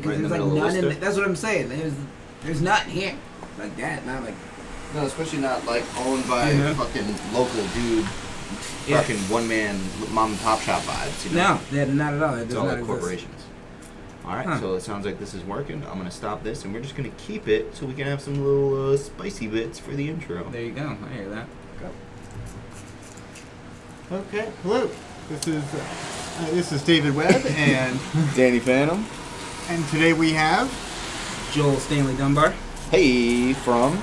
because Right there's like none in. Worcester? That's what I'm saying. There's there's nothing here like that. Not like No, especially not like owned by Yeah. fucking local dude, Yeah. fucking one man mom and pop shop vibes. You know? no, they're not at all. It it's all like corporations. All right, Huh. so it sounds like this is working. I'm gonna stop this, and we're just gonna keep it so we can have some little uh, spicy bits for the intro. There you go. I hear that. Go. Okay, hello. This is uh, uh, this is David Webb, and Danny Phantom. And today we have Joel Stanley Dunbar, Hey, from.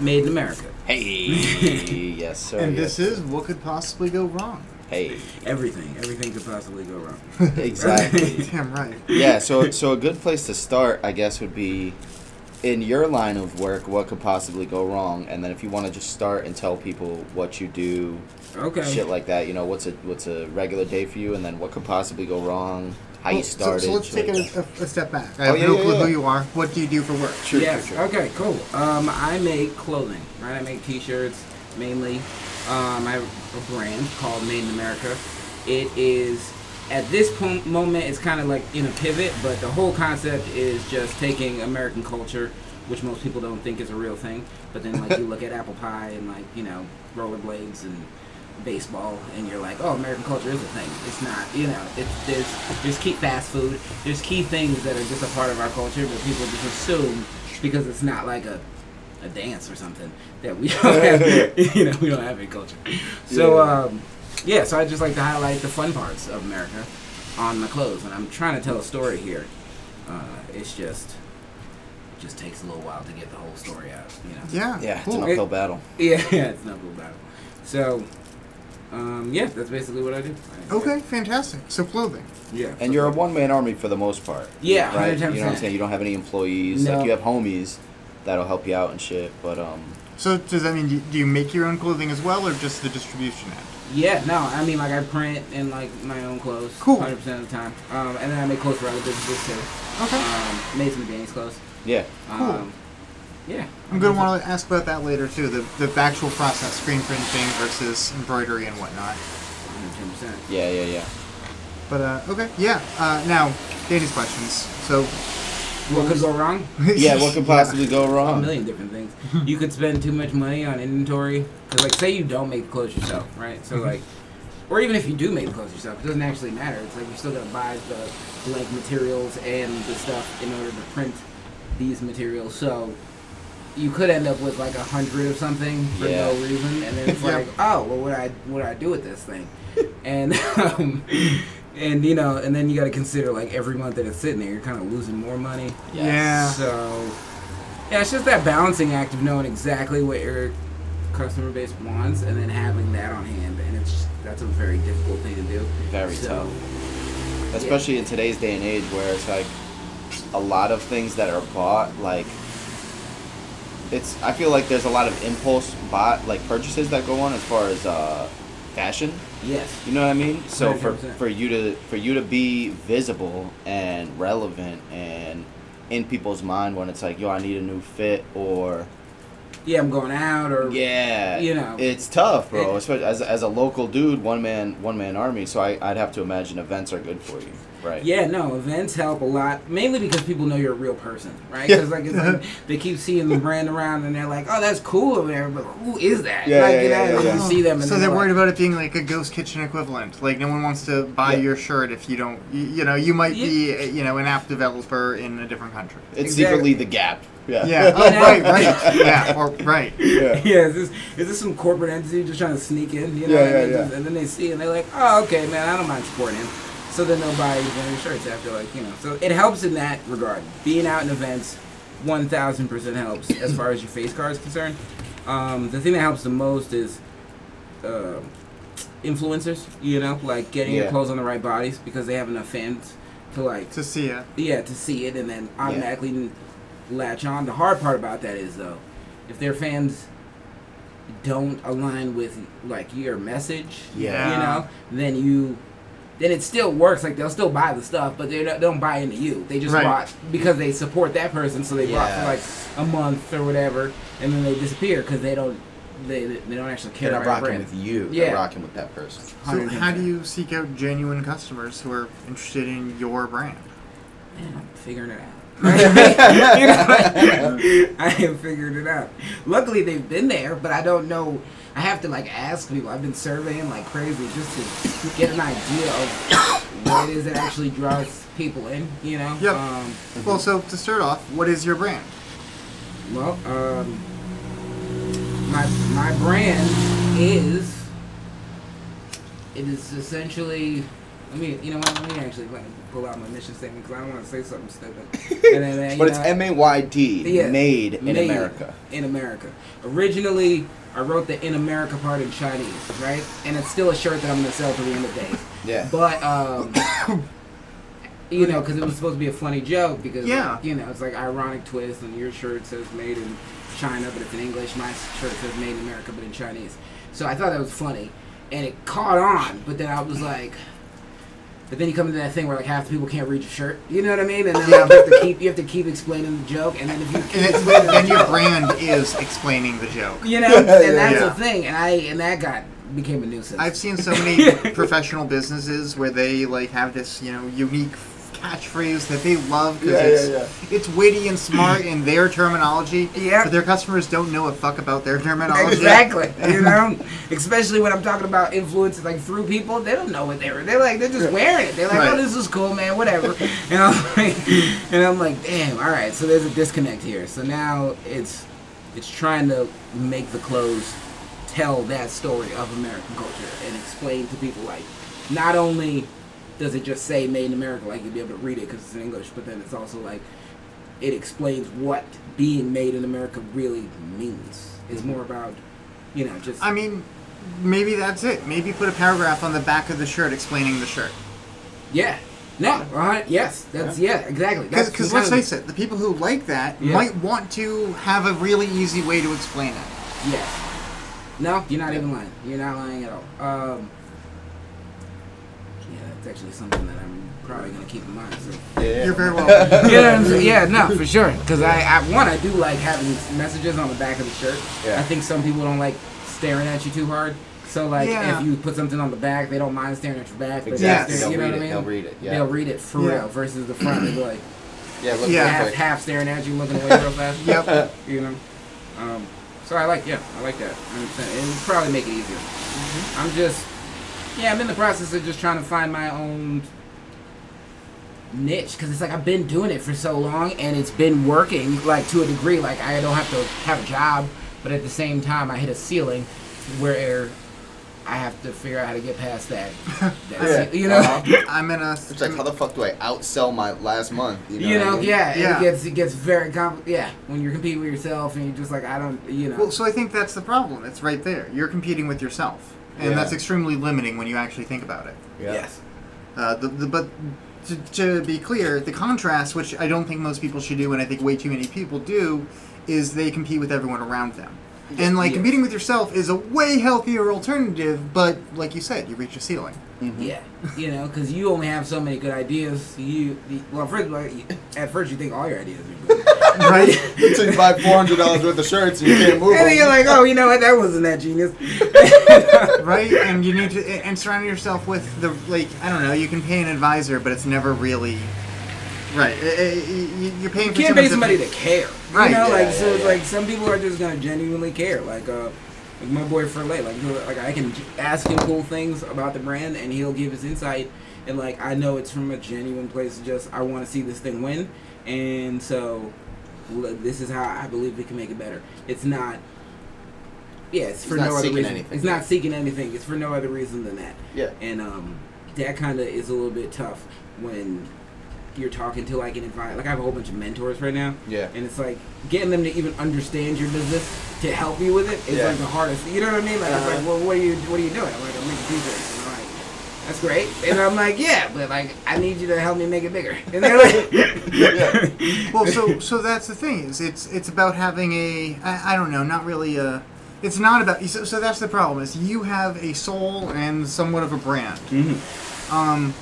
Made in America. Hey, yes sir. and yes. this is what could possibly go wrong. Hey, Everything, everything could possibly go wrong. exactly. Damn right. yeah, so so a good place to start, I guess, would be in your line of work. What could possibly go wrong? And then if you want to just start and tell people what you do, Okay. shit like that. You know, what's a what's a regular day for you, and then what could possibly go wrong? How Well, so- started. So, let's take like a, a, a step back. I Oh, have yeah, no yeah, clue yeah. who you are. What do you do for work? Sure, yes. sure, sure. Okay. Cool. Um, I make clothing. Right. I make T-shirts mainly. Um, I have a brand called Made in America. It is at this po- moment it's kind of like in a pivot, but the whole concept is just taking American culture, which most people don't think is a real thing. But then like you look at apple pie and like you know rollerblades and baseball and you're like, oh, American culture is a thing. It's not, you know. It's there's there's key fast food. There's key things that are just a part of our culture, but people just assume because it's not like a a dance or something that we don't have. you know, we don't have any culture. So Yeah. um, yeah. So I just like to highlight the fun parts of America on my clothes, and I'm trying to tell a story here. Uh, it's just. It just takes a little while to get the whole story out, you know. Yeah. Yeah, it's Cool. an uphill battle. Yeah, yeah, it's not blue battle. So, um, yeah, that's basically what I do. I- Okay, fantastic. So clothing. Yeah. And you're a one man army for the most part. Yeah, right. You know what I'm saying? You don't have any employees. No. Like you have homies that'll help you out and shit. But um, So does that mean do you make your own clothing as well, or just the distribution end? Yeah, no, I mean like I print in like my own clothes. Cool. Hundred percent of the time. Um, and then I make clothes for other businesses too. Okay. Um, made some of Danny's clothes. yeah. Cool. Um, yeah. I'm gonna want to ask about that later too. The the actual process, screen printing versus embroidery and whatnot. Hundred percent. Yeah, yeah, yeah. But uh, okay, yeah. Uh, now, Danny's questions. So, What could go wrong? Yeah, what could possibly go wrong? A million different things. you could spend too much money on inventory. Cause like, say you don't make the clothes yourself, right? So like, or even if you do make the clothes yourself, it doesn't actually matter. It's like you're still gonna buy the blank materials and the stuff in order to print these materials. So you could end up with like a hundred of something for Yeah. no reason, and then it's Yeah. like, oh, well, what do I what do I do with this thing? and um, and you know, and then you got to consider like every month that it's sitting there, you're kind of losing more money. Yeah. So, yeah, it's just that balancing act of knowing exactly what your customer base wants and then having that on hand, and it's that's a very difficult thing to do. Very So, tough. Especially in today's day and age where it's like a lot of things that are bought, like it's I feel like there's a lot of impulse bought like purchases that go on as far as uh fashion. Yes. You know what I mean? So for 100%. for you to for you to be visible and relevant and in people's mind when it's like, yo, I need a new fit or Yeah, I'm going out or yeah, you know. it's tough, bro. It- Especially as, as a local dude, one man one man army. So I I'd have to imagine events are good for you, right? Yeah, no, events help a lot, mainly because people know you're a real person, right? Yeah. Because like, it's like they keep seeing the brand around and they're like, "Oh, that's cool over there," but who is that? Yeah, like, yeah, you know, yeah, and then yeah. you see them, and so then they're like, worried about it being like a ghost kitchen equivalent. Like no one wants to buy Yeah. your shirt if you don't. You, you know, you might be Yeah. you know an app developer in a different country. It's Exactly. secretly the gap. Yeah. Yeah. oh, right. Right. Yeah. Or right. yeah. Yeah, is this is this some corporate entity just trying to sneak in? You know, Yeah, and, yeah, they yeah. And then they see and they're like, "Oh, okay, man, I don't mind supporting him." So then they'll buy one of your shirts after, like you know. So it helps in that regard. Being out in events, one thousand percent helps as far as your face card is concerned. Um, the thing that helps the most is uh, influencers. You know, like getting your clothes on the right bodies because they have enough fans to like To see it. yeah, to see it and then automatically latch on. The hard part about that is though, if their fans don't align with like your message, Yeah. you know, then you then it still works. Like they'll still buy the stuff, but they don't, don't buy into you. They just Right. bought because they support that person, so they bought for like a month or whatever, and then they disappear because they don't they they don't actually care They're not about your rocking brand. with you. Yeah. They're rocking with that person. So how do you seek out genuine customers who are interested in your brand? man, I'm figuring it out. You know, I have figured it out. Luckily, they've been there, but I don't know. I have to like ask people. I've been surveying like crazy just to get an idea of what it is that actually draws people in. You know. Yep. Um, Well, so to start off, what is your brand? well, um, my my brand is it is essentially. I mean, you know what? Let me actually let me pull out my mission statement because I don't want to say something stupid. And then, you but it's M A Y D, made in America. In America. Originally, I wrote the "In America" part in Chinese, right? And it's still a shirt that I'm gonna sell to the end of days. Yeah. But um, you know, because it was supposed to be a funny joke because Yeah. like, you know it's like ironic twist, and your shirt says "Made in China," but it's in English. My shirt says "Made in America," but in Chinese. So I thought that was funny, and it caught on. But then I was like. But then you come into that thing where like half the people can't read your shirt. You know what I mean? And then you have to keep you have to keep explaining the joke, and then if you keep And explaining then the your joke, brand is explaining the joke. you know, and that's Yeah. the thing. And I and that got became a nuisance. I've seen so many professional businesses where they like have this, you know, unique catchphrase that they love because Yeah, it's yeah, it's witty and smart in their terminology. Yeah. But their customers don't know a fuck about their terminology. Exactly. You know, especially when I'm talking about influences like through people, they don't know what they're. They're like they're just wearing it. They're like, Right. oh, this is cool, man. Whatever. And I'm like, and I'm like, damn. All right. So there's a disconnect here. So now it's it's trying to make the clothes tell that story of American culture and explain to people like not only does it just say made in America like you'll be able to read it because it's in English, but then it's also like it explains what being made in America really means. It's more about you know just I mean, maybe that's it. Maybe put a paragraph on the back of the shirt explaining the shirt. yeah. No, uh, yes, that's yeah, exactly. Because let's face it, the people who like that Yeah. might want to have a really easy way to explain it. Yes. No, you're not even lying. You're not lying at all. Um, yeah, that's actually something that I'm probably gonna keep in mind. So. Yeah. You're very welcome. you know what I'm saying? Yeah, no, for sure. Because I, I, one, I do like having messages on the back of the shirt. Yeah. I think some people don't like staring at you too hard. So like, Yeah. if you put something on the back, they don't mind staring at your back. But Exactly. they're- They'll you know read what I it. mean? They'll read it. Yeah. They'll read it for Yeah. real. Versus the front, they'll be like Yeah. Look Yeah. half, half staring at you, looking away real fast. Yep. You know. Um, so I like, yeah, I like that. 100%. And it'll probably make it easier. I'm just, yeah, I'm in the process of just trying to find my own niche because it's like I've been doing it for so long and it's been working like to a degree. Like I don't have to have a job, but at the same time I hit a ceiling where I have to figure out how to get past that. that ce- You know. Uh-huh. I'm in a. It's like, how the fuck do I outsell my last month? You know, You what I mean? yeah, Yeah. it gets it gets very compl- Yeah, when you're competing with yourself and you're just like, I don't, you know. Well, so I think that's the problem. It's right there. You're competing with yourself, and Yeah. that's extremely limiting when you actually think about it. Yeah. Yes. Uh, the, the, but to, to be clear, the contrast, which I don't think most people should do, and I think way too many people do, is they compete with everyone around them. And like Yes. competing with yourself is a way healthier alternative, but like you said, you reach a ceiling. Mhm. Yeah, you know, because you only have so many good ideas. You the- well, first of all, at first you think all your ideas are good, Right? Until you buy four hundred dollars worth of shirts and you can't move and then you're like, oh, you know what, that wasn't that genius. right? And you need to and surround yourself with the like I don't know. You can pay an advisor, but it's never really right. You- You're paying You for can't pay someone somebody to care, Right, You know, yeah, like yeah, so, it's yeah. like some people are just gonna genuinely care. Like, uh, like my boy Ferlet, like, like I can ask him cool things about the brand, and he'll give his insight, and like I know it's from a genuine place. Just I want to see this thing win, and so l- this is how I believe we can make it better. It's not. Yeah, it's for not no other reason. anything. It's not seeking anything. It's for no other reason than that. Yeah. And um, that kind of is a little bit tough when you're talking to like an advisor. Like I have a whole bunch of mentors right now, Yeah. and it's like getting them to even understand your business to help you with it is Yeah. like the hardest. You know what I mean? Like, it's Uh-huh. like, well, what are you what are you doing? I'm like, I'm making t-shirts. And I'm like, that's great. And I'm like, yeah, but like, I need you to help me make it bigger. And they're like, Yeah. well, so so that's the thing is it's it's about having a I, I don't know, not really a. It's not about so, so that's the problem is you have a soul and somewhat of a brand, Mhm. um,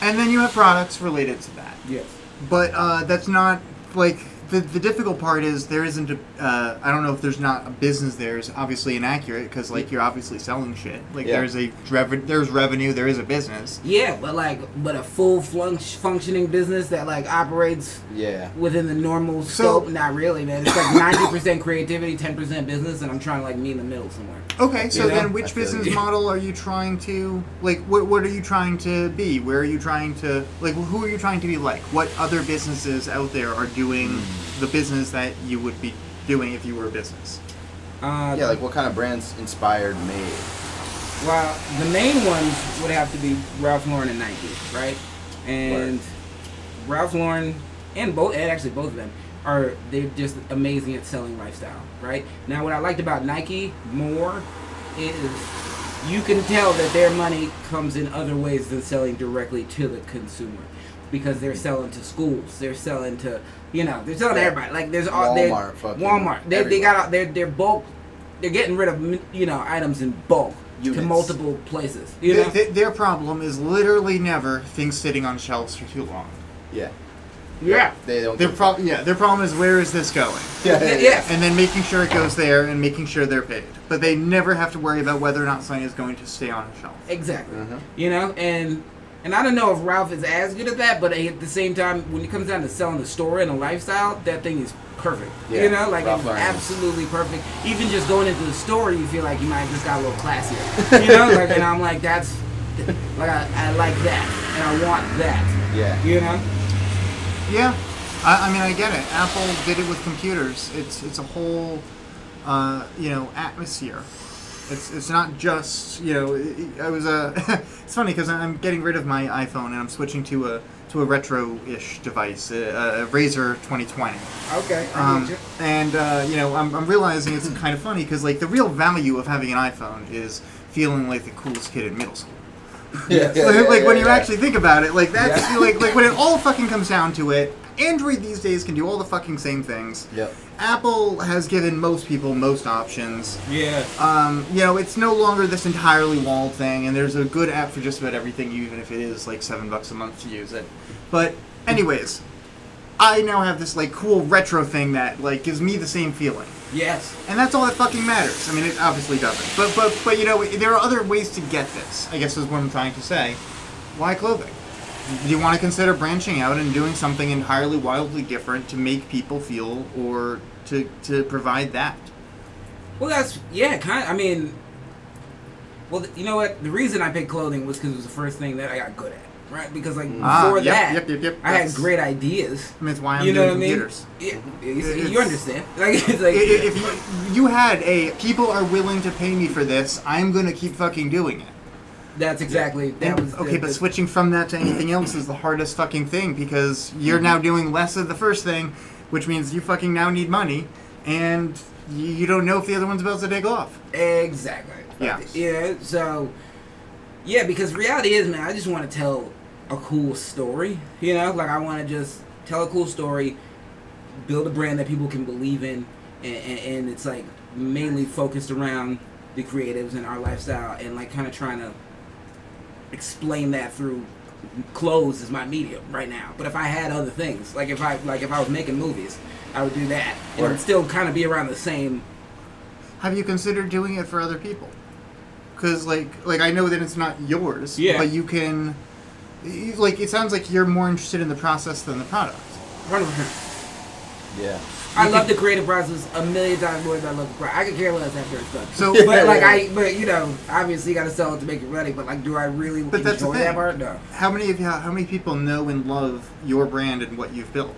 and then you have products related to that. yes. But uh, that's not like the, the difficult part is there isn't a. Uh, I don't know if there's not a business there is obviously inaccurate because like you're obviously selling shit. Like Yeah. there's a rev- there's revenue, there is a business. Yeah, but like, but a full flun- functioning business that like operates Yeah. within the normal So- scope. Not really, man. It's like ninety percent creativity, ten percent business, and I'm trying to like meet in the middle somewhere. Okay, so You know? then which feel business you. model are you trying to like? What what are you trying to be? Where are you trying to like? Who are you trying to be like? What other businesses out there are doing Hmm. The business that you would be doing if you were a business? Uh, Yeah, like what kind of brands inspired me? Well, the main ones would have to be Ralph Lauren and Nike, right? And Ralph Lauren and both, and actually both of them are they're just amazing at selling lifestyle, right? Now, what I liked about Nike more is you can tell that their money comes in other ways than selling directly to the consumer. Because they're selling to schools, they're selling to, you know, they're selling to everybody. Like there's all they're- Walmart, fucking Walmart. They, they got out. They're they're bulk. They're getting rid of you know items in bulk to multiple places. You Th- know. th- their problem is literally never things sitting on shelves for too long. Yeah. yeah. They don't. Their give a problem, yeah, their problem is where is this going. Yeah, yeah, Yeah. and then making sure it goes there and making sure they're paid. But they never have to worry about whether or not something is going to stay on a shelf. Exactly. Mhm. You know, and and I don't know if Ralph is as good at that, but at the same time, when it comes down to selling the store and a lifestyle, that thing is perfect. Yeah, You know, like Ralph it's Lauren. absolutely perfect. Even just going into the store, you feel like you might have just got a little classier. You know, like and I'm like that's like I, I like that and I want that. Yeah. You know. Yeah, I, I mean, I get it. Apple did it with computers. It's it's a whole, uh, you know, atmosphere. It's it's not just you know. I I was uh, it's funny because I'm getting rid of my iPhone and I'm switching to a to a retro-ish device, a, a Razr 2020. Okay. Um, you. and uh, you know, I'm, I'm realizing it's kind of funny because like the real value of having an iPhone is feeling like the coolest kid in middle school. Yeah. yeah, like yeah, like, when yeah, you yeah. actually think about it, like that's Yeah. like like when it all fucking comes down to it. Android these days can do all the fucking same things. Yep. Apple has given most people most options. Yeah. Um, you know, it's no longer this entirely walled thing, and there's a good app for just about everything, even if it is like seven bucks a month to use it. But, anyways, I now have this like cool retro thing that like gives me the same feeling. Yes. And that's all that fucking matters. I mean, it obviously doesn't. But but but you know, there are other ways to get this. I guess is what I'm trying to say. Why clothing? Do you want to consider branching out and doing something entirely wildly different to make people feel or to to provide that? Well, that's yeah, kind. I mean, well, you know what? The reason I picked clothing was because it was the first thing that I got good at, right? Because like Ah, before yep, that, yep, yep, yep. I had great ideas. I mean, it's why I'm you know doing what I mean? computers. Yeah, you, understand? Like it's like I- i- If you, you had a people are willing to pay me for this, I'm gonna keep fucking doing it. That's exactly that And- was okay, the, but the- switching from that to anything else is the hardest fucking thing because you're Mm-hmm. now doing less of the first thing, which means you fucking now need money, and you, you don't know if the other one's about to take off. Exactly. Yeah. Yeah. So, yeah, because reality is, man, I just want to tell a cool story. You know, like I want to just tell a cool story, build a brand that people can believe in, and, and, and it's like mainly focused around the creatives and our lifestyle, and like kind of trying to explain that through clothes is my medium right now. But if I had other things, like if I like if I was making movies, I would do that, and it would still kind of be around the same. Have you considered doing it for other people? Because like like I know that it's not yours, Yeah. but you can. Like it sounds like you're more interested in the process than the product. 100%. Yeah. I love the creative process a million times more than I love the product. I could care less after it's done. So- but like I, but you know, obviously you got to sell it to make it ready. But like, do I really But that's the enjoy that part? No. How many of you, how many people know and love your brand and what you've built?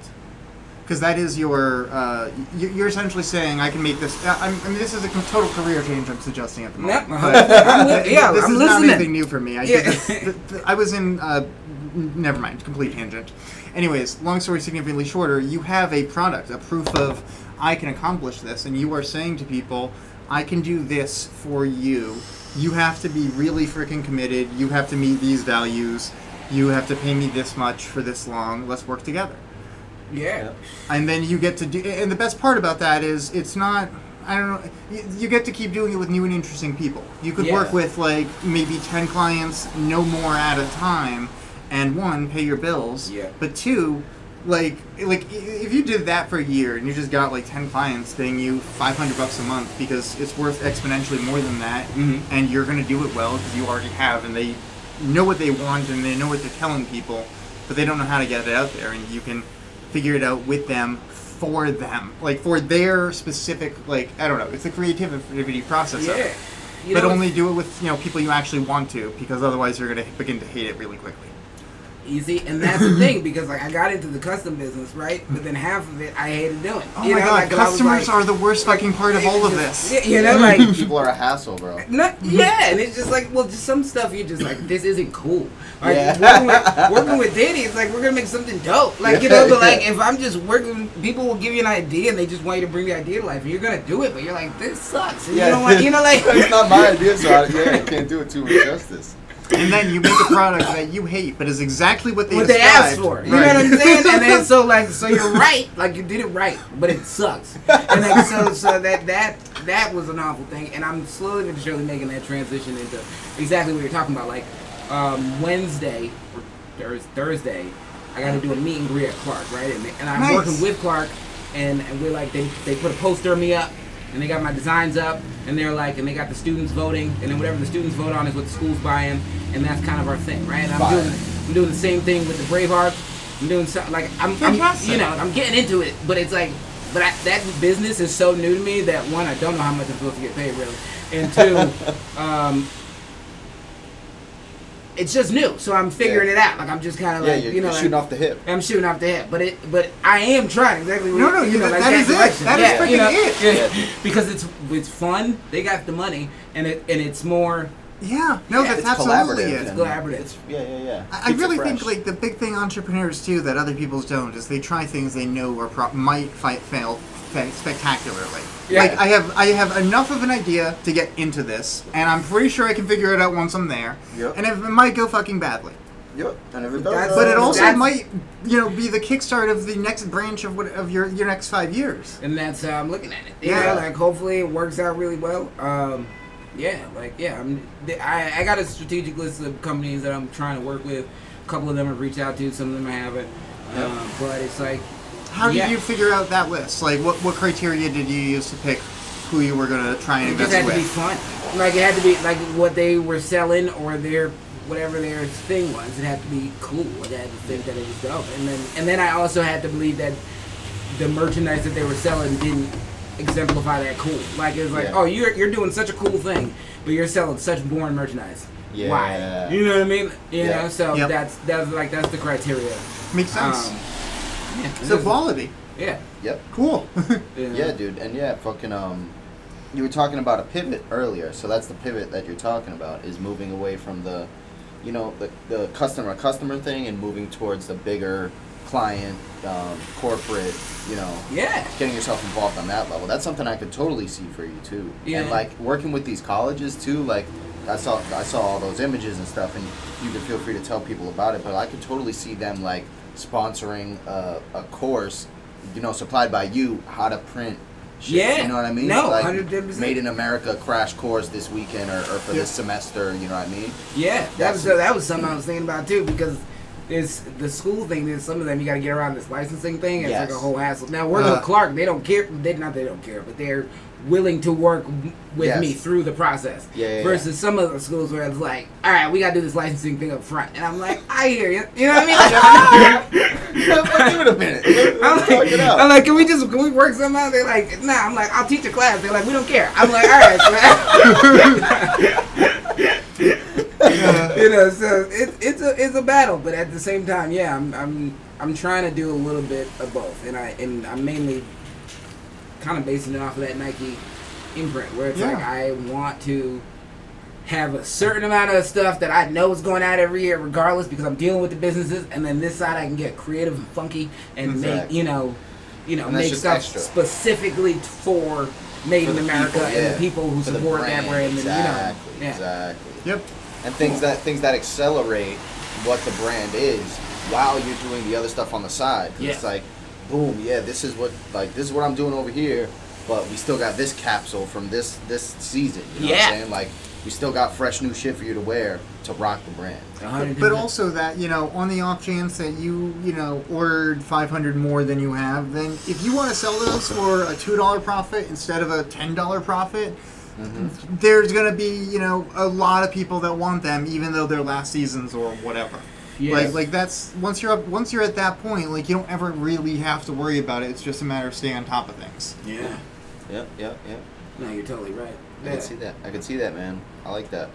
Because that is your, uh, you- you're essentially saying I can make this. I mean, this is a total career change I'm suggesting at the moment. Yep. I'm li- yeah, this I'm is not anything new for me. I, Yeah. this, th- th- I was in. Uh, never mind. Complete tangent. Anyways, long story significantly shorter. You have a product, a proof of I can accomplish this, and you are saying to people, I can do this for you. You have to be really freaking committed. You have to meet these values. You have to pay me this much for this long. Let's work together Yeah. and then you get to do and the best part about that is it's not i don't know you, you get to keep doing it with new and interesting people you could work with like maybe 10 clients no more at a time and one pay your bills Yeah. but two like like if you did that for a year and you just got like 10 clients paying you 500 bucks a month because it's worth exponentially more than that Mhm. and you're going to do it well because you already have and they know what they want and they know what they're telling people but they don't know how to get it out there and you can figure it out with them for them like for their specific like i don't know it's a creativity process Yeah. but only do it with you know people you actually want to because otherwise you're going to begin to hate it really quickly easy, and that's the thing because like I got into the custom business, right? But then half of it I hated doing. oh you my know, god like, 'cause I was customers like- are the worst fucking part of all of this Yeah, You know, like People are a hassle, bro. Not, yeah, and it's just like, well, just some stuff you're just like, this isn't cool. Like Yeah. working, with, working with Diddy, it's like we're gonna make something dope. Like you know, but like if I'm just working, people will give you an idea and they just want you to bring the idea to life, and you're gonna do it, but you're like, this sucks. And Yeah. You don't want, you know, like it's not my idea, so I, yeah, I can't do it too much justice. And then you make a product that you hate, but is exactly what they what they asked described. for. You know what I'm saying? And then so like so you're right, like you did it right, but it sucks. And then so so that that that was an awful thing. And I'm slowly but surely making that transition into exactly what you're talking about. Like um, Wednesday or Thurs Thursday, I got to do a meet and greet at Clark, right? And, and I'm Nice. working with Clark, and, and we're like they they put a poster of me up. And they got my designs up, and they're like, and they got the students voting, and then whatever the students vote on is what the school's buying, and that's kind of our thing, right? And I'm Fire. doing, I'm doing the same thing with the Braveheart. I'm doing something like I'm, I'm, you know, I'm getting into it, but it's like, but I, that business is so new to me that one, I don't know how much I'm supposed to get paid really, and two, um, it's just new, so I'm figuring Yeah. it out. Like I'm just kind of Yeah, like, you're, you know, you're like, shooting off the hip. I'm shooting off the hip, but it, but I am trying exactly. What No, no, you know, that- like that is it. direction. That is yeah, freaking you know, it. yeah. Yeah. because it's it's fun. They got the money, and it and it's more Yeah, no, Yeah, that's It's absolutely collaborative. it. It's collaborative. It's, yeah, yeah, yeah. I I really think like the big thing entrepreneurs do that other people don't is they try things they know are pro- might fight fail spectacularly. Yeah. Like I have I have enough of an idea to get into this, and I'm pretty sure I can figure it out once I'm there. Yep. And it might go fucking badly, Yep. And if it does, but it also that's- might you know be the kickstart of the next branch of what of your your next five years. and that's how I'm looking at it. You Yeah. like hopefully it works out really well. Um, yeah, like yeah, I'm. I, I got a strategic list of companies that I'm trying to work with. A couple of them have reached out to, some of them I haven't. Yep. Um, but it's like, How did you figure out that list? Like what what criteria did you use to pick who you were gonna try and it just invest had to be fun. Like it had to be like what they were selling or their whatever their thing was. It had to be cool. I had to think that it was dope. And then and then I also had to believe that the merchandise that they were selling didn't exemplify that cool. Like it's like, Yeah. oh, you're you're doing such a cool thing, but you're selling such boring merchandise. Yeah. Why? You know what I mean? You Yeah. know, so Yep. that's that's like that's the criteria. Makes sense. Um, yeah, so quality, yeah, Yep. cool. you know. Yeah, dude, and yeah, fucking um, you were talking about a pivot earlier, so that's the pivot that you're talking about is moving away from the, you know, the the customer customer thing and moving towards the bigger client, um, corporate, you know, yeah. getting yourself involved on that level. That's something I could totally see for you too. Yeah. And like working with these colleges too, like I saw I saw all those images and stuff, and you can feel free to tell people about it. But I could totally see them like sponsoring a, a course, you know, supplied by you, how to print. Shit, Yeah. you know what I mean. No, like 110%. made in America crash course this weekend or, or for Yeah. this semester. You know what I mean? Yeah, that was that was something I was thinking about too because there's the school thing. There's some of them you got to get around this licensing thing. It's like a whole hassle. Now working Uh, with Clark, they don't care. They not they don't care, but they're willing to work with Yes. me through the process. Yeah, yeah, yeah. Versus some of the schools where it's like, all right, we got to do this licensing thing up front, and I'm like, I hear you. You know what I mean? Give it a minute. I'm like. I'm like, can we just can we work something out? They're like, nah. I'm like, I'll teach a class. They're like, we don't care. I'm like, all right. You know, so it, it's a it's a battle, but at the same time, yeah, I'm I'm I'm trying to do a little bit of both, and I and I'm mainly kind of basing it off of that Nike imprint, where it's Yeah. like I want to have a certain amount of stuff that I know is going out every year, regardless, because I'm dealing with the businesses, and then this side I can get creative and funky and make you know, you know, make stuff extra. specifically for made For in America people, and yeah. the people who For support that brand, Exactly. and you know, yeah. Exactly. Yep. and things that things that accelerate what the brand is while you're doing the other stuff on the side. 'Cause It's like, boom, yeah, this is what like this is what I'm doing over here. but we still got this capsule from this this season. You know Yeah. what I'm saying? Like we still got fresh new shit for you to wear to rock the brand. But also that you know, on the off chance that you you know ordered 500 more than you have, then if you want to sell those for a two dollar profit instead of a ten dollar profit, there's gonna be you know a lot of people that want them, even though they're last seasons or whatever. Like like that's once you're up once you're at that point, like you don't ever really have to worry about it. It's just a matter of staying on top of things. yeah. Yep, yep, yep. No, you're totally right. I can see that. I can see that, man. I like that.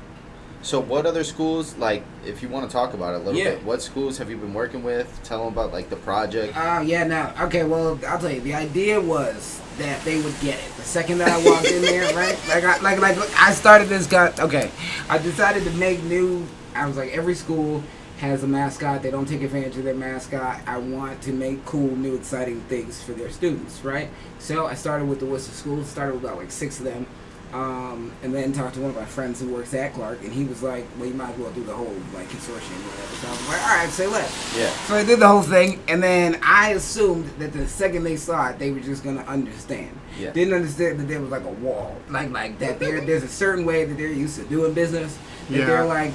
So, what other schools, like, if you want to talk about it a little Yeah. bit, what schools have you been working with? Tell them about, like, the project. Oh yeah, now, Okay, well, I'll tell you. The idea was that they would get it the second that I walked in there, right? Like, I, like, like, I started this guy. Okay, I decided to make new. I was like, every school has a mascot. They don't take advantage of their mascot. I want to make cool, new, exciting things for their students, right? So I started with the Worcester schools. Started with about like six of them. Um, and then talked to one of my friends who works at Clark, and he was like, "Well, you might as well do the whole like consortium, or whatever." So I was like, "All right, say less." Yeah. So I did the whole thing, and then I assumed that the second they saw it, they were just gonna understand. Yeah. Didn't understand that there was like a wall, like like that. There, there's a certain way that they're used to doing business that Yeah. they're like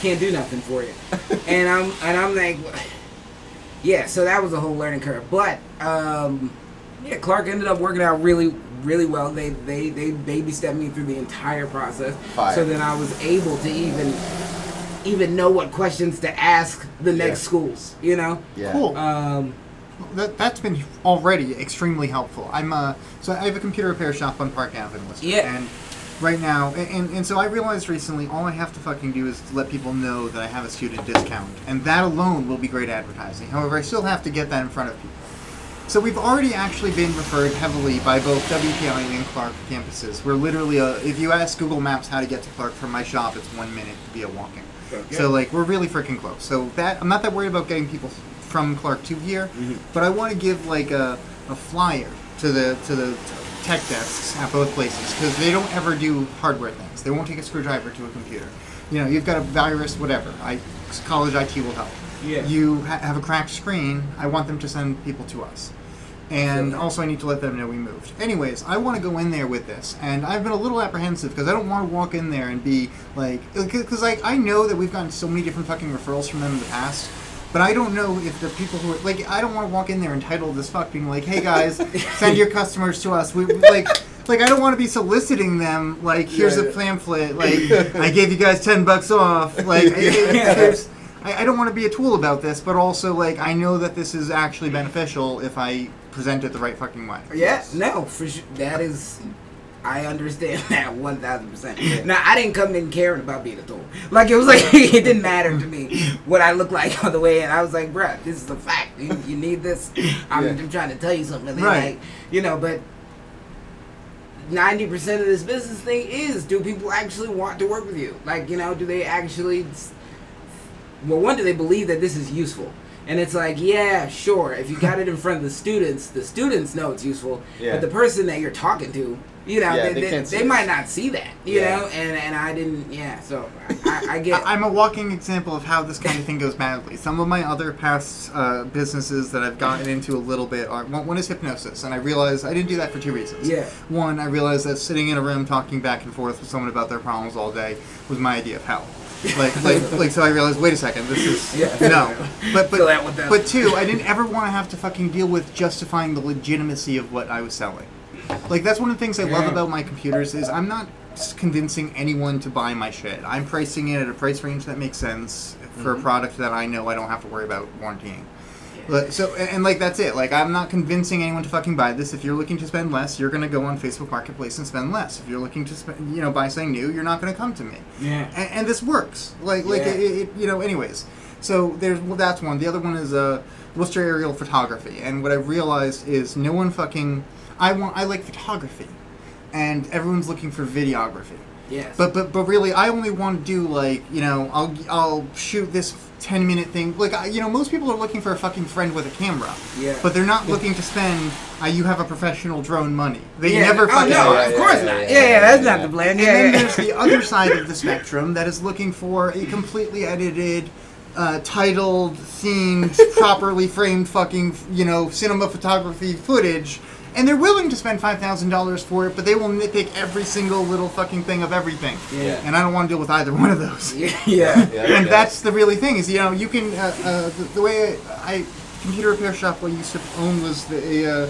can't do nothing for you, and I'm and I'm like, yeah. So that was a whole learning curve, but um, yeah, Clark ended up working out really really well. They they they baby stepped me through the entire process, Fire. so then I was able to even even know what questions to ask the next Yeah. schools. You know. Yeah. Cool. Um, That, that's been already extremely helpful. I'm uh, so I have a computer repair shop on Park Avenue, Yeah. and right now, and, and, and so I realized recently, all I have to fucking do is let people know that I have a student discount, and that alone will be great advertising. However, I still have to get that in front of people. So we've already actually been referred heavily by both WPI and Clark campuses. We're literally, uh, if you ask Google Maps how to get to Clark from my shop, it's one minute via walking. Okay. So like we're really freaking close. So that I'm not that worried about getting people from Clark to here, but I want to give like a, a flyer to the to the tech desks at both places because they don't ever do hardware things. They won't take a screwdriver to a computer. You know, you've got a virus, whatever. I college IT will help. Yeah. You ha- have a cracked screen. I want them to send people to us. And also, I need to let them know we moved. Anyways, I want to go in there with this, and I've been a little apprehensive because I don't want to walk in there and be like, uh, because like I know that we've gotten so many different fucking referrals from them in the past, but I don't know if the people who are like, I don't want to walk in there entitled as fuck, being like, hey guys, send your customers to us. We like. Like I don't want to be soliciting them. Like here's Yeah. a pamphlet. Like I gave you guys ten bucks off. Like Yeah. I, I don't want to be a tool about this, but also like I know that this is actually beneficial if I present it the right fucking way. Yeah, no, for sure. That is, I understand that one thousand percent. Now, I didn't come in caring about being a tool. Like it was like it didn't matter to me what I looked like on the way in. I was like, bruh, this is a fact. You, you need this. I'm, Yeah. I'm trying to tell you something. And Right. like, you know, but. Ninety percent of this business thing is: Do people actually want to work with you? Like, you know, do they actually? Well, one, do they believe that this is useful? And it's like, yeah, sure. If you got it in front of the students, the students know it's useful. Yeah. But the person that you're talking to, you know, Yeah, they, they they, they might not see that, you Yeah. know. And and I didn't, yeah. So I, I get. I- I'm a walking example of how this kind of thing goes badly. Some of my other past uh, businesses that I've gotten into a little bit are one, one is hypnosis, and I realized I didn't do that for two reasons. Yeah. One, I realized that sitting in a room talking back and forth with someone about their problems all day was my idea of hell. Like, like, like, so I realized, wait a second, this is Yeah. no. But, but, but two, I didn't ever want to have to fucking deal with justifying the legitimacy of what I was selling. Like that's one of the things I love Yeah. about my computers is I'm not convincing anyone to buy my shit. I'm pricing it at a price range that makes sense for Mm-hmm. a product that I know I don't have to worry about warrantying. But- So and, and, like that's it. Like I'm not convincing anyone to fucking buy this. If you're looking to spend less, you're gonna go on Facebook Marketplace and spend less. If you're looking to spend, you know, buy something new, you're not gonna come to me. yeah. And, and this works. Like like Yeah. it, it, you know. Anyways, so there's well, that's one. The other one is uh, Worcester aerial photography. And what I've realized is no one fucking. I want. I like photography, and everyone's looking for videography. Yes. But but but really, I only want to do like you know I'll I'll shoot this ten minute thing. Like I, you know most people are looking for a fucking friend with a camera. Yeah. But they're not looking to spend. Uh, you have a professional drone money. They yeah. never Oh fucking. no, Yeah, of yeah, course yeah, not. yeah, Yeah, yeah, yeah, that's yeah. not the plan. And Yeah, then yeah. there's the other side of the spectrum that is looking for a completely edited uh, titled, themed, properly framed fucking, you know, cinema photography footage. And they're willing to spend five thousand dollars for it, but they will nitpick every single little fucking thing of everything. Yeah. And I don't want to deal with either one of those. Yeah. yeah. Yeah, and yeah. that's the really thing is you know you can uh, uh, the, the way I, I computer repair shop I used to own was the uh,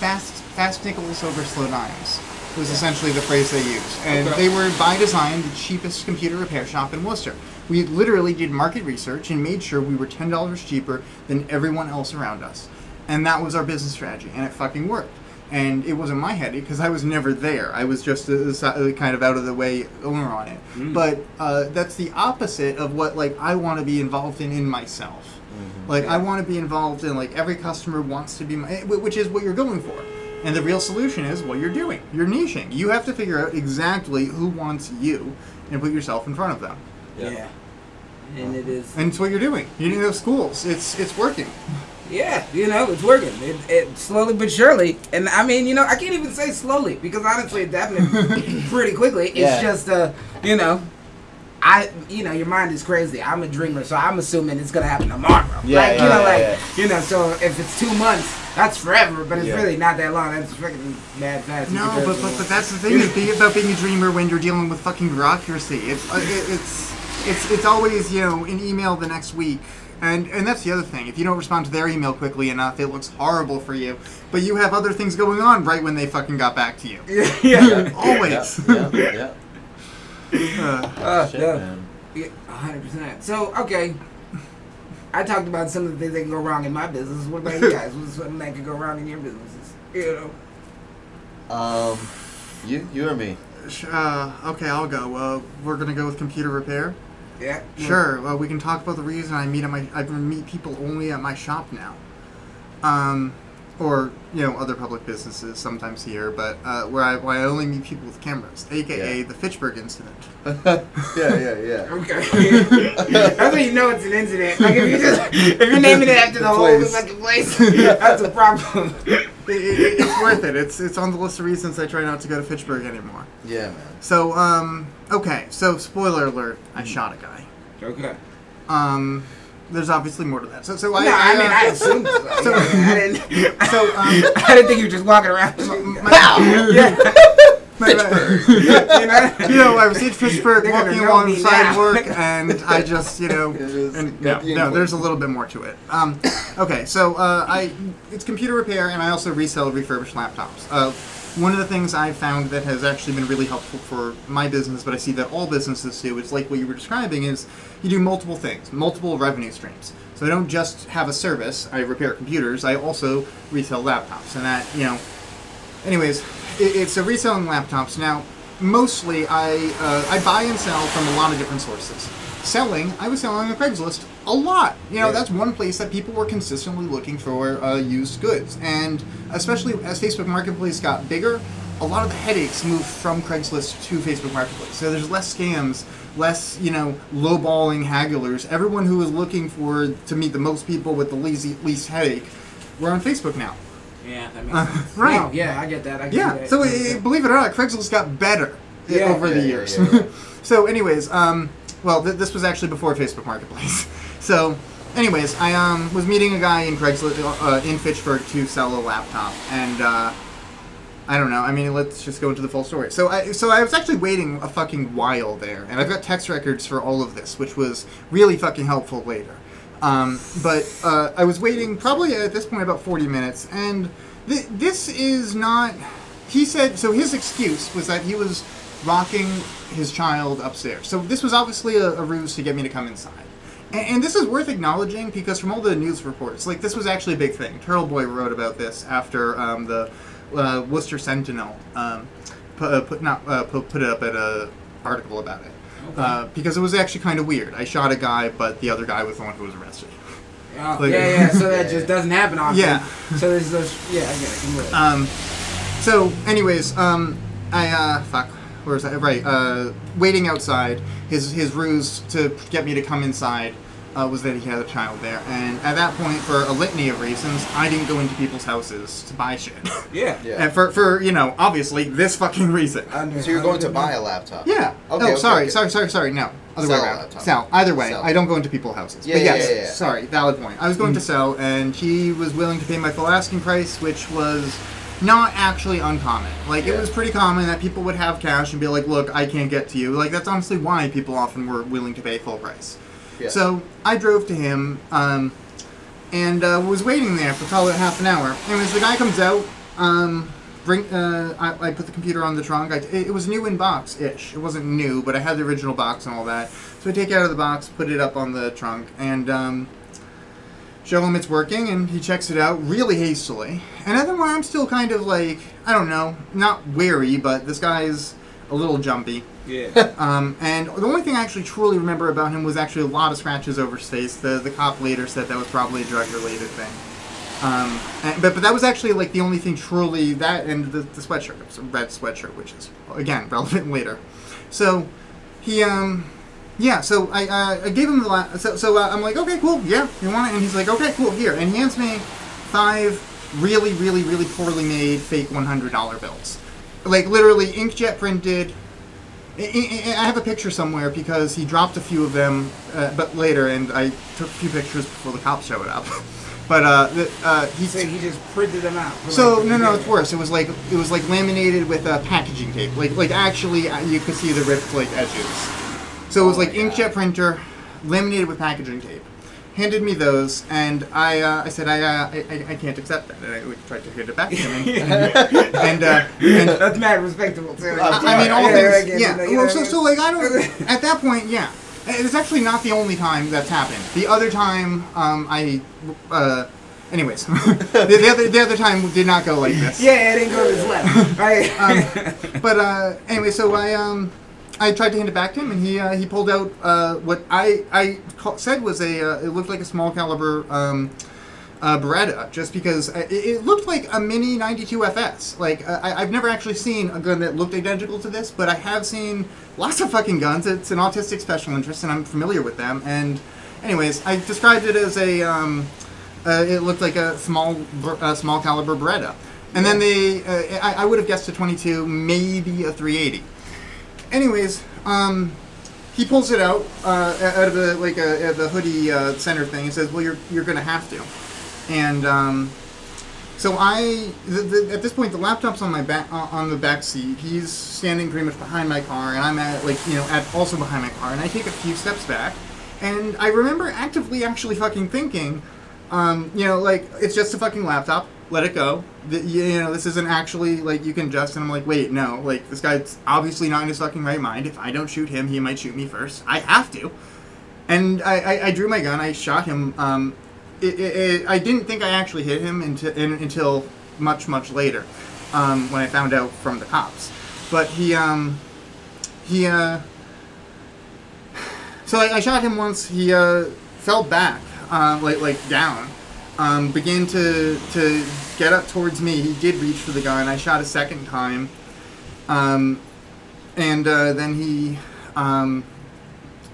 fast fast nickels over slow dimes was essentially the phrase they used and Okay. they were by design the cheapest computer repair shop in Worcester. We literally did market research and made sure we were ten dollars cheaper than everyone else around us, and that was our business strategy, and it fucking worked. And it wasn't my headache because I was never there. I was just a, a si- kind of out of the way owner on it. But uh, that's the opposite of what like I want to be involved in in myself. Like I want to be involved in like every customer wants to be my, eh, which is what you're going for. And the real solution is what you're doing. You're niching. You have to figure out exactly who wants you and put yourself in front of them. Yeah. And it is. And it's what you're doing. You need those schools. It's it's working. Yeah, you know, it's working. It, it slowly but surely. And I mean, you know, I can't even say slowly because honestly, it's happening pretty quickly. It's Yeah. just, uh, you know, I, you know, your mind is crazy. I'm a dreamer, so I'm assuming it's gonna happen tomorrow. Yeah, like, you yeah, know, yeah, like, yeah. you know, so if it's two months, that's forever, but it's Yeah. really not that long. That's freaking mad fast. No, but, but but that's the thing is being about being a dreamer when you're dealing with fucking bureaucracy. It's uh, it, it's it's it's always you know an email the next week. And, and that's the other thing. If you don't respond to their email quickly enough, it looks horrible for you. But you have other things going on right when they fucking got back to you. yeah. yeah. Always. Yeah, yeah, yeah. Uh, Uh, Shit, yeah. man. Yeah, hundred percent. So okay, I talked about some of the things that can go wrong in my business. What about you guys? What's something that could go wrong in your businesses? You know. Um, you, you or me? uh, okay, I'll go. Uh, we're gonna go with computer repair. Yeah. Sure. Well, we can talk about the reason I meet at my I meet people only at my shop now. Um, or you know other public businesses sometimes here, but uh, where I where I only meet people with cameras, aka Yeah. the Fitchburg incident. yeah, yeah, yeah. Okay. that's how you know it's an incident. Like if you just if you're naming it after the whole Place. fucking place, that's a problem. It, it, it's worth it. It's it's on the list of reasons I try not to go to Fitchburg anymore. Yeah, man. So um, okay. So spoiler alert: I shot a guy. okay. Um, there's obviously more to that. So so No, I I, uh, mean I assumed. So, So- I didn't. so um. I didn't think you were just walking around. my- yeah. my- you know. you know, I was in gonna walking alongside work, and I just, you know, and no, there's a little bit more to it. Um, okay, so uh, I, it's computer repair, and I also resell refurbished laptops. Uh, one of the things I found that has actually been really helpful for my business, but I see that all businesses do, is like what you were describing, is you do multiple things, multiple revenue streams. So I don't just have a service, I repair computers, I also resell laptops, and that, you know, anyways, it, it's a reselling laptops. Now, mostly I uh, I buy and sell from a lot of different sources. Selling, I was selling on Craigslist a lot. You know, Yeah. that's one place that people were consistently looking for uh, used goods, and especially as Facebook Marketplace got bigger, a lot of the headaches moved from Craigslist to Facebook Marketplace. So there's less scams, less you know lowballing hagglers. Everyone who was looking for to meet the most people with the least least headache, we're on Facebook now. Yeah, that makes Uh, sense. right. No, yeah, I get that. I can see Yeah. that. So it, believe it or not, Craigslist got better Yeah. over the Yeah, yeah, years. yeah, yeah. so, anyways, um, well, th- this was actually before Facebook Marketplace. so, anyways, I um was meeting a guy in Craigslist uh, in Fitchburg to sell a laptop, and uh, I don't know. I mean, let's just go into the full story. So, I so I was actually waiting a fucking while there, and I've got text records for all of this, which was really fucking helpful later. Um, but uh, I was waiting probably at this point about 40 minutes, and th- this is not. He said so. His excuse was that he was rocking his child upstairs. So this was obviously a, a ruse to get me to come inside. And, and this is worth acknowledging because from all the news reports, like this was actually a big thing. Turtleboy wrote about this after um, the uh, Worcester Sentinel um, put, uh, put not uh, put, put it up at a article about it. Uh, because it was actually kind of weird. I shot a guy, but the other guy was the one who was arrested. Oh, Like- yeah, yeah. So that just doesn't happen often. Yeah. So there's those. Yeah, I get it. Um, so, anyways, um, I uh, fuck, where's that? Right, uh, waiting outside. His his ruse to get me to come inside uh, was that he had a child there, and at that point, for a litany of reasons, I didn't go into people's houses to buy shit. Yeah. Yeah. and for for you know, obviously this fucking reason. Under- So you're going to under- buy a laptop? Yeah. Okay, oh, okay, sorry, okay. sorry, sorry, sorry. No, other way Sell a around. laptop. Sell. Either way, Sell. I don't go into people's houses. Yeah, but yeah, yes, yeah, yeah. sorry, valid point. I was going to sell, and he was willing to pay my full asking price, which was not actually uncommon. Like it was pretty common that people would have cash and be like, "Look, I can't get to you." Like that's honestly why people often were willing to pay full price. Yeah. So I drove to him, um, and uh, was waiting there for probably half an hour. Anyways, the guy comes out. Um, bring. Uh, I, I put the computer on the trunk. I, it, it was new in box ish. It wasn't new, but I had the original box and all that. So I take it out of the box, put it up on the trunk, and um, show him it's working. And he checks it out really hastily. And the I'm still kind of like I don't know, not wary, but this guy's a little jumpy. Yeah. Um, and the only thing I actually truly remember about him was actually a lot of scratches over his face. The the cop later said that was probably a drug related thing. Um, and, but but that was actually like the only thing truly that and the, the sweatshirt, red sweatshirt, which is again relevant later. So he um yeah, so I uh, I gave him the last. so so uh, I'm like okay cool yeah you want it and he's like okay cool here and he hands me five really really really poorly made fake one hundred dollar bills, like literally inkjet printed. I- I I have a picture somewhere because he dropped a few of them, uh, but later, and I took a few pictures before the cops showed up. but uh, the, uh, he So he just printed them out. so no no it's worse. It was like it was like laminated with uh, packaging tape. Like like actually uh, you could see the ripped like edges. So it was Oh like inkjet printer, laminated with packaging tape. Handed me those, and I uh, I said I, uh, I I can't accept that. And I tried to hand it back to him, and and, uh, and That's mad respectable too. I, I mean, all things. Yeah. Well, so, so like I don't. At that point, yeah. It's actually not the only time that's happened. The other time, um, I. Uh, anyways, the, the other the other time did not go like this. Yeah, it didn't go to his left. Right. Um, but uh, anyway, so I um, I tried to hand it back to him, and he uh, he pulled out uh, what I I ca- said was a uh, it looked like a small caliber um, uh, Beretta, just because uh, it, it looked like a mini 92 FS. Like uh, I, I've never actually seen a gun that looked identical to this, but I have seen lots of fucking guns. It's an autistic special interest, and I'm familiar with them. And anyways, I described it as a um, uh, it looked like a small small caliber Beretta. And then they, uh, I, I would have guessed a 22, maybe a 380. Anyways, um, he pulls it out uh, out of the like uh, the hoodie uh, center thing and says, "Well, you're you're gonna have to." And um, so I, the, the, at this point, the laptop's on my back uh, on the back seat. He's standing pretty much behind my car, and I'm at like you know at also behind my car, and I take a few steps back, and I remember actively actually fucking thinking, um, you know, like it's just a fucking laptop. Let it go. The, you know, this isn't actually like you can just. And I'm like, wait, no. Like this guy's obviously not in his fucking right mind. If I don't shoot him, he might shoot me first. I have to. And I, I, I drew my gun. I shot him. Um, it, it, it, I didn't think I actually hit him until, in, until much, much later, um, when I found out from the cops. But he, um, he, uh, so I, I shot him once. He uh, fell back, uh, like like down, um, began to to get up towards me. He did reach for the gun. I shot a second time, um, and uh, then he, um,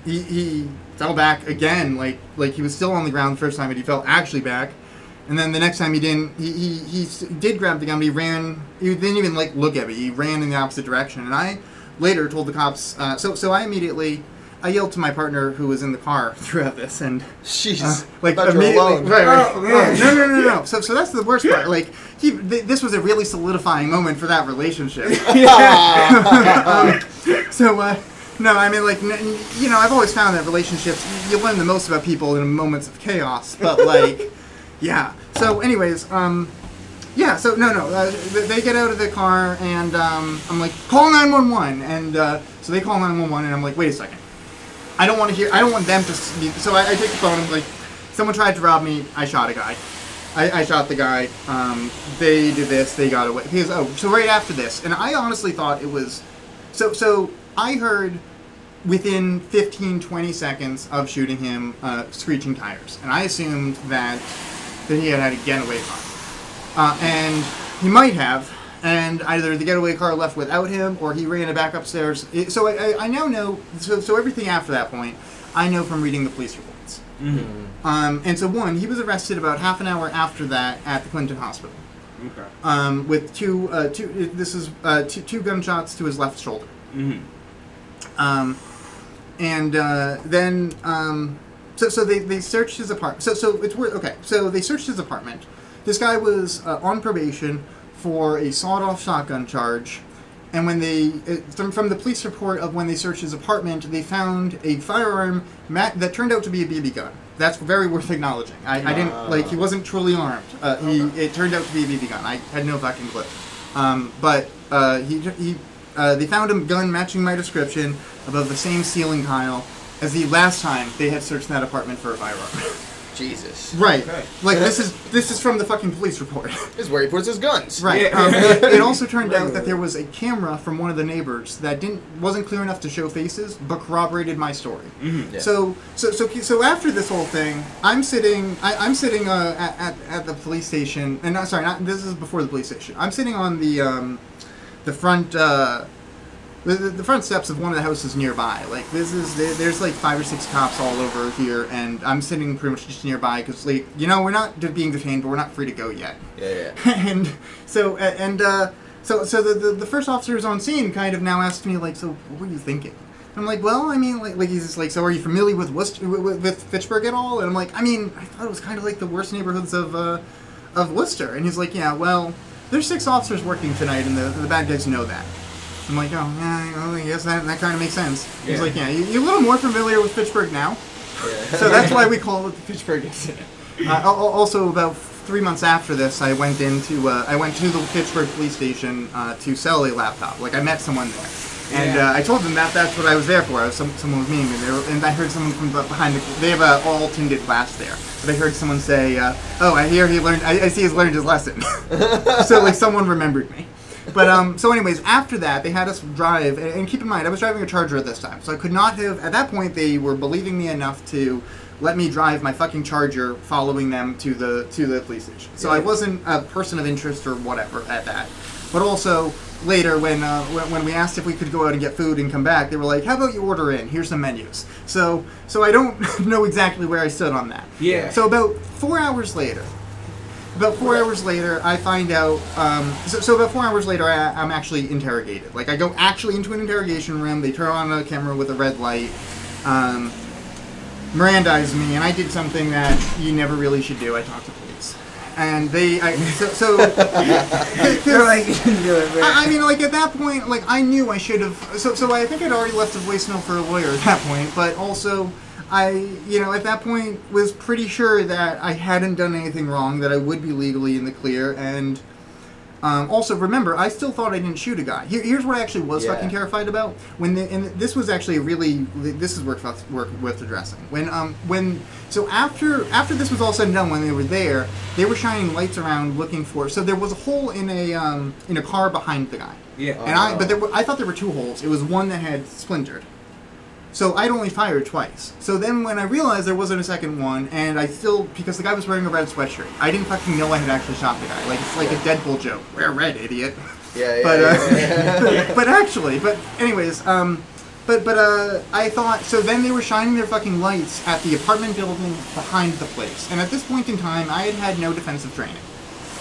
he he fell back again. Like like he was still on the ground the first time, but he fell actually back. And then the next time he didn't, he, he, he did grab the gun, but he ran, he didn't even like look at me. He ran in the opposite direction. And I later told the cops, uh, so, so I immediately, I yelled to my partner who was in the car throughout this and she's uh, like I thought you were immediately, alone. right, right. Oh, man. no, no, no, no. So, so that's the worst part. Like, he, th- this was a really solidifying moment for that relationship. um, so, uh, no, I mean, like, n- you know, I've always found that relationships, you learn the most about people in moments of chaos. But, like, yeah. So, anyways, um, yeah, so no, no. Uh, they get out of the car, and um, I'm like, call 911. And uh, so they call 911, and I'm like, wait a second. I don't want to hear. I don't want them to. So I, I take the phone. Like, someone tried to rob me. I shot a guy. I, I shot the guy. Um, they did this. They got away. Goes, oh, so right after this, and I honestly thought it was. So so I heard within 15 20 seconds of shooting him uh, screeching tires and i assumed that that he had had a getaway car uh, and he might have and either the getaway car left without him or he ran it back upstairs so I, I, I now know so, so everything after that point i know from reading the police reports Mm-hmm. Um, and so one, he was arrested about half an hour after that at the Clinton Hospital Okay. um, with two, uh, two. This is uh, two, two gunshots to his left shoulder. Mm-hmm. Um, and uh, then, um, so so they, they searched his apartment. So so it's worth okay. So they searched his apartment. This guy was uh, on probation for a sawed-off shotgun charge. And when they, uh, from, from the police report of when they searched his apartment, they found a firearm that turned out to be a BB gun. That's very worth acknowledging. I, I didn't like he wasn't truly armed. Uh, he it turned out to be a BB gun. I had no fucking clue. Um, but uh, he he uh, they found a gun matching my description above the same ceiling tile as the last time they had searched that apartment for a firearm. Jesus. right. Okay. Like this is this is from the fucking police report. This is where he puts his guns. Right. Yeah. Um, it, it also turned out that there was a camera from one of the neighbors that didn't wasn't clear enough to show faces, but corroborated my story. Mm-hmm. Yeah. So, so, so, so after this whole thing, I'm sitting. I, I'm sitting uh, at, at, at the police station, and not sorry, not this is before the police station. I'm sitting on the um, the front. Uh, the, the the front steps of one of the houses nearby. Like this is there's like five or six cops all over here, and I'm sitting pretty much just nearby because like you know we're not being detained, but we're not free to go yet Yeah, yeah. and so and uh, so so the, the the first officers on scene kind of now asked me like, so what were you thinking? I'm like, well, I mean, like, like he's just like, so are you familiar with with, with Fitchburg at all? And I'm like, I mean, I thought it was kind of like the worst neighborhoods of uh, of Worcester. And he's like, yeah, well, there's six officers working tonight, and the the bad guys know that. I'm like, oh, yeah, I guess that that kind of makes sense. He's like, yeah, you, you're a little more familiar with Fitchburg now. So that's why we call it the Fitchburg incident. Uh, al- al- also, about three months after this, I went into uh, I went to the Fitchburg police station uh, to sell a laptop. Like I met someone there, and Yeah. uh, I told them that that's what I was there for. I was some, someone was meeting me, and I heard someone from behind the. They have a all tinted glass there, but I heard someone say, uh, "Oh, I hear he learned. I, I see he's learned his lesson." so like someone remembered me. But um, so anyways, after that, they had us drive, and, and keep in mind, I was driving a Charger at this time, so I could not have. At that point, they were believing me enough to let me drive my fucking Charger, following them to the to the police station. So I wasn't a person of interest or whatever at that. But also later, when, uh, when when we asked if we could go out and get food and come back, they were like, "How about you order in? Here's some menus." So so I don't know exactly where I stood on that. Yeah. So about four hours later, about four hours later, I find out. Um, so, so about four hours later, I, I'm actually interrogated. Like I go actually into an interrogation room. They turn on a camera with a red light, um, Mirandize me, and I did something that you never really should do. I talked to police, and they. I, so, so You're like, you can do it, man. I, I mean, like at that point, like I knew I should have. So, so I think I'd already left a voicemail for a lawyer at that point. But also, I, you know, at that point was pretty sure that I hadn't done anything wrong, that I would be legally in the clear, and um, also remember, I still thought I didn't shoot a guy. Here, here's what I actually was Yeah. fucking terrified about. When the, and this was actually really this is worth worth, worth addressing. When um when so after after this was all said and done, when they were there, they were shining lights around looking for. So there was a hole in a um in a car behind the guy. yeah. And I, but there were, I thought there were two holes. It was one that had splintered. So I'd only fired twice. So then when I realized there wasn't a second one, and I still, because the guy was wearing a red sweatshirt, I didn't fucking know I had actually shot the guy. Like, it's like a Deadpool joke. Wear red, idiot. Yeah, yeah. But, uh, yeah, yeah. but actually, but anyways, um, but, but, uh, I thought, so then they were shining their fucking lights at the apartment building behind the place. And at this point in time, I had had no defensive training.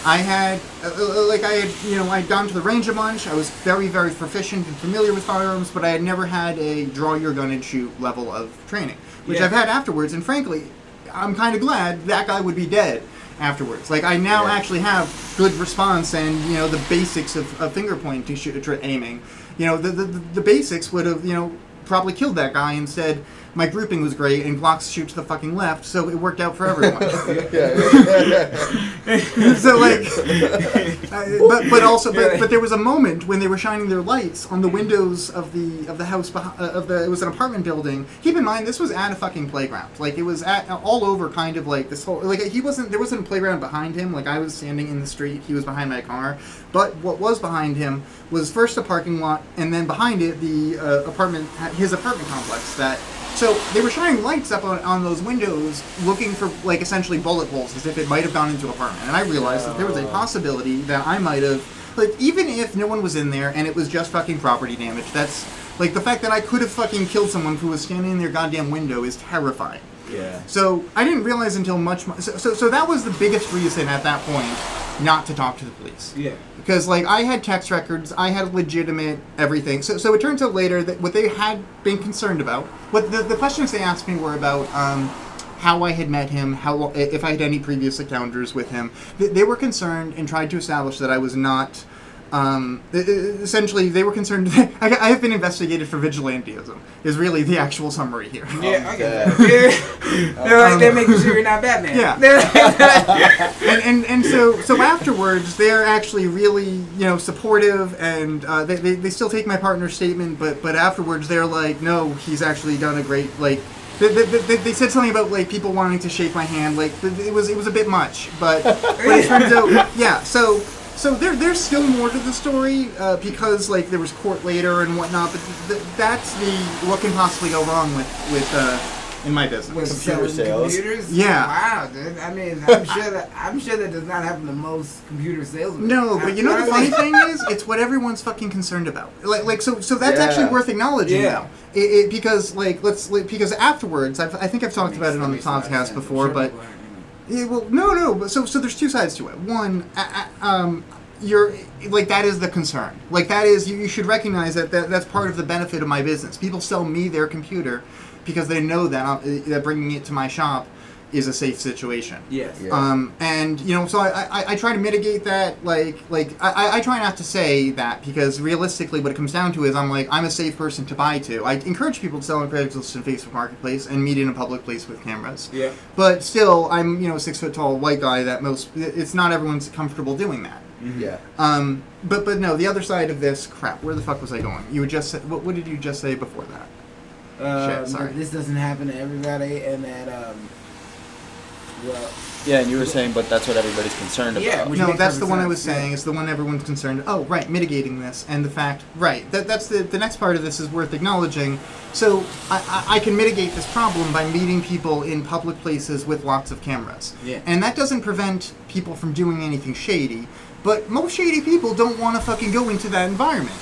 I had, uh, like, I had, you know, I'd gone to the range a bunch. I was very, very proficient and familiar with firearms, but I had never had a draw your gun and shoot level of training, which Yeah. I've had afterwards. And frankly, I'm kind of glad that guy would be dead afterwards. Like, I now Yeah. actually have good response and, you know, the basics of, of finger pointing, aiming. You know, the, the, the basics would have, you know, probably killed that guy. Instead, my grouping was great, and Glocks shoot to the fucking left, so it worked out for everyone. yeah, yeah, yeah. so like, uh, but but also but, but there was a moment when they were shining their lights on the windows of the of the house behind, uh, of the it was an apartment building. Keep in mind this was at a fucking playground. Like it was at all over kind of like this whole like he wasn't there wasn't a playground behind him. Like I was standing in the street, he was behind my car. But what was behind him was first a parking lot, and then behind it the uh, apartment his apartment complex that. So they were shining lights up on, on those windows, looking for like essentially bullet holes, as if it might have gone into an apartment. And I realized that there was a possibility that I might have, like, even if no one was in there and it was just fucking property damage, that's Like the fact that I could have fucking killed someone who was standing in their goddamn window is terrifying. Yeah. So I didn't realize until much. So, so, so that was the biggest reason at that point not to talk to the police. Yeah. Because like I had tax records, I had legitimate everything. So, so it turns out later that what they had been concerned about, what the, the questions they asked me were about um, how I had met him, how if I had any previous encounters with him. They, they were concerned and tried to establish that I was not. Um, essentially, they were concerned. I, I have been investigated for vigilantism. Is really the actual summary here. Yeah, I Um, get that. Yeah. They're like they're making sure you're not Batman. Yeah. and, and and so so afterwards they're actually really you know supportive and uh, they, they, they still take my partner's statement but but afterwards they're like no he's actually done a great like they, they, they, they said something about like people wanting to shake my hand like it was it was a bit much but, but it turns out yeah so so there, there's still more to the story uh, because like there was court later and whatnot but th- that's the what can possibly go wrong with with uh, in my business With Computer selling sales. Computers? Yeah. Wow, dude. I mean, I'm sure that I'm sure that does not happen to most computer salesmen. No, but you know the funny thing is, it's what everyone's fucking concerned about. Like, like so, so that's Yeah. actually worth acknowledging Yeah. now. It, it, because, like, let's like, because afterwards, I've, I think I've talked about it on the Makes a lot of podcast before, I'm sure but yeah, well, no, no. But so, so there's two sides to it. One, uh, uh, um, you're like that is the concern. Like that is you, you should recognize that, that that's part of the benefit of my business. People sell me their computer because they know that i that bringing it to my shop is a safe situation. Yes. Yeah. Um, and you know, so I, I, I try to mitigate that. Like, like I, I- I try not to say that because realistically, what it comes down to is I'm like I'm a safe person to buy to. I encourage people to sell on Craigslist and Facebook Marketplace and meet in a public place with cameras. Yeah. But still, I'm you know a six foot tall white guy that most it's not everyone's comfortable doing that. Yeah. Um, but but no, the other side of this crap. Where the fuck was I going? You would just say, what, what did you just say before that? Um, Shit, sorry. This doesn't happen to everybody, and that um, well, Yeah, and you were saying, but that's what everybody's concerned Yeah, about. Which no, makes that's the perfect one I sense, was yeah. saying. It's the one everyone's concerned. Oh, right, mitigating this and the fact. Right, that, that's the the next part of this is worth acknowledging. So I, I, I can mitigate this problem by meeting people in public places with lots of cameras. Yeah. And that doesn't prevent people from doing anything shady. But most shady people don't want to fucking go into that environment.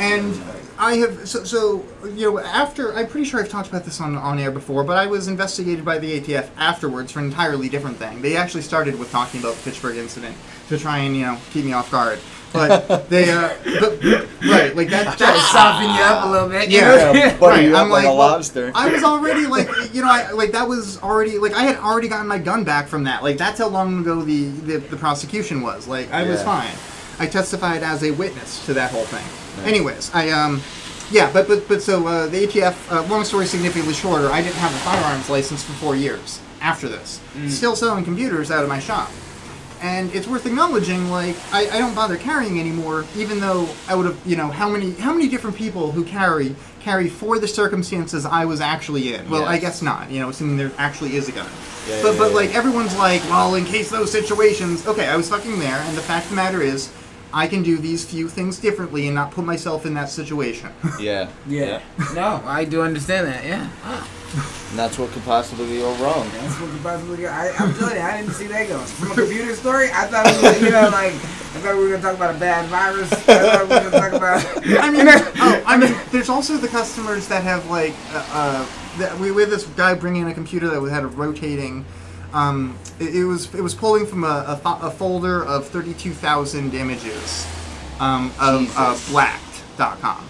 And I have so, so you know after I'm pretty sure I've talked about this on on air before, but I was investigated by the ATF afterwards for an entirely different thing. They actually started with talking about the Fitchburg incident to try and you know keep me off guard, but they uh, but, right like that. try to that soften you up a little bit. Yeah. know? Yeah, butter you I'm up like, a well, lobster. I was already like, you know, I like that was already like I had already gotten my gun back from that. Like that's how long ago the the, the prosecution was. Like I was fine. I testified as a witness to that whole thing. Anyways, I um, yeah, but but but so uh, the ATF. Uh, long story significantly shorter. I didn't have a firearms license for four years after this. Still selling computers out of my shop. And it's worth acknowledging, like I, I don't bother carrying anymore, even though I would have, you know, how many how many different people who carry carry for the circumstances I was actually in. Well, I guess not, you know, assuming there actually is a gun. Yeah, but yeah, but yeah. like everyone's like, well, in case those situations, okay, I was fucking there, and the fact of the matter is, I can do these few things differently and not put myself in that situation. Yeah. Yeah. No, I do understand that. Yeah. And that's what could possibly go wrong. That's what could possibly go. I, I'm telling you, I didn't see that going. From a computer story, I thought it was, you know, like, I thought we were going to talk about a bad virus. I thought we were going to talk about. I mean, oh, I mean, there's also the customers that have like, uh, uh that we, we had this guy bringing in a computer that had a rotating. Um, it, it was it was pulling from a, a, fo- a folder of 32,000 images um, of uh, Jesus. blacked.com.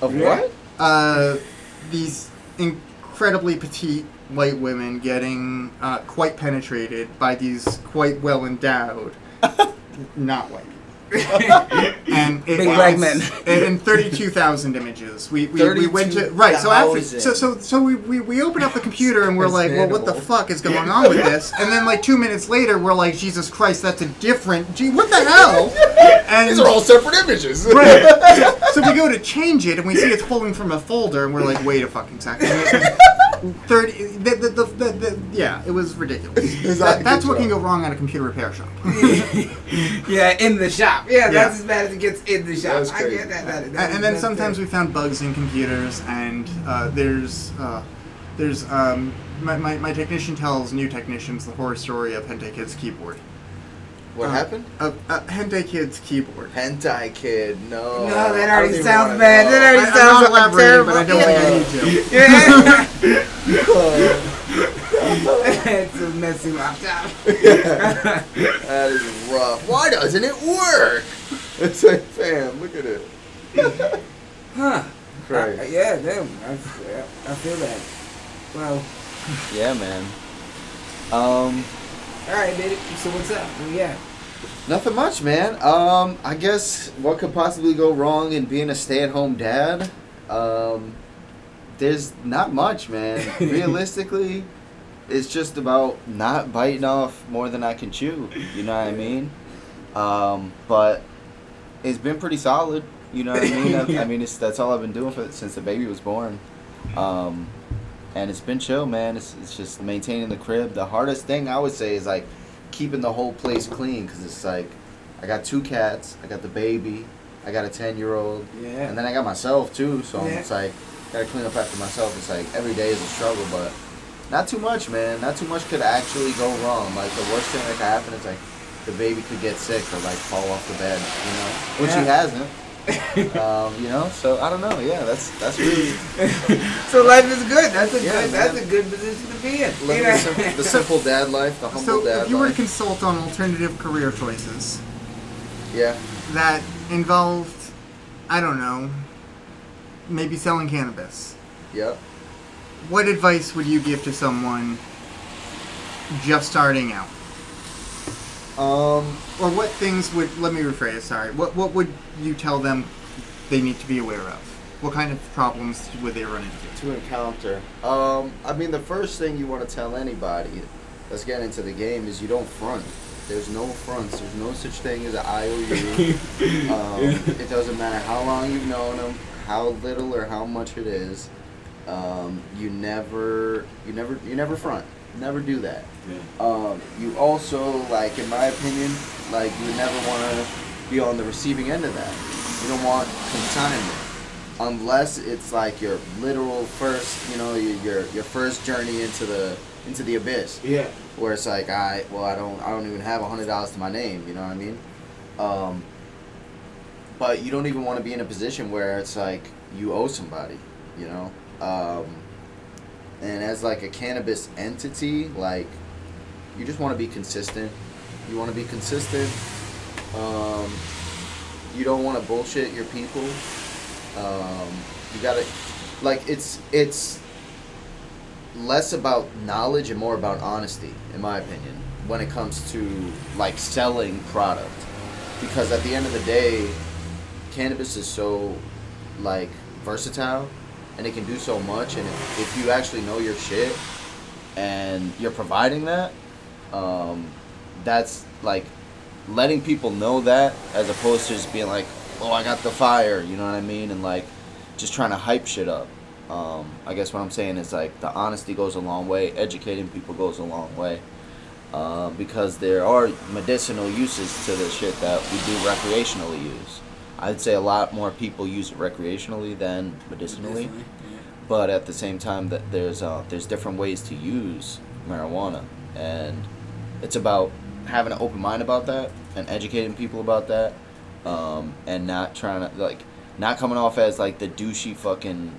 Of what? Uh, these incredibly petite white women getting uh, quite penetrated by these quite well endowed, not white. and it, Big black men. and, and 32,000 images. We, we, we went to right. So after so so so we, we, we opened up the computer and we're like, well, what the fuck is going on with this? And then like two minutes later, we're like, Jesus Christ, that's a different. Gee, what the hell? And These are all separate images. Right. so we go to change it, and we see it's pulling from a folder, and we're like, wait a fucking second. Thirty. The, the, the, the, the, yeah, it was ridiculous. It's That- that's good what can go wrong at a computer repair shop. yeah, in the shop. Yeah, Yeah. that's as bad as it gets in the shop. I get that. that, and, that and then sometimes we found bugs in computers, and uh, there's uh, there's um, my, my, my technician tells new technicians the horror story of Hentai Kid's keyboard. What Uh, happened? A, a Hentai Kid's keyboard. Hentai kid. No. No, that already sounds bad. know. That already I, sounds I'm not like elaborating, but I don't terrible. think I need to. Yeah. it's a messy laptop. That is rough. Why doesn't it work? It's like, fam, look at it. Huh. Christ. Uh, yeah, damn. I, I feel that. Well, Yeah, man. Um, all right, baby. So what's up? Well, yeah. nothing much, man. Um, I guess what could possibly go wrong in being a stay-at-home dad? Um, there's not much, man. Realistically, it's just about not biting off more than I can chew. You know what I mean? Um, but it's been pretty solid. You know what I mean? I, I mean, it's that's all I've been doing for since the baby was born. Um, and it's been chill, man. It's, it's just maintaining the crib. The hardest thing I would say is like keeping the whole place clean because it's like I got two cats, I got the baby, I got a ten year old, Yeah. and then I got myself too. So Yeah. it's like gotta clean up after myself. It's like every day is a struggle, but not too much, man. Not too much could actually go wrong. Like the worst thing that could happen is like the baby could get sick or like fall off the bed, you know, which he hasn't. um, you know, so I don't know. Yeah, that's that's really so life is good. That's a Yeah, good. That's a good position to be in. Living You the, simple, the simple dad life, the humble So, dad if you were to consult on alternative career choices yeah. that involved, I don't know, maybe selling cannabis, Yep. what advice would you give to someone just starting out? Um, Or what things would, let me rephrase, sorry, what, what would you tell them they need to be aware of? What kind of problems would they run into? to encounter. Um, I mean, the first thing you want to tell anybody that's getting into the game is you don't front. There's no fronts. There's no such thing as an IOU. um, it doesn't matter how long you've known them, how little or how much it is. Um, you never, you never, you never front. Never do that. Um, you also, like, in my opinion, like you never want to be on the receiving end of that. You don't want consignment unless it's like your literal first, you know, your your, your first journey into the into the abyss, Yeah. where it's like, I well, I don't I don't even have a hundred dollars to my name, you know what I mean? Um, but you don't even want to be in a position where it's like you owe somebody, you know. Um, and as like a cannabis entity, like you just want to be consistent. You want to be consistent. Um, you don't want to bullshit your people. Um, you gotta, like, it's it's less about knowledge and more about honesty, in my opinion, when it comes to like selling product. Because at the end of the day, cannabis is so like versatile, and it can do so much. And if, if you actually know your shit, and you're providing that, um, that's like letting people know that as opposed to just being like, oh, I got the fire, you know what I mean? And like just trying to hype shit up. Um, I guess what I'm saying is like the honesty goes a long way, educating people goes a long way. Uh, because there are medicinal uses to the shit that we do recreationally use. I'd say a lot more people use it recreationally than medicinally. But at the same time that there's uh, there's different ways to use marijuana. And it's about having an open mind about that and educating people about that um, and not trying to like not coming off as like the douchey fucking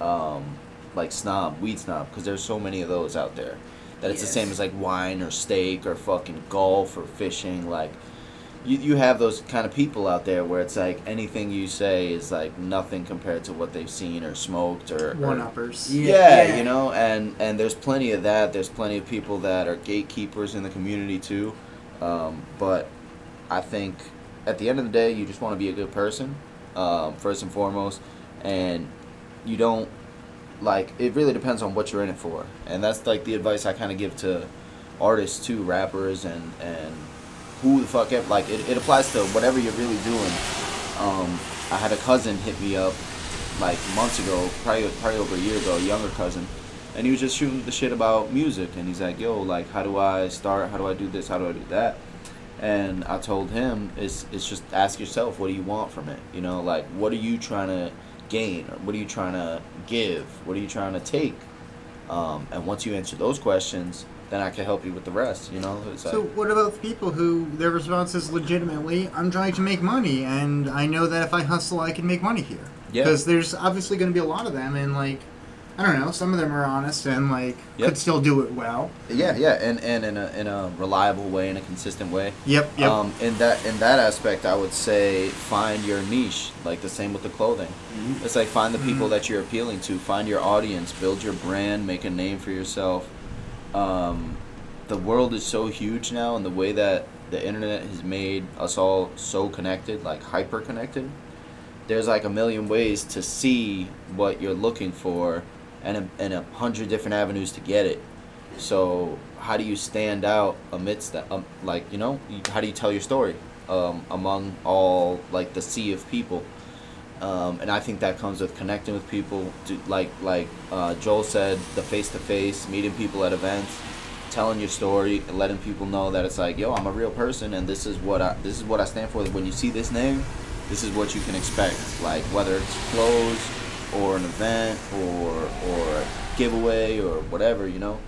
um, like snob weed snob because there's so many of those out there. That it's Yes. the same as like wine or steak or fucking golf or fishing like you, you have those kind of people out there where it's like anything you say is like nothing compared to what they've seen or smoked or, or One uppers. Yeah, yeah, yeah. you know, and and there's plenty of that. There's plenty of people that are gatekeepers in the community too. Um, but I think at the end of the day, you just want to be a good person, um, first and foremost, and you don't like. It really depends on what you're in it for, and that's like the advice I kind of give to artists too, rappers and and who the fuck ever. Like it, it applies to whatever you're really doing. Um, I had a cousin hit me up like months ago, probably probably over a year ago, a younger cousin, and he was just shooting the shit about music, and he's like, "Yo, like, how do I start? How do I do this? How do I do that?" And I told him, "It's it's just ask yourself, what do you want from it? You know, like, what are you trying to gain, or what are you trying to give? What are you trying to take?" Um, and once you answer those questions, then I can help you with the rest. You know, it's like, So what about the people who their response is legitimately, I'm trying to make money, and I know that if I hustle, I can make money here. Yeah. Because there's obviously going to be a lot of them, and like, I don't know, some of them are honest and like Yep. could still do it well. yeah, yeah, and, and in a in a reliable way, in a consistent way. Yep. Yep. Um, in that in that aspect, I would say find your niche. Like the same with the clothing. Mm-hmm. It's like find the people Mhm. that you're appealing to. Find your audience. Build your brand. Make a name for yourself. Um, the world is so huge now, and the way that the internet has made us all so connected, like hyper connected. There's like a million ways to see what you're looking for, and a, and a hundred different avenues to get it. So how do you stand out amidst that? Um, like you know, how do you tell your story um, among all like the sea of people? Um, and I think that comes with connecting with people, to, like like uh, Joel said, the face to face, meeting people at events, telling your story, letting people know that it's like, yo, I'm a real person, and this is what I this is what I stand for. When you see this name, this is what you can expect. Like whether it's clothes or an event or or a giveaway or whatever, you know.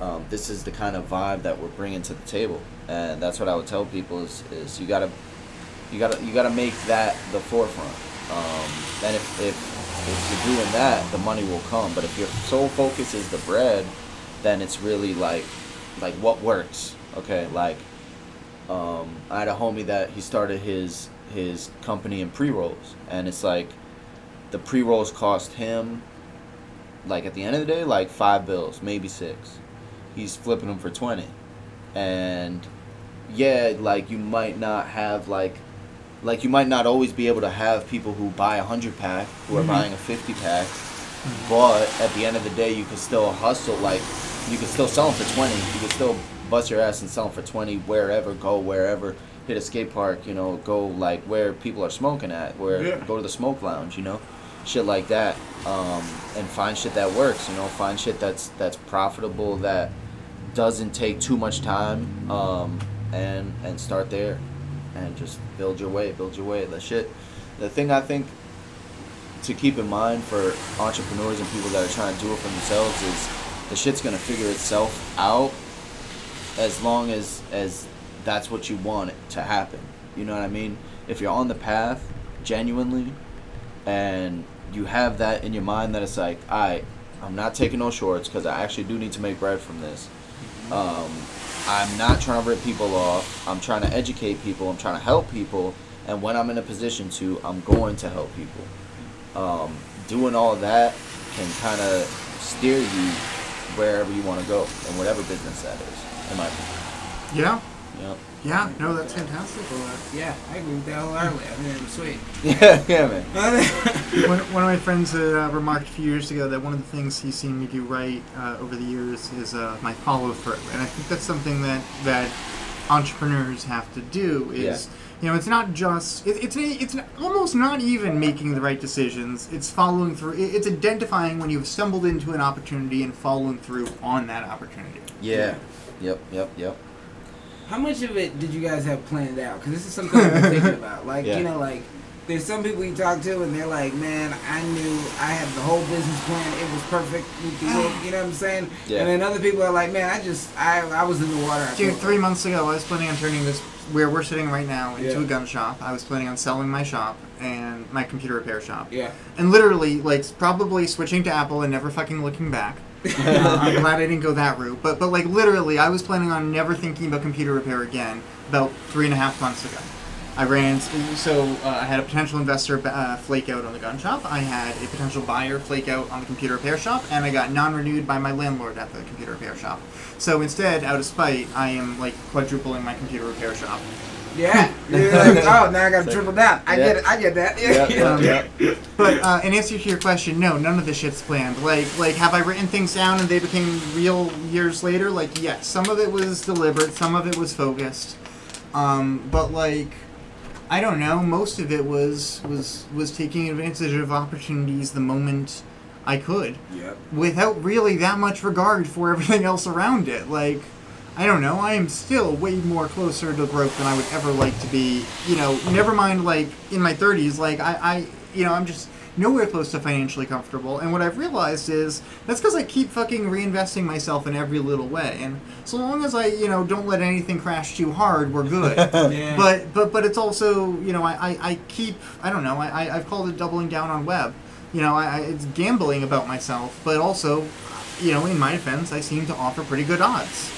Um, this is the kind of vibe that we're bringing to the table, and that's what I would tell people is, is you gotta you gotta you gotta make that the forefront. Um, and if, if if you're doing that, the money will come. But if your sole focus is the bread, then it's really like like what works. Okay, like um, I had a homie that he started his his company in pre rolls, and it's like the pre rolls cost him like at the end of the day like five bills, maybe six. He's flipping them for twenty, and yeah, like you might not have like like you might not always be able to have people who buy a hundred pack who are Mhm. buying a fifty pack, but at the end of the day, you can still hustle. Like you can still sell them for twenty. You can still bust your ass and sell them for twenty wherever, go wherever, hit a skate park. You know, go like where people are smoking at, where Yeah. go to the smoke lounge. You know, shit like that. Um, and find shit that works. You know, find shit that's that's profitable that doesn't take too much time. Um, and and start there, and just build your way, build your way. The shit. The thing I think to keep in mind for entrepreneurs and people that are trying to do it for themselves is the shit's gonna figure itself out as long as as that's what you want it to happen. You know what I mean? If you're on the path genuinely and you have that in your mind that it's like, I I'm not taking no shorts because I actually do need to make bread from this. Um, I'm not trying to rip people off. I'm trying to educate people. I'm trying to help people. And when I'm in a position to, I'm going to help people. Um, doing all that can kind of steer you wherever you want to go in whatever business that is. In my opinion. yeah. Yeah. Yeah. No, that's fantastic. Yeah, I agree with that wholeheartedly. I think it was sweet. Yeah, yeah, man. one, one of my friends uh, remarked a few years ago that one of the things he's seen me do right uh, over the years is uh, my follow through, and I think that's something that that entrepreneurs have to do. Is you know, it's not just it, it's it's almost not even making the right decisions. It's following through. it- It's identifying when you've stumbled into an opportunity and following through on that opportunity. Yeah. Yep, yep, yep. How much of it did you guys have planned out? Because this is something I've been thinking about. Like, Yeah. you know, like, there's some people you talk to and they're like, man, I knew I had the whole business plan. It was perfect. with the work," You know what I'm saying? Yeah. And then other people are like, man, I just, I, I was in the water. I Dude, felt three months ago, I was planning on turning this where we're sitting right now into Yeah. a gun shop. I was planning on selling my shop and my computer repair shop. Yeah. And literally, like, probably switching to Apple and never fucking looking back. Uh, I'm glad I didn't go that route. But, but like, literally, I was planning on never thinking about computer repair again about three and a half months ago. I ran, so uh, I had a potential investor uh, flake out on the gun shop. I had a potential buyer flake out on the computer repair shop, and I got non-renewed by my landlord at the computer repair shop. So instead, out of spite, I am like quadrupling my computer repair shop. Yeah. You're like, oh, now I got to triple down. I Yeah. get it. I get that. Yep, Um, yep, yep. But uh, in answer to your question, no, none of this shit's planned. Like, like, have I written things down and they became real years later? Like, yes, some of it was deliberate, some of it was focused. Um, but like, I don't know. Most of it was was was taking advantage of opportunities the moment I could, Yep. without really that much regard for everything else around it. Like. I don't know. I am still way more closer to broke than I would ever like to be. You know, never mind like in my 30s. Like I, I, you know, I'm just nowhere close to financially comfortable. And what I've realized is that's because I keep fucking reinvesting myself in every little way. And so long as I, you know, don't let anything crash too hard, we're good. Yeah. But but but it's also you know I, I, I keep I don't know I, I I've called it doubling down on web. You know I, I it's gambling about myself, but also you know in my defense I seem to offer pretty good odds.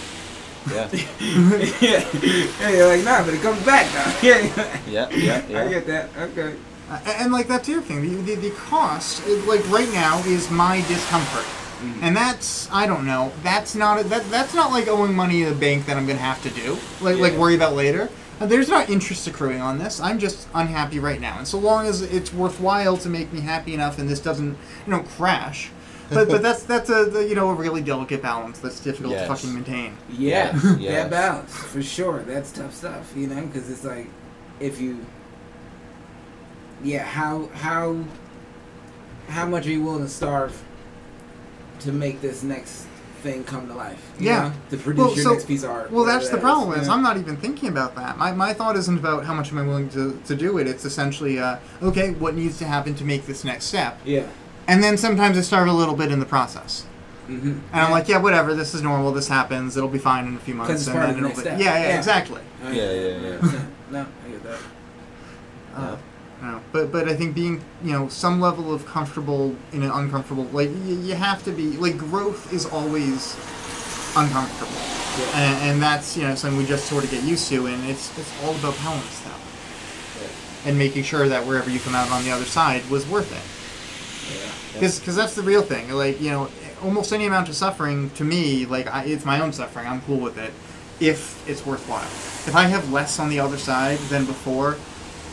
Yeah. yeah. yeah, you're like, nah, but it comes back now. Yeah, Yeah. Yeah. I get that. Okay. Uh, and, and like that's the other thing. The, the, the cost, is, like right now, is my discomfort, and that's I don't know. That's not a, that that's not like owing money to the bank that I'm gonna have to do. Like like worry about later. Uh, there's not interest accruing on this. I'm just unhappy right now, and so long as it's worthwhile to make me happy enough, and this doesn't you know crash. But but that's that's a the, you know a really delicate balance that's difficult Yes. to fucking maintain. Yeah, Yes, yes. that balance for sure. That's tough stuff, you know, because it's like if you, yeah, how how how much are you willing to starve to make this next thing come to life? you Yeah. know? to produce Well, your so- next piece of art. Well, whatever that's the that problem. Is you? I'm not even thinking about that. My, my thought isn't about how much am I willing to, to do it. It's essentially, uh, okay, what needs to happen to make this next step, yeah. And then sometimes I starve a little bit in the process. Mm-hmm. And I'm like, yeah, whatever. This is normal. This happens. It'll be fine in a few months. and then the it'll be, yeah, yeah, Yeah. exactly. I Yeah, get yeah, no, I get that. Uh, no, but but I think being you know some level of comfortable in an uncomfortable like you, you have to be like growth is always uncomfortable, Yeah. and, and that's you know something we just sort of get used to, and it's it's all about balance though, and making sure that wherever you come out on the other side was worth it. Yeah. Because that's the real thing. Like, you know, almost any amount of suffering, to me, like, I, it's my own suffering. I'm cool with it if it's worthwhile. If I have less on the other side than before,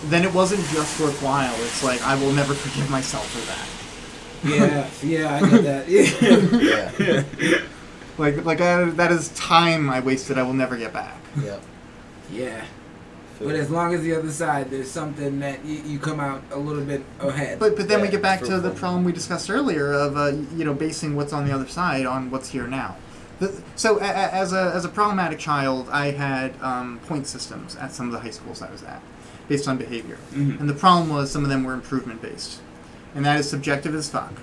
then it wasn't just worthwhile. It's like, I will never forgive myself for that. Yeah, yeah, I get that. Yeah. Yeah. Like, like I, that is time I wasted I will never get back. Yeah. yeah. But as long as the other side, there's something that you, you come out a little bit ahead. But but then we get back to the problem we discussed earlier of uh, you know basing what's on the other side on what's here now. The, so a, a, as a as a problematic child, I had um, point systems at some of the high schools I was at, based on behavior, Mhm. and the problem was some of them were improvement based, and that is subjective as fuck.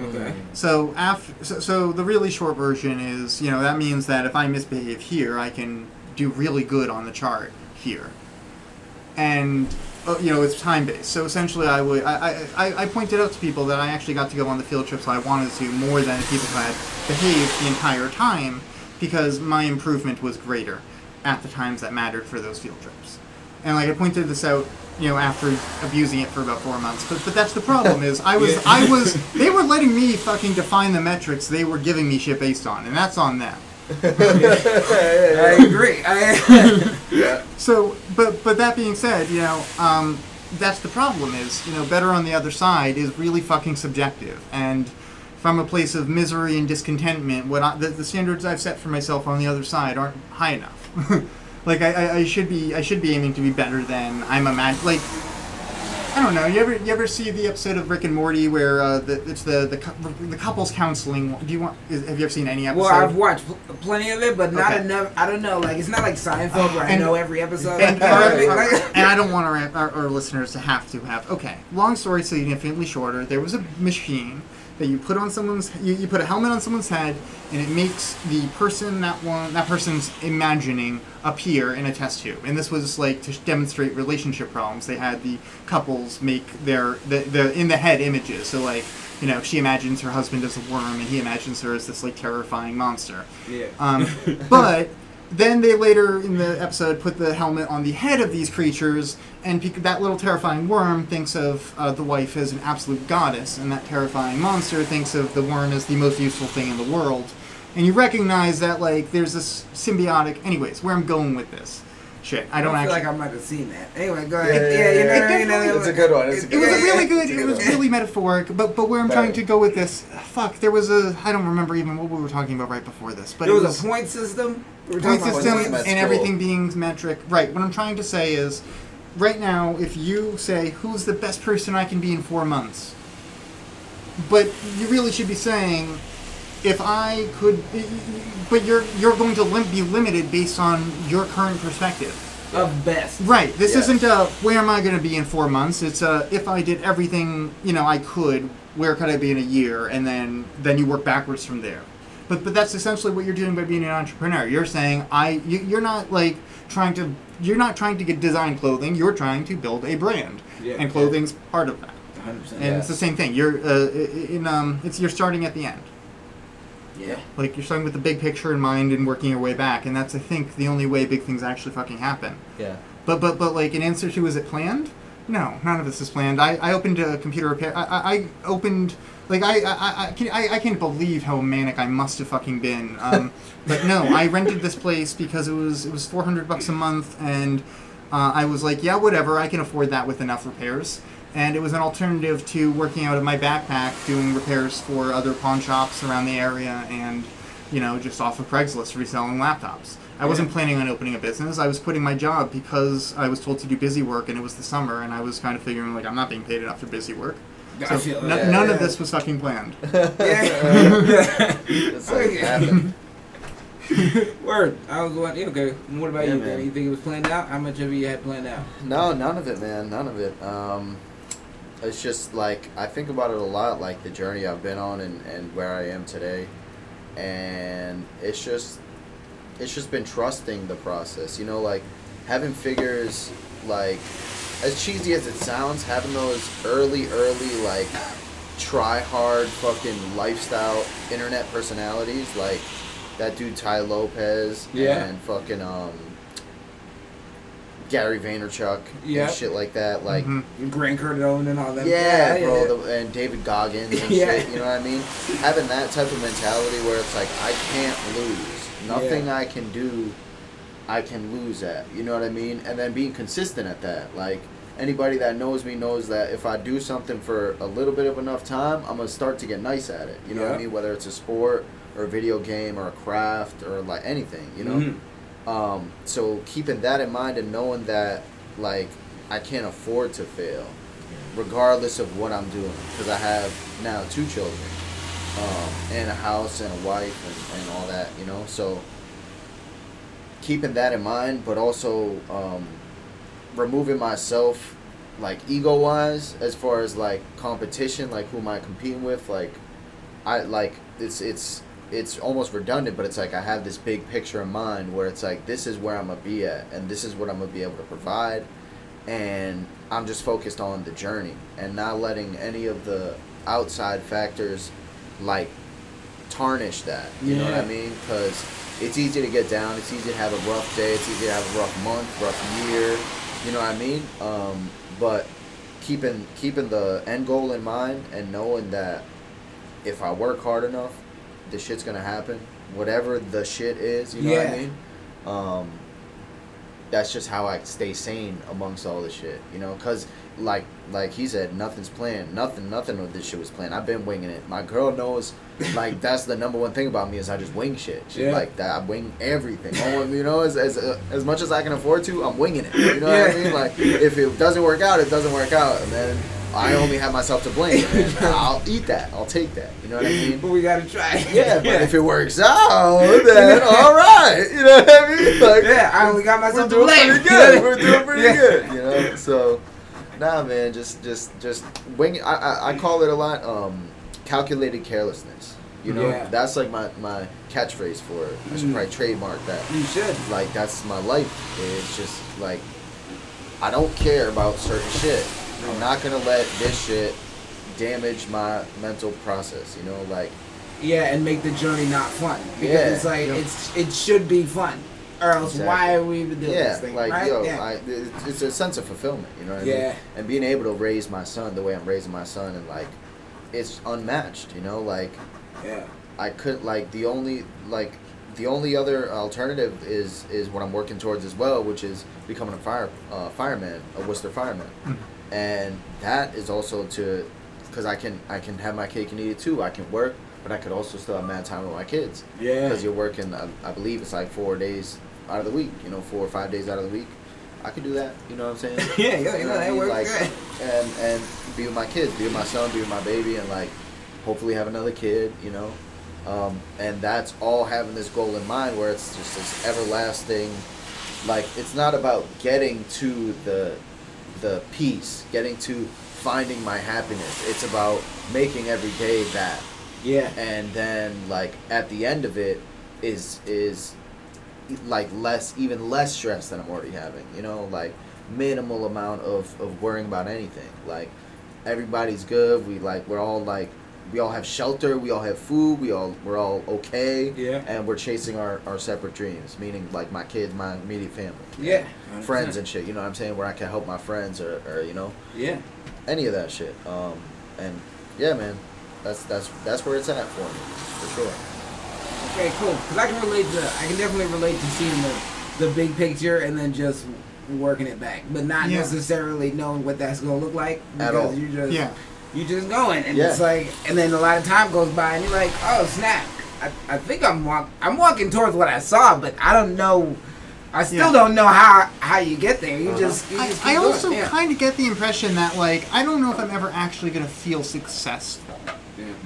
okay. So after so, so the really short version is you know that means that if I misbehave here, I can do really good on the chart here, and uh, you know it's time based. So essentially, I would I, I, I pointed out to people that I actually got to go on the field trips I wanted to more than people who had behaved the entire time because my improvement was greater at the times that mattered for those field trips. And like I pointed this out, you know, after abusing it for about four months. But but that's the problem is I was. I was they were letting me fucking define the metrics they were giving me shit based on, and that's on them. I agree. I, Yeah. So, but but that being said, you know, um, that's the problem. Is you know, better on the other side is really fucking subjective, and from a place of misery and discontentment, what I, the, the standards I've set for myself on the other side aren't high enough. like I, I, I should be, I should be aiming to be better than I'm imagine. Like I don't know. You ever you ever see the episode of Rick and Morty where uh, the, it's the the, the couples counseling? Do you want? Is, have you ever seen any episode? well, I've watched pl- plenty of it, but not Okay. enough. I don't know. Like it's not like Seinfeld where I And- know every episode. and, Like, our- like- our- and I don't want our, our, our listeners to have to have. Okay, long story significantly shorter. There was a machine that you put on someone's. You, you put a helmet on someone's head, and it makes the person that one that person's imagining appear in a test tube. And this was like to demonstrate relationship problems. They had the couples make their the, the in the head images. So like. You know, she imagines her husband as a worm, and he imagines her as this like terrifying monster. yeah. Um, but then they later in the episode put the helmet on the head of these creatures, and that little terrifying worm thinks of uh, the wife as an absolute goddess, and that terrifying monster thinks of the worm as the most useful thing in the world. And you recognize that like there's this symbiotic. Anyways, where I'm going with this, shit, I don't I feel actually. like I might have seen that. Anyway, go Yeah, ahead. yeah, Yeah, you know, yeah, what I mean? definitely- It's a good one. It's a it good was one. a really good. It's It was one. really metaphoric, but but where I'm trying to go with this, fuck, there was a. I don't remember even what we were talking about right before this, but There it was, a point system. We were point talking about system and cool. everything being metric. Right. What I'm trying to say is, right now, if you say who's the best person I can be in four months, but you really should be saying, if I could, but you're you're going to lim- be limited based on your current perspective. of best. Right. This Yes. isn't uh where am I going to be in four months? It's uh if I did everything you know I could, where could I be in a year? And then then you work backwards from there. But but that's essentially what you're doing by being an entrepreneur. You're saying I you, you're not like trying to you're not trying to get design clothing. You're trying to build a brand, Yeah. and clothing's part of that. 100%. And it's the same thing. You're uh, in um it's you're starting at the end. Yeah. Like you're starting with the big picture in mind and working your way back, and that's I think the only way big things actually fucking happen. Yeah. But but but like in answer to is it planned? No, none of this is planned. I, I opened a computer repair. I, I, I opened like I I, I, can, I I can't believe how manic I must have fucking been. Um, but no, I rented this place because it was it was four hundred bucks a month, and uh, I was like, yeah, whatever, I can afford that with enough repairs. And it was an alternative to working out of my backpack doing repairs for other pawn shops around the area, and you know just off of Craigslist reselling laptops. I wasn't planning on opening a business. I was quitting my job because I was told to do busy work, and it was the summer, and I was kind of figuring like I'm not being paid enough for busy work. I feel n- that. none yeah. of this was fucking planned. Yeah. It's like Word. I was going. yeah, Okay. What about Yeah, you? man. Man? You think it was planned out? How much of it you had planned out? No, none of it, man. None of it. Um, it's just like I think about it a lot, like the journey I've been on and, and where I am today, and it's just it's just been trusting the process. You know, like having figures like as cheesy as it sounds, having those early, early like try hard fucking lifestyle internet personalities like that dude Tai Lopez Yeah. and fucking um Gary Vaynerchuk Yeah. and shit like that. Like Mhm. Grant Cardone and all that. yeah, bro, yeah. The, and David Goggins and Yeah. shit. You know what I mean? Having that type of mentality where it's like I can't lose. Nothing Yeah. I can do, I can lose at. You know what I mean? And then being consistent at that. Like anybody that knows me knows that if I do something for a little bit of enough time, I'm gonna start to get nice at it. You know what I mean? Whether it's a sport or a video game or a craft or like anything. You know. Mhm. Um, so keeping that in mind and knowing that like I can't afford to fail, regardless of what I'm doing, because I have now two children, um, and a house and a wife and, and all that, you know. So keeping that in mind, but also um, removing myself like ego wise as far as like competition, like who am I competing with, like I like it's it's it's almost redundant, but it's like I have this big picture in mind where it's like this is where I'm gonna be at, and this is what I'm gonna be able to provide, and I'm just focused on the journey and not letting any of the outside factors like tarnish that. You know what I mean? Because it's easy to get down. It's easy to have a rough day. It's easy to have a rough month, rough year. You know what I mean? Um, but keeping keeping the end goal in mind and knowing that if I work hard enough, the shit's gonna happen. Whatever the shit is, you know what I mean? Um, that's just how I stay sane amongst all this shit, you know? Cause like like he said, nothing's planned. Nothing nothing of this shit was planned. I've been winging it. My girl knows, like that's the number one thing about me is I just wing shit. She's Yeah. like that. I wing everything. You know, as as uh, as much as I can afford to, I'm winging it. You know what I mean? Like if it doesn't work out, it doesn't work out, and then I only have myself to blame. I'll eat that. I'll take that. You know what I mean? But we gotta try. Yeah, but if it works out, then all right. You know what I mean? Like, yeah, I only got myself to blame. we're doing pretty good. We're doing pretty Yeah. good. You know, so nah, man, just just just wing. I, I I call it a lot. Um, calculated carelessness. You know, Yeah. that's like my my catchphrase for it. I should Mm. probably trademark that. You should. Like that's my life. It's just like I don't care about certain shit. I'm not gonna let this shit damage my mental process. You know, like Yeah, and make the journey not fun because Yeah. it's like Yep. it's it should be fun, or else Exactly. why are we even doing yeah, this thing? like right? yo, yeah. I, it's, it's a sense of fulfillment. You know what I mean? Yeah. And being able to raise my son the way I'm raising my son, and like, it's unmatched. You know, like yeah. I could like the only like the only other alternative is is what I'm working towards as well, which is becoming a fire uh, fireman, a Worcester fireman, and that is also to because I can I can have my cake and eat it too. I can work, but I could also still have mad time with my kids Yeah. because you're working. I, I believe it's like four days out of the week. You know, four or five days out of the week. I could do that. You know what I'm saying? Yeah, yeah, you know, that works Like, good. and and be with my kids, be with my son, be with my baby, and like hopefully have another kid. You know, um, and that's all having this goal in mind, where it's just this everlasting like it's not about getting to the the peace, getting to finding my happiness. It's about making every day that Yeah. and then like at the end of it is is like less even less stress than I'm already having you know? Like minimal amount of of worrying about anything. Like everybody's good. We like we're all like we all have shelter. We all have food. We all we're all okay. Yeah. and we're chasing our our separate dreams meaning like my kids my immediate family. Yeah. friends and shit. You know what I'm saying? Where I can help my friends or, or you know? Yeah. any of that shit. Um and yeah man. That's that's that's where it's at for me for sure Okay, cool. Because I can relate to, I can definitely relate to seeing the, the big picture and then just working it back, but not Yeah. necessarily knowing what that's gonna look like At because all. you just Yeah. you just going and Yeah. it's like and then a lot of time goes by and you're like, oh snap, I, I think I'm walk I'm walking towards what I saw, but I don't know. I still Yeah. don't know how how you get there. You Uh-huh. just you I, just I keep also yeah. kind of get the impression that like I don't know if I'm ever actually gonna feel successful.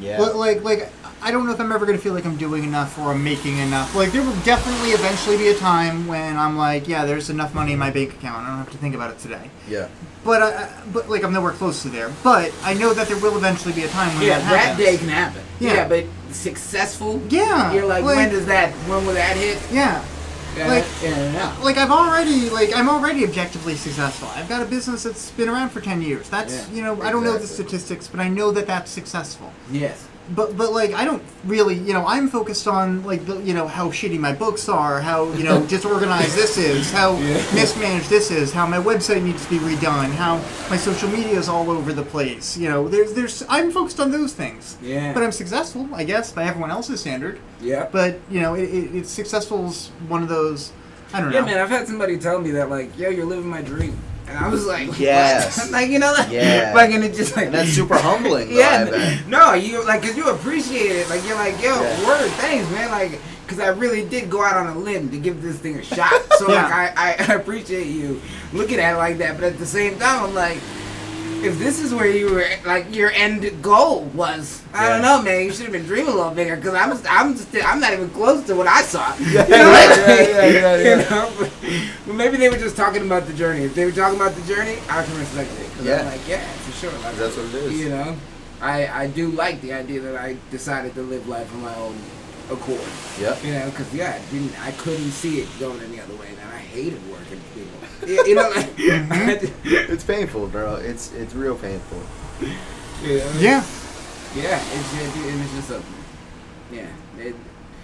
yeah Like, like, like, I don't know if I'm ever going to feel like I'm doing enough or I'm making enough. Like, there will definitely eventually be a time when I'm like, yeah, there's enough money in my bank account. I don't have to think about it today. yeah But, I, I- but like, I'm nowhere close to there. But I know that there will eventually be a time when Yeah, that that day can happen. Yeah. Yeah, but successful. Yeah, You're like, like- when does that? When will that hit? Yeah. Yeah, Like- yeah, yeah. Like I've already like I'm already objectively successful. I've got a business that's been around for ten years. That's Yeah, you know I don't know the statistics, but I know that that's successful. Yes. But but like I don't really you know I'm focused on like the you know how shitty my books are, how you know disorganized this is, how mismanaged this is, how my website needs to be redone, how my social media is all over the place. You know, there's there's I'm focused on those things. Yeah. But I'm successful, I guess, by everyone else's standard. Yeah. But you know, it, it, it's successful is one of those. I don't Yeah, know. Yeah, man, I've had somebody tell me that, like, yo, you're living my dream. And I was like, Yes. like, you know, like, Yeah. like, and it just like, and that's super humbling though, yeah, no, you like, cause you appreciate it. Like, you're like, yo, Yeah. word, thanks, man. Like, cause I really did go out on a limb to give this thing a shot. So, Yeah. like, I, I appreciate you looking at it like that. But at the same time, I'm like, if this is where you were, like, your end goal was, I don't know, man. You should have been dreaming a little bigger. Cause I'm, I'm, still, I'm not even close to what I saw. Yeah, You know, yeah, like, yeah, yeah, yeah, you know, maybe they were just talking about the journey. If they were talking about the journey, I can respect it. Cause Yeah. I'm like, yeah, for sure. Like, That's what it is. You know, I I do like the idea that I decided to live life on my own accord. Yep. You know, because yeah, I didn't I couldn't see it going any other way, and I hated working for people. You you know, like, mm-hmm. It's painful, bro. It's it's real painful. you know, yeah. yeah. It's it, it just a yeah. It,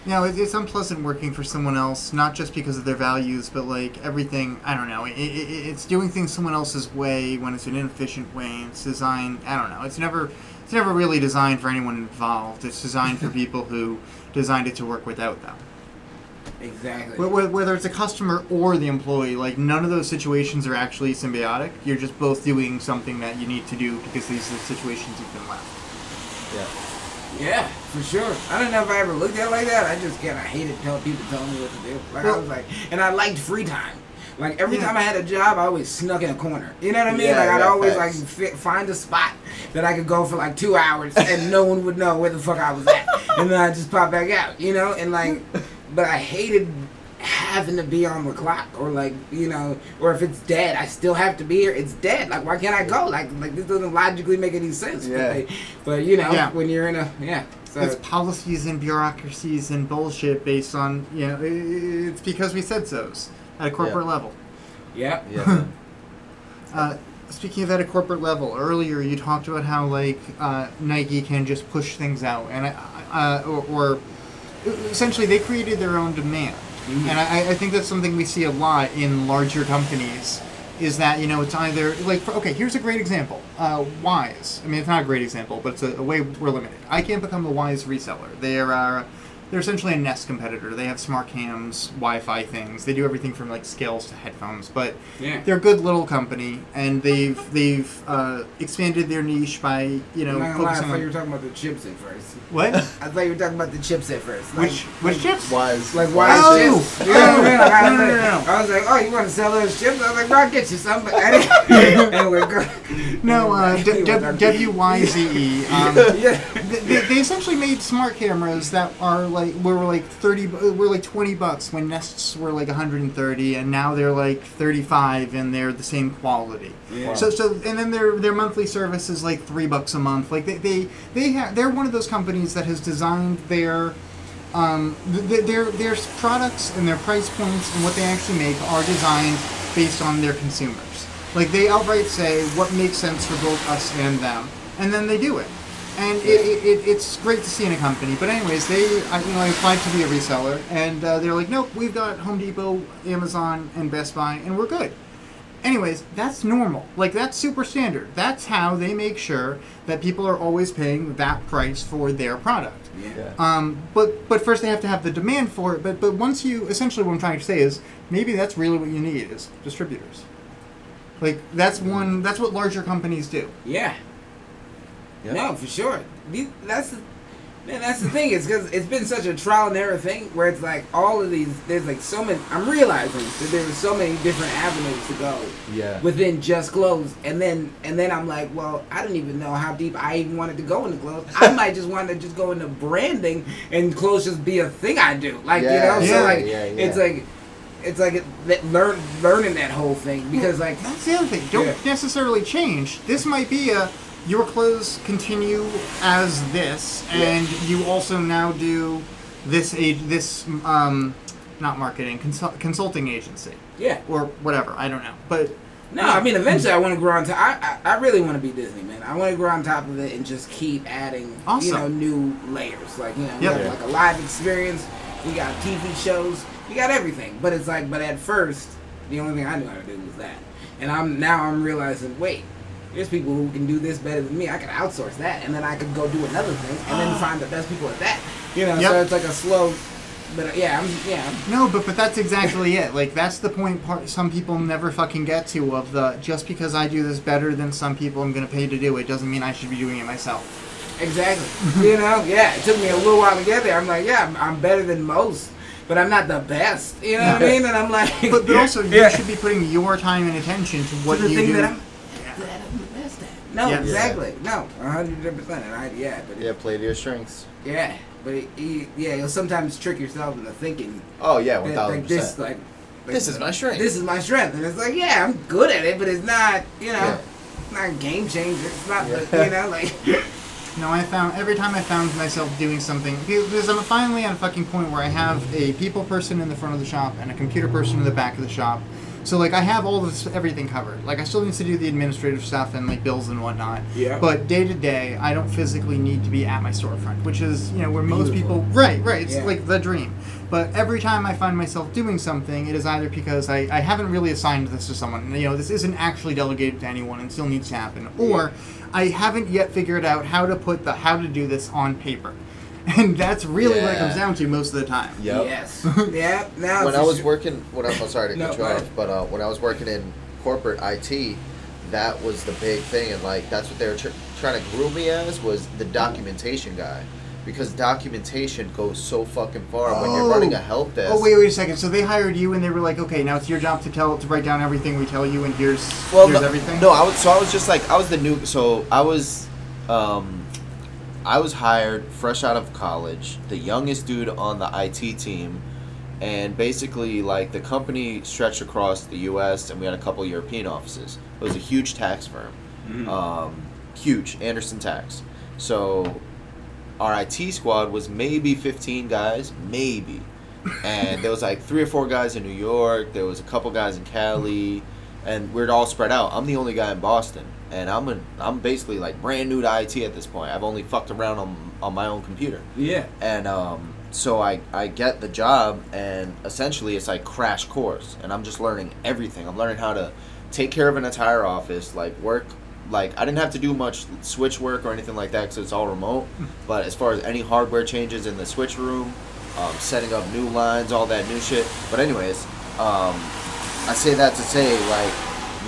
You know, it, it's unpleasant working for someone else, not just because of their values, but like everything. I don't know. It, it, it's doing things someone else's way when it's an inefficient way. It's designed. I don't know. It's never. It's never really designed for anyone involved. It's designed for people who designed it to work without them. Exactly. Wh- wh- Whether it's a customer or the employee, like none of those situations are actually symbiotic. You're just both doing something that you need to do because these are the situations you've been left. Yeah. Yeah, for sure. I don't know if I ever looked at it like that. I just kind of hated telling people telling me what to do. Like I was like, and I liked free time. Like every Yeah. time I had a job, I always snuck in a corner. You know what I mean? Yeah, like I'd always facts. like fi- find a spot that I could go for like two hours and no one would know where the fuck I was at, and then I just pop back out. You know, and like, but I hated having to be on the clock or like you know or if it's dead i still have to be here it's dead like why can't i go like like this doesn't logically make any sense Yeah. but, they- but you know Yeah. when you're in a yeah so It's policies and bureaucracies and bullshit based on you know. i- i- It's because we said so's at a corporate Yeah. level. yeah Yeah. Uh, speaking of at a corporate level, earlier you talked about how like uh, Nike can just push things out, and I- uh, or, or essentially they created their own demand, Mhm. and I, I think that's something we see a lot in larger companies. Is that you know it's either like okay here's a great example uh, Wyze I mean it's not a great example but it's a, a way we're limited I can't become a Wyze reseller There are they're essentially a Nest competitor they have smart cams Wi-Fi things they do everything from like scales to headphones but yeah they're a good little company, and they've they've uh, expanded their niche by you know I'm not gonna lie, I focusing thought you were talking about the chips at first. what I thought you were talking about the chips at first. Like, which which chips? Wise. Like why Oh! chips? You know what I mean? Like, No, was no, like, no, no. I was like, oh, you want to sell those chips? I was like, bro, I'll get you some. But I didn't. anyway. No, uh, You D- were D- talking- W Y Z E. Um, yeah. they, they essentially made smart cameras that are like were like thirty, bu- were like twenty bucks when Nests were like 130, and now they're like 35, and they're the same quality. Yeah. So so and then their their monthly service is like three bucks a month. Like they they they have they're one of those companies that has designed their um, th- th- their their products and their price points and what they actually make are designed based on their consumers. Like they outright say what makes sense for both us and them, and then they do it. And it, it, it, it's great to see in a company. But anyways, they I, you know I applied to be a reseller, and uh, they're like, nope, we've got Home Depot, Amazon, and Best Buy, and we're good. Anyways, that's normal. Like that's super standard. That's how they make sure that people are always paying that price for their product. Yeah. Um, but but first they have to have the demand for it. But but once you essentially what I'm trying to say is maybe that's really what you need is distributors. Like that's one that's what larger companies do. Yeah. Yeah. No, for sure. That's the, man. That's the thing. It's because it's been such a trial and error thing where it's like all of these. There's like so many. I'm realizing that there's so many different avenues to go Yeah. within just clothes, and then and then I'm like, well, I don't even know how deep I even wanted to go into clothes. I might just want to just go into branding and clothes just be a thing I do. Like Yeah, you know, yeah, so like yeah, yeah. it's like. It's like it, that learn learning that whole thing because like That's the other thing. Don't Yeah. necessarily change. This might be a your clothes continue as this, and you also now do this age this um not marketing consult, consulting agency yeah or whatever. I don't know, but No, I mean eventually I want to grow on top. I, I I really want to be Disney, man. I want to grow on top of it and just keep adding, you know, new layers. Like you know, we Yep. got like a live experience. We got TV shows. We got everything. But it's like, but at first, the only thing I knew how to do was that. And I'm now I'm realizing, wait, there's people who can do this better than me. I could outsource that, and then I could go do another thing, and then find the best people at that. You know, so it's like a slow. But uh, yeah, I'm yeah. No, but but that's exactly it. Like that's the point. Part some people never fucking get to of the just because I do this better than some people I'm gonna pay to do it doesn't mean I should be doing it myself. Exactly. you know, yeah. It took me a little while to get there. I'm like, yeah, I'm, I'm better than most, but I'm not the best. You know what I mean? And I'm like, But but also you Yeah. should be putting your time and attention to what to the you thing do. that I'm that I'm the best at. No, Yeah. exactly. No, 100 percent. And I yeah, but Yeah, play to your strengths. yeah, but it, it- yeah, you'll sometimes trick yourself into thinking Oh yeah, one that, thousand like this, percent. like, like This is my strength. This is my strength, and it's like, yeah, I'm good at it, but it's not, you know, Yeah. it's not a game changer. It's not, Yeah. you know, like. No, I found every time I found myself doing something because I'm finally at a fucking point where I have a people person in the front of the shop and a computer person in the back of the shop. So like I have all this everything covered. Like I still need to do the administrative stuff and like bills and whatnot. Yeah. But day to day, I don't physically need to be at my storefront, which is you know where most Beautiful. people right right. It's Yeah. like the dream. But every time I find myself doing something, it is either because I, I haven't really assigned this to someone. You know, this isn't actually delegated to anyone and still needs to happen, or I haven't yet figured out how to put the how to do this on paper. And that's really what it comes down to most of the time. Yep. Yes. yeah. Now. when I was sure. working, when I, I'm sorry to No, cut you off, but uh, when I was working in corporate IT, that was the big thing, and like that's what they were tr- trying to groom me as was the documentation guy, because documentation goes so fucking far when you're Oh. running a help desk. Oh wait, wait a second. So they hired you, and they were like, "Okay, now it's your job to tell to write down everything we tell you, and here's Well, here's no, everything." No, I was so I was just like I was the new. So I was, um, I was hired fresh out of college, the youngest dude on the IT team, and basically like the company stretched across the U.S. and we had a couple European offices. It was a huge tax firm, um, huge Andersen Tax. So our IT squad was maybe 15 guys, maybe. And there was like three or four guys in New York, there was a couple guys in Cali, and we're all spread out. I'm the only guy in Boston, and I'm a, I'm basically like brand new to IT at this point. I've only fucked around on on my own computer. Yeah. And um, so I, I get the job, and essentially it's like crash course, and I'm just learning everything. I'm learning how to take care of an entire office, like work. Like I didn't have to do much switch work or anything like that because it's all remote. But as far as any hardware changes in the switch room, um, setting up new lines, all that new shit. But anyways, um, I say that to say like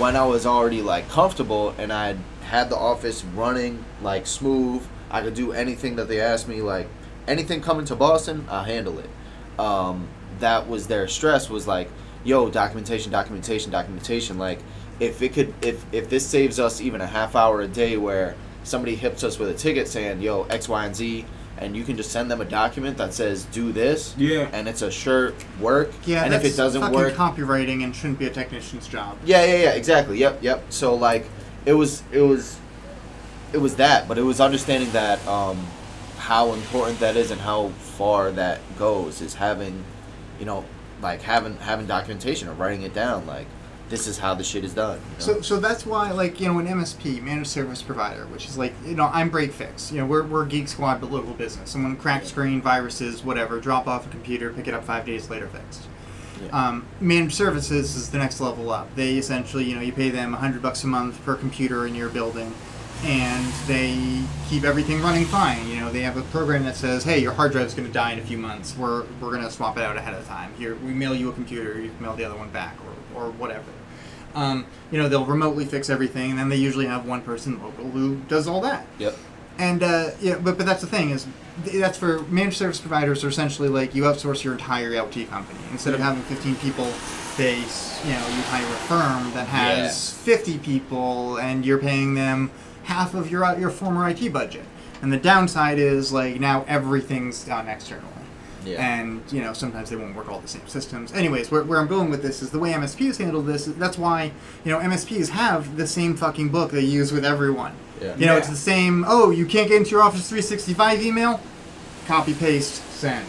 when I was already like comfortable and I had the office running like smooth, I could do anything that they asked me. Like anything coming to Boston, I'll handle it. Um, that was their stress was like, yo, documentation, documentation, documentation. Like if it could, if if this saves us even a half hour a day where somebody hits us with a ticket saying, yo, X, Y, and Z. and you can just send them a document that says do this, Yeah. and it's a sure work. Yeah, and if it doesn't work, copywriting and shouldn't be a technician's job. yeah, yeah, yeah, exactly. Yep, yep. So like, it was, it was, it was that, but it was understanding that um, how important that is and how far that goes is having, you know, like having having documentation or writing it down. Like, this is how the shit is done. you know? So, so that's why, like, you know, an MSP, managed service provider, which is like, you know, I'm Break Fix. You know, we're, we're Geek Squad, but local business. Someone cracked screen, viruses, whatever, drop off a computer, pick it up five days later, fixed. Yeah. Um, managed services is the next level up. They essentially, you know, you pay them a hundred bucks a month per computer in your building, and they keep everything running fine. You know, they have a program that says, "Hey, your hard drive's going to die in a few months. We're we're going to swap it out ahead of time. Here, we mail you a computer. You mail the other one back, or or whatever." Um, you know, they'll remotely fix everything, and then they usually have one person local who does all that. yep. And uh, yeah, but but that's the thing is that's for managed service providers are essentially like you outsource your entire LT company instead of having 15 people. They you know you hire a firm that has 50 people and you're paying them half of your your former IT budget. And the downside is like now everything's done externally. Yeah. And you know sometimes they won't work all the same systems. Anyways, where, where I'm going with this is the way MSPs handle this. That's why you know MSPs have the same fucking book they use with everyone. Yeah. You know, Yeah. it's the same. Oh, you can't get into your Office 365 email? Copy paste send,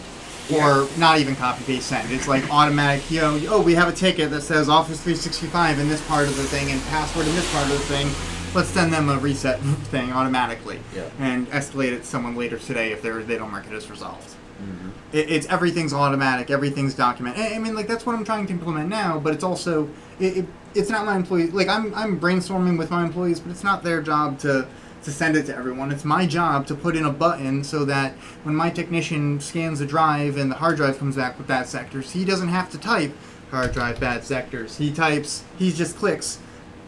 or not even copy paste send. It's like automatic. You know, oh, we have a ticket that says Office 365 in this part of the thing and password in this part of the thing. Let's send them a reset thing automatically, Yeah. and escalate it to someone later today if they're they don't mark it as resolved. Mm-hmm. It, it's everything's automatic, everything's documented. I I mean, like that's what I'm trying to implement now. But it's also it, it, it's not my employees. Like I'm I'm brainstorming with my employees, but it's not their job to to send it to everyone. It's my job to put in a button so that when my technician scans a drive and the hard drive comes back with bad sectors, he doesn't have to type hard drive bad sectors. He types, he just clicks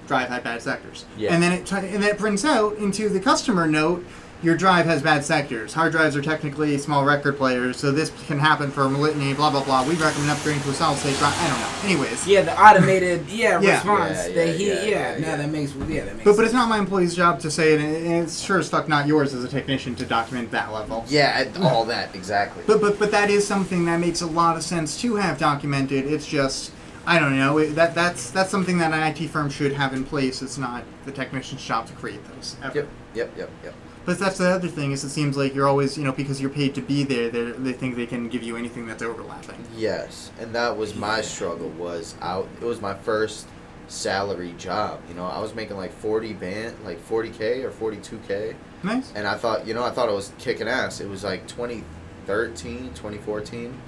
drive had bad sectors. Yeah. And then it t- and then it prints out into the customer note your drive has bad sectors. Hard drives are technically small record players, so this can happen for a litany, blah blah blah. We recommend upgrading to a solid state drive. I don't know. Anyways. Yeah, the automated yeah, Yeah. response. Yeah, that he yeah, yeah, yeah, no, that makes yeah, that makes But, but it's not my employee's job to say it, and it's sure as fuck not yours as a technician to document that level. Yeah, all that exactly. But but but that is something that makes a lot of sense to have documented. It's just I don't know it, that that's that's something that an IT firm should have in place. It's not the technician's job to create those. Ever. Yep, yep, yep, yep. But that's the other thing is it seems like you're always you know because you're paid to be there. They they think they can give you anything that's overlapping. Yes, and that was my struggle. Was out. It was my first salary job. You know, I was making like forty band, like forty k or forty two k, Nice. and I thought, you know, I thought it was kicking ass. It was like 2013, 2014.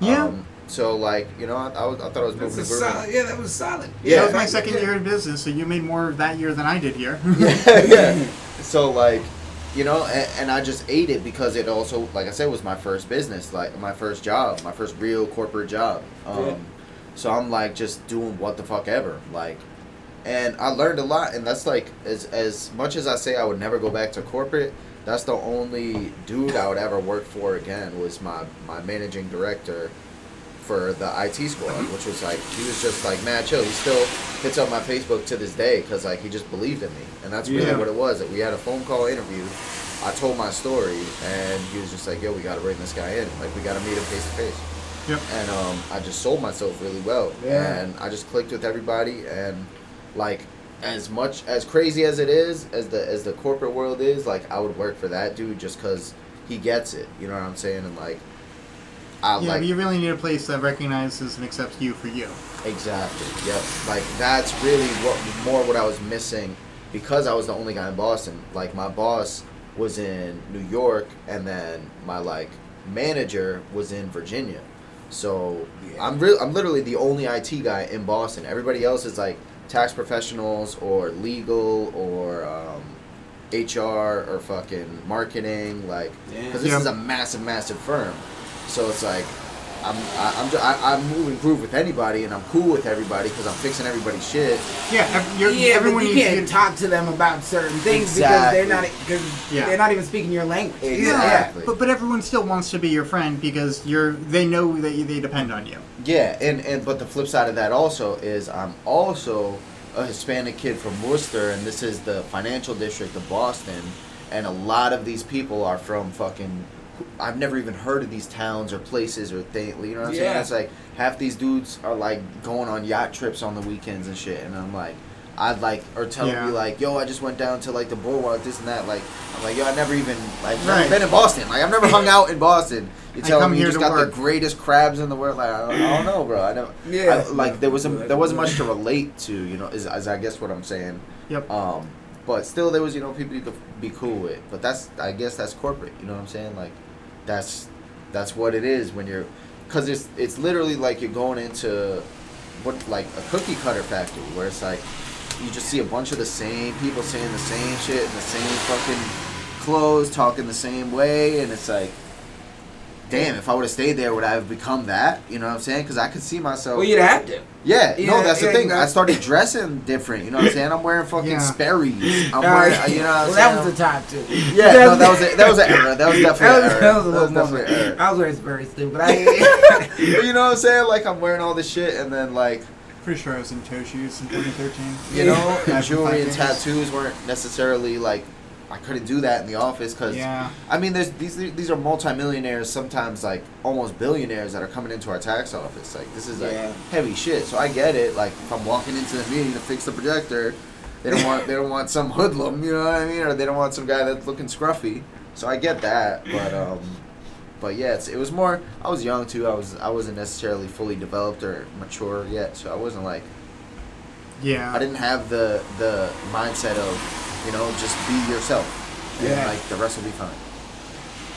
Yeah. Um, so like, you know, I, I, was, I thought I was That's moving a solid, yeah, that was solid. Yeah. that was my second yeah. year in business, so you made more that year than I did here. yeah, yeah. So like, you know, and, and I just ate it because it also, like I said, was my first business, like my first job, my first real corporate job. Um, Yeah. So I'm like just doing what the fuck ever, like, and I learned a lot. And that's like as as much as I say I would never go back to corporate. That's the only dude I would ever work for again was my my managing director for the IT squad, which was like he was just like mad chill. He still hits up my Facebook to this day because like he just believed in me, and that's really Yeah. what it was. That we had a phone call interview. I told my story, and he was just like, "Yo, we got to bring this guy in. Like, we got to meet him face to face." Yep. And um, I just sold myself really well, Yeah. and I just clicked with everybody, and like as much as crazy as it is, as the as the corporate world is, like I would work for that dude just because he gets it. You know what I'm saying? And like, I yeah, like you really need a place that recognizes and accepts you for you. Exactly. Yep. Like that's really what more what I was missing because I was the only guy in Boston. Like my boss was in New York and then my like manager was in Virginia. So Yeah. I'm real I'm literally the only IT guy in Boston. Everybody else is like tax professionals or legal or um, HR or fucking marketing like because this Yeah. is a massive massive firm. So it's like I'm I, I'm ju- I, I'm moving groove with anybody, and I'm cool with everybody because I'm fixing everybody's shit. Yeah, you're, yeah, everyone but you can't you- talk to them about certain things Exactly. because they're not because Yeah. they're not even speaking your language. Exactly. Yeah, but but everyone still wants to be your friend because you're they know that you, they depend on you. Yeah, and and but the flip side of that also is I'm also a Hispanic kid from Worcester, and this is the financial district of Boston, and a lot of these people are from fucking I've never even heard of these towns or places or things. You know what I'm saying? It's like half these dudes are like going on yacht trips on the weekends and shit, and I'm like. I'd like, or telling Yeah. me like, yo, I just went down to like the boardwalk, this and that. Like, I'm like, yo, I never even, like, never been in Boston. Like, I've never hung out in Boston. You tell me you just got work. the greatest crabs in the world? Like, I don't, I don't know, bro. I never. Yeah. I, like, there wasn't, there wasn't much to relate to. You know, is, is I guess what I'm saying. Yep. Um, but still, there was you know people you could be cool with. But that's I guess that's corporate. You know what I'm saying? Like, that's that's what it is when you're, cause it's it's literally like you're going into, what like a cookie cutter factory where it's like, you just see a bunch of the same people saying the same shit in the same fucking clothes, talking the same way, and it's like. Damn, if I would have stayed there, would I have become that? You know what I'm saying? Because I could see myself. Well, you'd have to. Yeah, Yeah, no, that's the yeah, thing. I started dressing different. You know what I'm saying? I'm wearing fucking Yeah. Sperry's. I'm Uh, wearing, you know what I'm well, saying? that was the top two. yeah, no, that was a, that was an era. That was definitely That an was, era. that was a That was definitely an era. I was very, very stupid. I, But you know what I'm saying? Like I'm wearing all this shit, and then like Pretty sure I was in toe shoes in 2013. you know, jewelry and tattoos weren't necessarily like I couldn't do that in the office because Yeah. I mean, there's these these are multimillionaires, sometimes like almost billionaires that are coming into our tax office. Like this is like Yeah. heavy shit. So I get it. Like if I'm walking into the meeting to fix the projector, they don't want they don't want some hoodlum, you know what I mean, or they don't want some guy that's looking scruffy. So I get that, but um, but yeah, it's, it was more. I was young too. I was I wasn't necessarily fully developed or mature yet, so I wasn't like Yeah. I didn't have the the mindset of you know just be yourself. And Yeah. like the rest will be fine.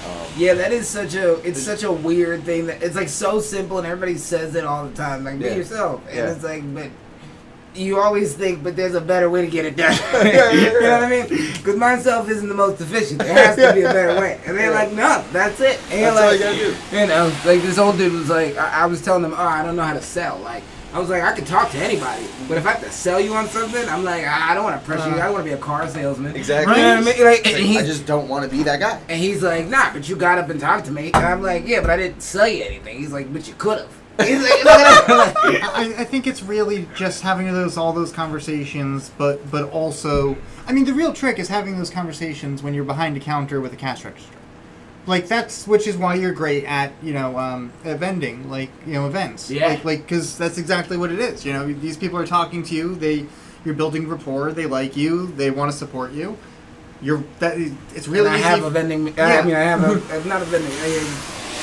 Um, yeah, that is such a. It's such a weird thing that it's like so simple and everybody says it all the time. Like be Yeah. yourself, and Yeah. it's like, but you always think, but there's a better way to get it done. Yeah, you know what I mean? Because myself isn't the most efficient. There has to be a better way. And they're like, no, that's it. And That's like, you. You know, like this old dude was like, I, I was telling him, oh, I don't know how to sell. Like, I was like, I can talk to anybody, but if I have to sell you on something, I'm like, I I don't want to pressure you. Uh. I want to be a car salesman. Exactly. You know I mean? Like, and, I just don't want to be that guy. and he's like, nah, but you got up and talked to me. And I'm like, yeah, but I didn't sell you anything. He's like, but you could have. He's like, look. Like, I, I think it's really just having those all those conversations, but but also, I mean, the real trick is having those conversations when you're behind a counter with a cash register. Like that's which is why you're great at you know um, at vending, like you know events. Yeah. Like like because that's exactly what it is. You know, these people are talking to you. They you're building rapport. They like you. They want to support you. You're that it's really and I easy. have a vending. Yeah. I mean, I have a not a vending, a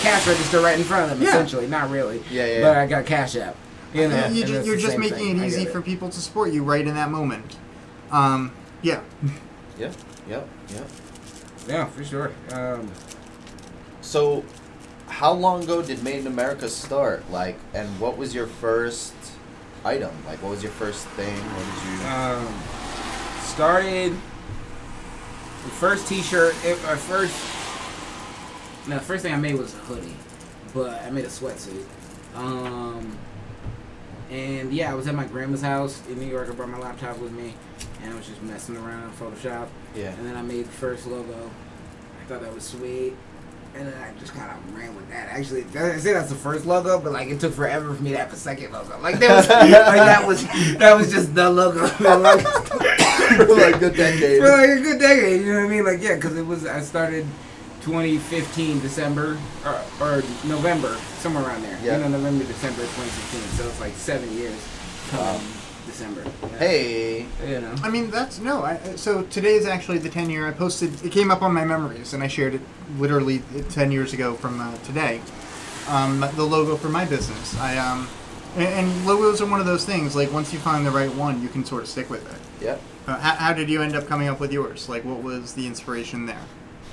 cash register right in front of them. Yeah. Essentially, not really. Yeah, yeah. But I got Cash App. You know, you, and ju- it's you're just making thing. It get easy for people to support you right in that moment. Um, yeah. Yep. Yep. Yep. Yeah, for sure. Um, So, how long ago did MAYD in America start? Like, and what was your first item? Like, what was your first thing? What did you? um, started the first T-shirt. It, our first, no, the first thing I made was a hoodie, but I made a sweatsuit. Um, and yeah, I was at my grandma's house in New York. I brought my laptop with me, and I was just messing around in Photoshop. yeah. And then I made the first logo. I thought that was sweet. And then I just kind of ran with that. Actually, I say that's the first logo, but like it took forever for me to have a second logo. Like that was, like that was, that was just the logo. For like a good decade. For like a good decade, you know what I mean? Like yeah, because it was I started 2015 December or, or November somewhere around there. Yeah. You know, November December 2016. So it's like seven years. Wow. Um, December. Yeah. Hey. You know. I mean, that's no. I, so today is actually the 10 year. I posted. It came up on my memories, and I shared it literally 10 years ago from uh, today. Um, the logo for my business. I um, and, and logos are one of those things. Like once you find the right one, you can sort of stick with it. Yep. Uh, how, how did you end up coming up with yours? Like, what was the inspiration there?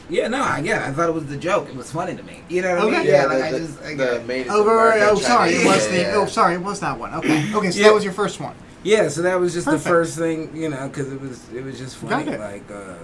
Yeah, no, again, I thought it was the joke. It was funny to me. You know what I Okay. mean? Yeah, Yeah, like the, I just, I the get- made in Oh, right, right, oh, sorry, it Chinese. was the. Yeah, yeah. Oh, sorry, it was that one. Okay, okay, so Yeah. that was your first one. Yeah. So that was just Perfect. the first thing, you know, because it was, it was just funny. Like, uh,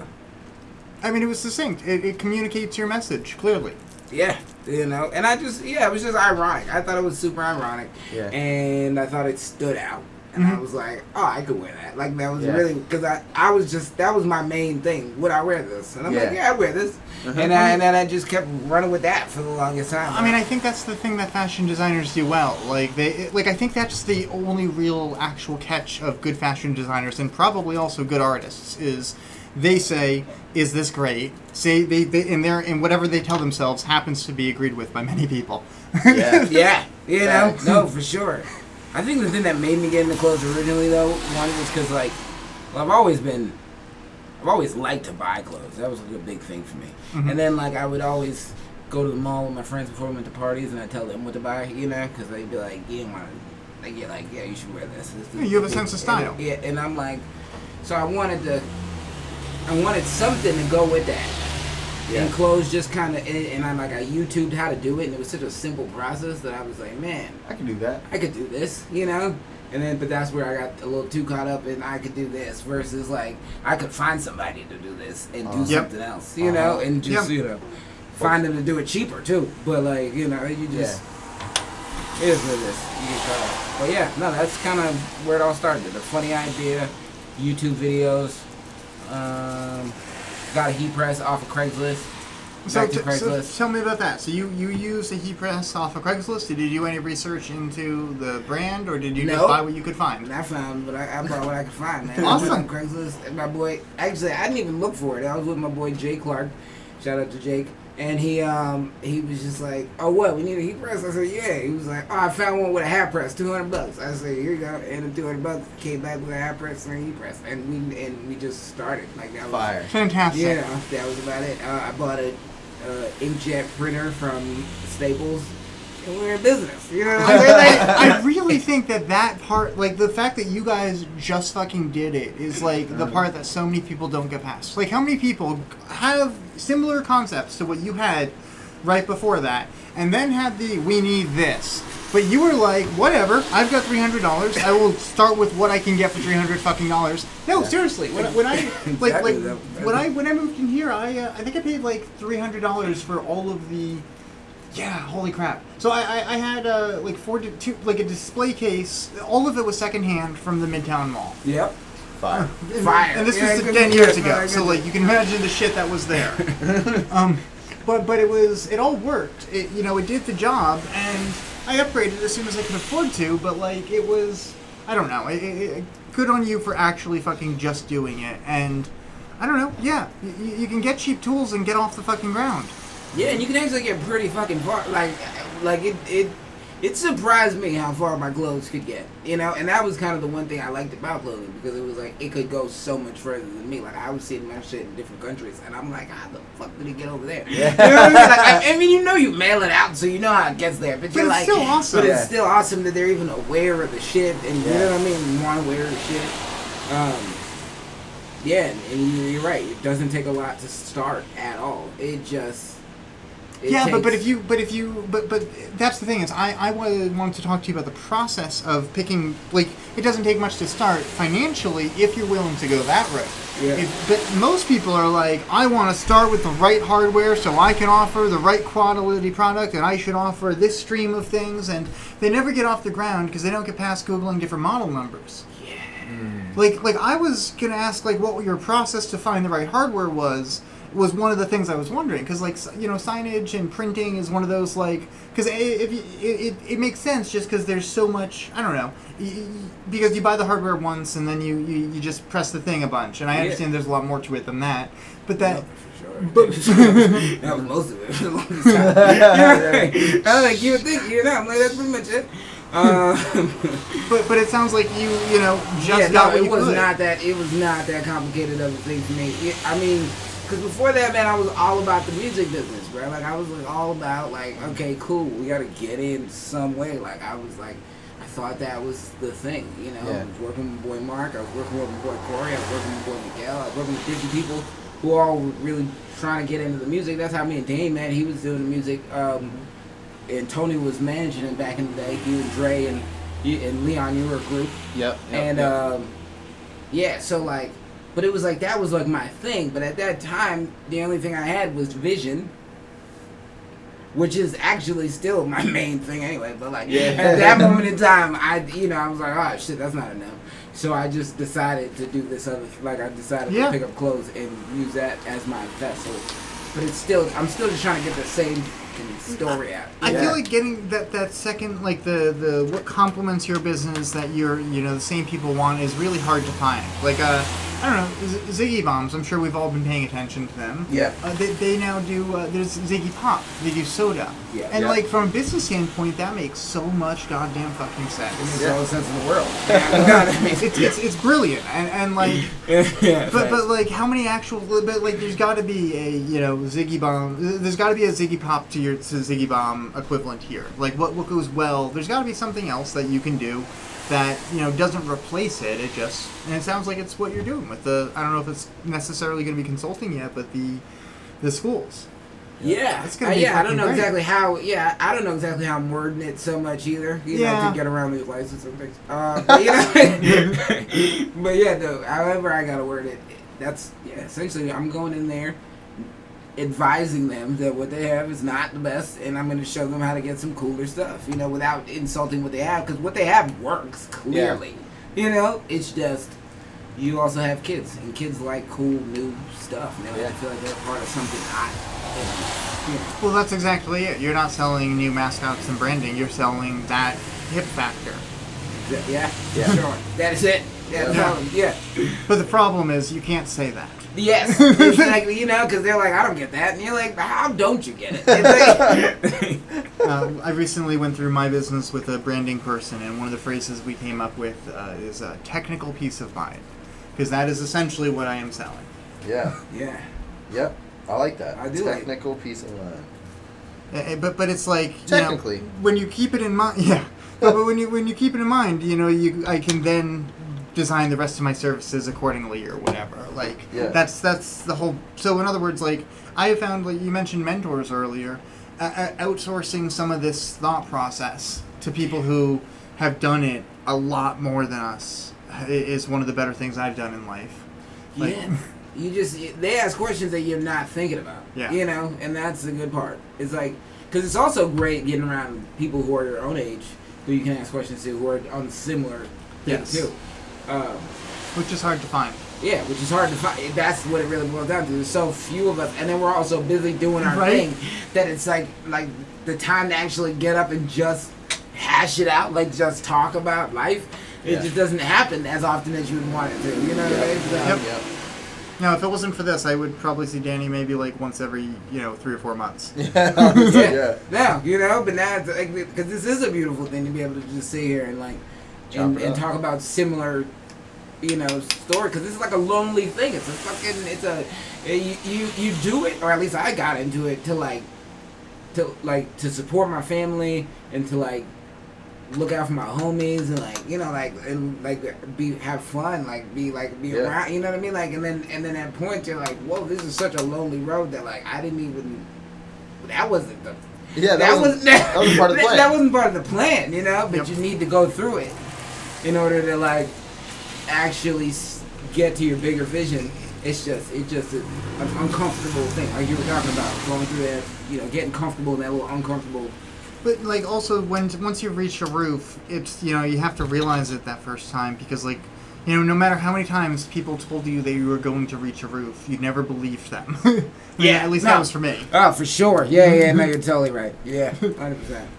I mean, it was succinct. It, it communicates your message clearly. yeah, you know, and I just, yeah, it was just ironic. I thought it was super ironic, Yeah. and I thought it stood out. And I Mhm. was like, oh, I could wear that. Like that was Yeah. really because I, I was just that was my main thing. Would I wear this? And I'm Yeah. like, yeah, I wear this. Uh-huh. And I, and then I just kept running with that for the longest time. I mean, I think that's the thing that fashion designers do well. Like they, like I think that's the only real actual catch of good fashion designers and probably also good artists is They say, "Is this great?" Say they, they in their in whatever they tell themselves happens to be agreed with by many people. Yeah. Yeah, you know, no, for sure. I think the thing that made me get into clothes originally, though, one was because like, well, I've always been, I've always liked to buy clothes. That was like a big thing for me. Mhm. And then like I would always go to the mall with my friends before we went to parties, and I tell them what to buy, you know, because they'd be like, you want to, like, you're like, yeah, you should wear this. this, this you have a sense of And- style. yeah, and I'm like, so I wanted to, I wanted something to go with that. Yeah. And clothes just kind of, and, and I like I YouTubed how to do it, and it was such a simple process that I was like, man, I can do that. I could do this, you know. And then, but that's where I got a little too caught up in I could do this versus like I could find somebody to do this and do Uh-huh. Yep. something else, you know, Uh-huh. and just Yep. you know find them to do it cheaper too. But like you know, you just it is what it is. You can try it. But yeah, no, that's kind of where it all started. A funny idea, YouTube videos. Um, got a heat press off of Craigslist. So, Back to t- so Craigslist. tell me about that. So you you used a heat press off of Craigslist. Did you do any research into the brand, or did you just Nope. buy what you could find? I found, but I, I bought what I could find, man. Awesome. I went on Craigslist, and my boy. Actually, I didn't even look for it. I was with my boy Jay Clark. Shout out to Jake. And he um he was just like, oh what? We need a heat press. I said, yeah. He was like, oh, I found one with a hat press, two hundred bucks. I said, here you go. And the two hundred bucks came back with a hat press and a heat press, and we and we just started like that. Was, Fire. Fantastic. Yeah, that was about it. Uh, I bought a uh, inkjet printer from Staples, and we're in business. You know what I mean? Like, I really think that that part, like the fact that you guys just fucking did it, is like the part that so many people don't get past. Like, how many people have similar concepts to what you had right before that, and then had the "we need this," but you were like, "Whatever, I've got three hundred dollars. I will start with what I can get for three hundred fucking dollars." No, seriously, when, I- when I like Exactly, like when I when I moved in here, I uh, I think I paid like three hundred dollars for all of the yeah, holy crap. So I, I, I had uh, like four di- two, like a display case. All of it was secondhand from the Midtown Mall. yep. Fire. And, Fire. And this Yeah, was good ten years hear, ago. man, So good like you can imagine the shit that was there. um, but but it was it all worked. It you know it did the job, and I upgraded as soon as I could afford to. But like it was I don't know. It, it, it- good on you for actually fucking just doing it. And I don't know. Yeah, you, you can get cheap tools and get off the fucking ground. Yeah, and you can actually get pretty fucking far. Like, like it, it, it surprised me how far my clothes could get. You know, and that was kind of the one thing I liked about clothing because it was like it could go so much further than me. Like I was seeing my shit in different countries, and I'm like, how the fuck did it get over there? Yeah. You know what I mean? Like, I, I mean, you know, you mail it out, so you know how it gets there. But, But you're it's like, still awesome. But Yeah. it's still awesome that they're even aware of the shit, and you know what I mean, want to wear the shit. Um, yeah, and, and you're right. It doesn't take a lot to start at all. It just it yeah, but, but if you but if you but but that's the thing is I I wa- wanted to talk to you about the process of picking like it doesn't take much to start financially if you're willing to go that route. Yeah. If, but most people are like I want to start with the right hardware so I can offer the right quality product and I should offer this stream of things and they never get off the ground because they don't get past googling different model numbers. Yeah. Like like I was gonna ask like what your process to find the right hardware was was one of the things I was wondering because like you know signage and printing is one of those like because if you, it, it, it makes sense just because there's so much I don't know because you buy the hardware once and then you, you, you just press the thing a bunch and I Yeah. understand there's a lot more to it than that but that sure. But- that was most of it for the longest time. Right. I was like, you would think, you know, I'm like, that's pretty much it. Um, but but it sounds like you you know just yeah, got no, it was could. not that. It was not that complicated of a thing for me. It, I mean, because before that, man, I was all about the music business, bro. Like I was like all about like, okay, cool, we gotta get in some way. Like I was like, I thought that was the thing, you know. Yeah. I was working with my boy Mark. I was working with my boy Corey. I was working with boy Miguel. I was working with different people who all were really trying to get into the music. That's how me and Dane, man, he was doing the music. Um, and Tony was managing it back in the day. He and Dre and you, and Leon, you were a group. Yep. yep And yep. um, yeah, so like, but it was like that was like my thing. But at that time, the only thing I had was vision, which is actually still my main thing anyway. But like Yeah. at that moment in time, I you know I was like, oh shit, that's not enough. So I just decided to do this other like I decided Yeah. to pick up clothes and use that as my vessel. But it's still I'm still just trying to get the same fucking story out. I Yeah. feel like getting that that second like the the what complements your business that you're you know the same people want is really hard to find. Like uh I don't know Z- Ziggy bombs. I'm sure we've all been paying attention to them. Yeah. Uh, they, they now do. Uh, there's Ziggy Pop. They do soda. Yeah. And Yeah. like from a business standpoint, that makes so much goddamn fucking sense. Makes Yeah. all the sense in the world. Yeah, it's, it's, it's, it's brilliant and, and like yeah, but but like how many actual but like there's got to be a you know Ziggy bomb there's got to be a Ziggy pop to your to Ziggy bomb equivalent here like what what goes well there's got to be something else that you can do that you know doesn't replace it it just and it sounds like it's what you're doing with the I don't know if it's necessarily going to be consulting yet but the the schools Yeah, It's gonna Uh, be yeah. I don't know great. exactly how. Yeah, I don't know exactly how I'm wording it so much either. You know, Yeah. to get around these license and things. Uh, but you know, but yeah, no. However, I gotta word it. That's yeah. Essentially, I'm going in there, advising them that what they have is not the best, and I'm going to show them how to get some cooler stuff. You know, without insulting what they have, because what they have works clearly. You know, it's just. You also have kids, and kids like cool new stuff. And they Yeah. to feel like they're part of something hot. And, you know, well that's exactly it you're not selling new mascots and branding you're selling that hip factor Th- Yeah, Yeah. sure. That is it. Yeah, Yeah. yeah. but the problem is you can't say that Yes, exactly. You know, because they're like, I don't get that, and you're like, how don't you get it? It's uh, I recently went through my business with a branding person, and one of the phrases we came up with uh, is a technical peace of mind, because that is essentially what I am selling. Yeah. yeah, Yep. I like that. I do like- Technical peace of mind. Uh, but but it's like you know, when you keep it in mind, yeah. but, but when you when you keep it in mind, you know, you I can then design the rest of my services accordingly or whatever. Like Yeah. that's that's the whole. So in other words, like I have found, like you mentioned mentors earlier, uh, uh, outsourcing some of this thought process to people who have done it a lot more than us is one of the better things I've done in life. Like- yeah. You just they ask questions that you're not thinking about. Yeah. You know, and that's the good part. It's like because it's also great getting around people who are your own age who you can ask questions to who are on similar things Yes. too. Um, Which is hard to find. Yeah, which is hard to find. That's what it really boils down to. There's so few of us, and then we're all so busy doing our Right. thing that it's like like the time to actually get up and just hash it out, like just talk about life. It Yeah. just doesn't happen as often as you would want it to. You know what I mean? So, Yep. Yep. Now, if it wasn't for this, I would probably see Danny maybe like once every you know three or four months. Yeah. honestly, Yeah. yeah. Now, you know, but now it's like because this is a beautiful thing to be able to just sit here and like Chop and, and talk about similar, you know, story because this is like a lonely thing. It's a fucking it's a eh, you, you you do it or at least I got into it to like to like to support my family and to like look out for my homies and like you know like and like be have fun like be like be Yeah. around you know what I mean like and then and then at point you're like whoa this is such a lonely road that like I didn't even that wasn't the Yeah, that, that, was, was that was part of the plan. That wasn't part of the plan, you know. But Yep. you need to go through it in order to like actually get to your bigger vision. It's just it's just an uncomfortable thing, like you were talking about, going through that, you know, getting comfortable in that little uncomfortable. But like also when once you've reached a roof, it's you know you have to realize it that first time because like you know no matter how many times people told you that you were going to reach a roof, you never believed them. Mean, Yeah, at least no. that was for me. Oh, for sure. Yeah, yeah. No, you're totally right. Yeah, hundred percent.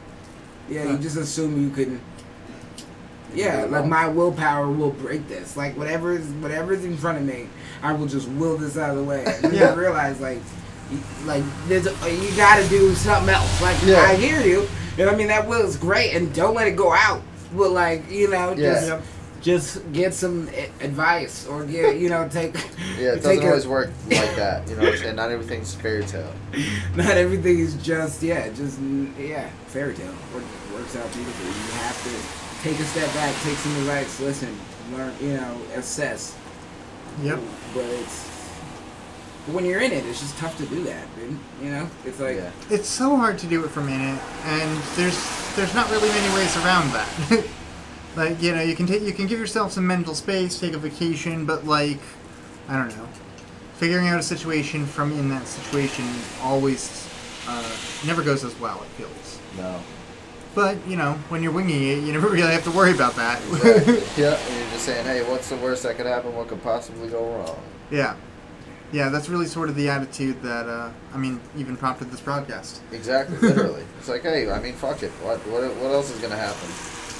Yeah, you just assume you couldn't. Yeah, like my willpower will break this. Like whatever is whatever's in front of me, I will just will this out of the way. And Yeah. you realize like, you- like there's a, you got to do something else. Like Yeah. I hear you. You know I mean? That will is great, and don't let it go out. But like you know, Yeah. just Yep. just get some advice or get you know take. Yeah, it doesn't a- always work like that. You know what I'm saying? Not everything's fairy tale. Not everything is just yeah, just yeah, fairy tale. Work, works out beautifully. You have to take a step back, take some advice, listen, learn, you know, assess. Yep. But it's but when you're in it, it's just tough to do that, dude. You know, it's like yeah. It's so hard to do it from in it, and there's there's not really many ways around that. like you know you can take you can give yourself some mental space, take a vacation, but like I don't know, figuring out a situation from in that situation always uh, never goes as well. It feels. No. But you know, when you're winging it, you never really have to worry about that. Exactly. yeah, and you're just saying, hey, what's the worst that could happen? What could possibly go wrong? yeah, yeah, that's really sort of the attitude that uh, I mean, even prompted this broadcast. Exactly, literally. it's like, hey, I mean, fuck it. What, what, what else is gonna happen?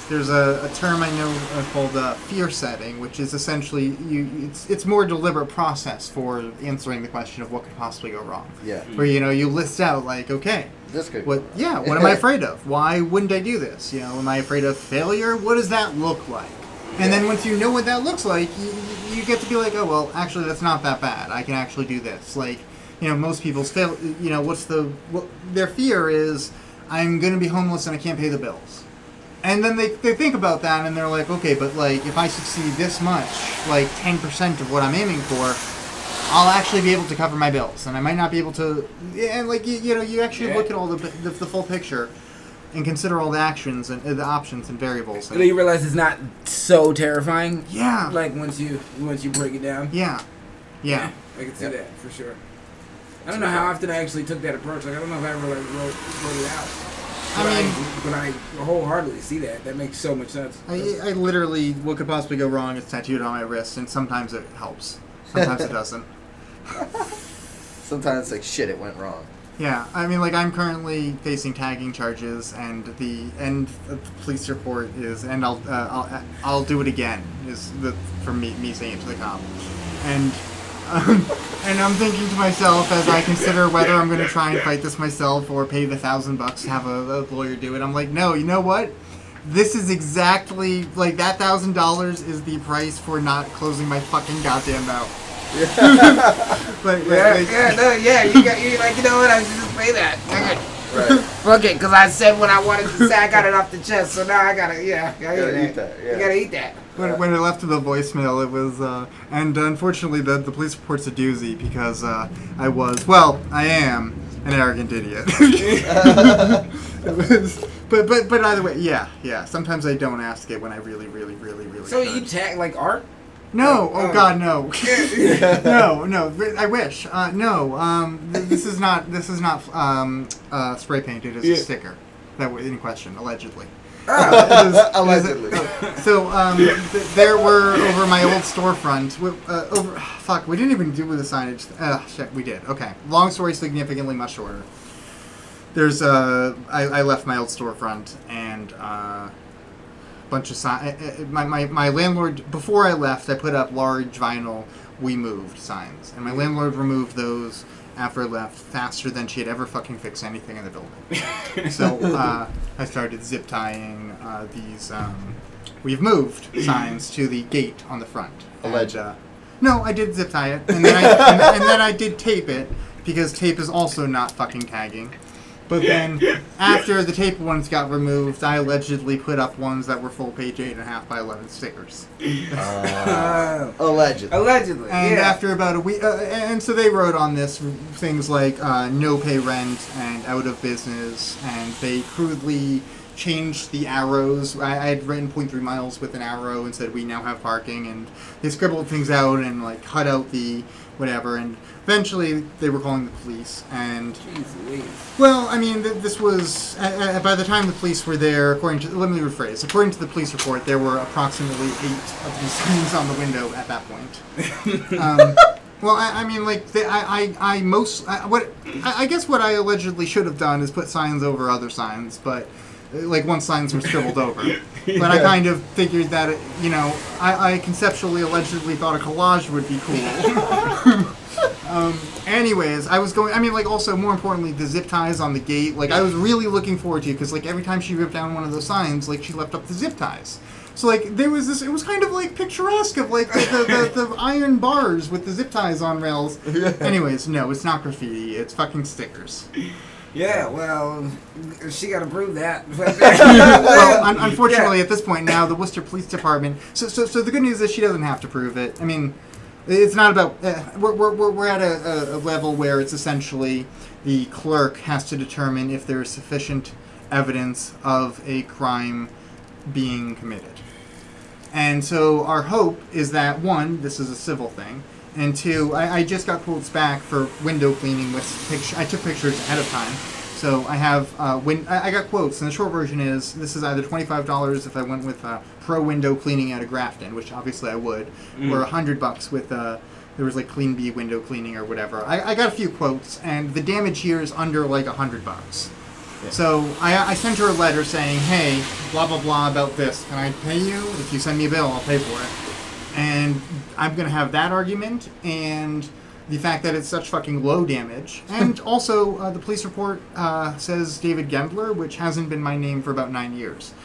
there's a, a term I know uh, called uh, fear setting, which is essentially you. It's it's more deliberate process for answering the question of what could possibly go wrong. Yeah. Where you know you list out like, okay, This could. what? Yeah, what am I afraid of? Why wouldn't I do this? You know, am I afraid of failure? What does that look like? And then once you know what that looks like, you, you get to be like, oh well, actually that's not that bad. I can actually do this. Like, you know, most people's fail. You know, what's the what their fear is? I'm going to be homeless and I can't pay the bills. And then they, they think about that and they're like, okay, but like if I succeed this much, like 10% of what I'm aiming for, I'll actually be able to cover my bills, and I might not be able to. And like you, you know, you actually Yeah. look at all the, the the full picture, and consider all the actions and uh, the options and variables. And you realize it's not so terrifying. yeah, Like once you once you break it down. yeah, yeah. I can see Yeah. that for sure. I don't know how often I actually took that approach. Like I don't know if I ever like wrote, wrote it out. I But mean- but I wholeheartedly see that. That makes so much sense. I, I literally, what could possibly go wrong is tattooed on my wrist, and sometimes it helps, sometimes it doesn't. Sometimes like shit. It went wrong. Yeah, I mean, like I'm currently facing tagging charges, and the and the police report is, and I'll uh, I'll I'll do it again is the for me me saying it to the cop, and um, and I'm thinking to myself as I consider whether I'm going to try and fight this myself or pay the thousand bucks to have a, a lawyer do it. I'm like, no, you know what? This is exactly like that thousand dollars is the price for not closing my fucking goddamn mouth. but, Yeah, like- yeah, no, yeah. You got you like you know what? I should just pay that. Fuck it. Right. Fuck it, because I said what I wanted to say. I got it off the chest, so now I gotta yeah. I gotta, Gotta eat eat that. that, yeah. You gotta eat that. When, when it left to the voicemail, it was, uh, and unfortunately, the, the police report's a doozy because uh, I was, well, I am an arrogant idiot. It was- but but but either way, yeah, yeah. Sometimes I don't ask it when I really, really, really, really. So should. you tag like art? No, oh Oh. God, no, no, no. I wish. Uh, no, um, th- this is not. This is not um, uh, spray painted. It's Yeah. a sticker that was in question, allegedly. Ah, It is- it is- Allegedly. so um, th- there were over my old storefront. Uh, over fuck, we didn't even do with the signage. Uh, shit, we did. Okay, long story, significantly much shorter. There's uh, I, I left my old storefront and uh, bunch of signs. My, my my landlord before I left, I put up large vinyl "We moved" signs, and my landlord removed those after I left faster than she had ever fucking fixed anything in the building. So uh, I started zip tying uh, these um, "We've moved" signs to the gate on the front. And, Alleged. uh, no, I did zip tie it, and then I and, and then I did tape it because tape is also not fucking tagging. But then, after the tape ones got removed, I allegedly put up ones that were full page eight and a half by eleven stickers. Uh, allegedly. allegedly. And yeah. after about a week, uh, and so they wrote on this things like uh, no pay rent and out of business, and they crudely changed the arrows. I, I had written 0.3 miles with an arrow and said we now have parking, and they scribbled things out and like cut out the whatever, and eventually they were calling the police and. Well, I mean, th- this was uh, uh, by the time the police were there. According to let me rephrase. According to the police report, there were approximately eight of these signs on the window at that point. um, well, I, I mean, like the, I, I, I most I, what I, I guess what I allegedly should have done is put signs over other signs, but uh, like once signs were scribbled over. But I kind of figured that it, you know I, I conceptually allegedly thought a collage would be cool. Um, anyways, I was going. I mean, like, also more importantly, the zip ties on the gate. Like, I was really looking forward to because, like, every time she ripped down one of those signs, like, she left up the zip ties. So, like, there was this. It was kind of like picturesque of like the the, the, the iron bars with the zip ties on rails. Anyways, no, it's not graffiti. It's fucking stickers. Yeah, well, she got to prove that. well, un- unfortunately, at this point now, the Worcester Police Department. So, so, so the good news is she doesn't have to prove it. I mean, it's not about. Uh, we're, we're, we're- at a, a, level where it's essentially the clerk has to determine if there is sufficient evidence of a crime being committed. And so our hope is that one, this is a civil thing, and two, I, I just got quotes back for window cleaning with picture. I took pictures ahead of time, so I have uh, win- I, I got quotes, and the short version is this is either twenty five dollars if I went with uh, pro window cleaning out of Grafton, which obviously I would, or a hundred bucks with uh, there was like Clean Bee window cleaning or whatever. I, I got a few quotes, and the damage here is under like a hundred bucks. Yeah. So I, I sent her a letter saying, hey, blah blah blah about this. Can I pay you? If you send me a bill, I'll pay for it. And I'm gonna have that argument and the fact that it's such fucking low damage, and also uh, the police report uh, says David Gendler, which hasn't been my name for about nine years.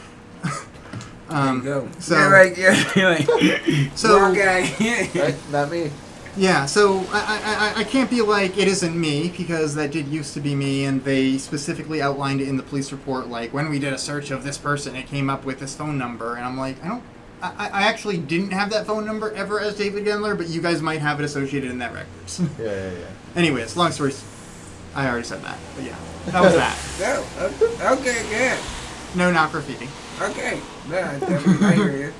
Um, There you go. so- yeah, like, yeah, like, So- wrong guy. Right? Not me. Yeah, so I, I, I- I can't be like it isn't me because that did used to be me, and they specifically outlined it in the police report. Like when we did a search of this person, it came up with this phone number, and I'm like, I don't, I, I actually didn't have that phone number ever as David Gendler, but you guys might have it associated in that records. Yeah, yeah, yeah. Anyways, long story, I already said that, but yeah, that was that. No, okay, good. No, not graffiti. Okay, yeah, definitely, I hear you.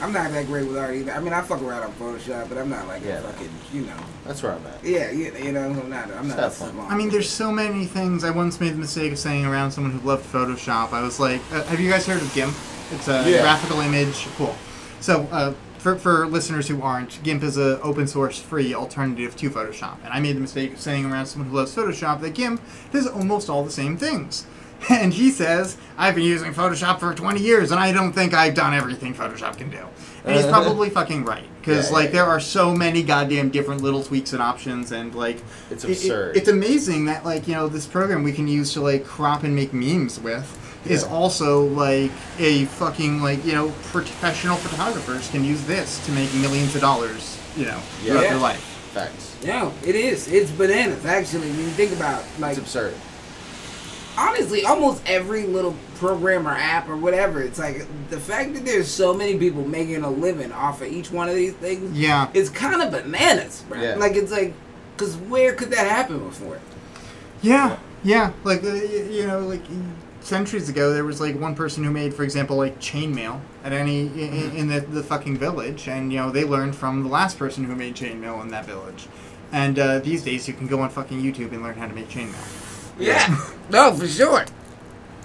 I'm not that great with art either. I mean, I fuck around on Photoshop, but I'm not like Yeah. a fucking, you know. That's where I'm at. Yeah, you, you know, I'm not. I'm not. Have a I mean, there's so many things. I once made the mistake of saying around someone who loved Photoshop. I was like, uh, "Have you guys heard of GIMP? It's a Yeah. graphical image. Cool." So, uh, for, for listeners who aren't, GIMP is an open source, free alternative to Photoshop. And I made the mistake of saying around someone who loves Photoshop that GIMP does almost all the same things. And he says, "I've been using Photoshop for 20 years, and I don't think I've done everything Photoshop can do." And he's probably fucking right because Yeah, like yeah, there are so many goddamn different little tweaks and options, and like It's it- it- absurd. it's amazing that like you know this program we can use to like crop and make memes with is also like a fucking like you know professional photographers can use this to make millions of dollars you know Yeah. throughout Yeah. their life. Facts. Yeah, it is. It's bananas. Actually, when you think about like It's absurd. Honestly, almost every little program or app or whatever, it's like the fact that there's so many people making a living off of each one of these things Yeah, it's kind of bananas, bro. Yeah. Like it's like, cause where could that happen before? yeah, yeah. Like uh, you know like. Centuries ago, there was like one person who made, for example, like chainmail at any in, in the, the fucking village, and you know they learned from the last person who made chainmail in that village. And uh, these days, you can go on fucking YouTube and learn how to make chainmail. Yeah, no, for sure.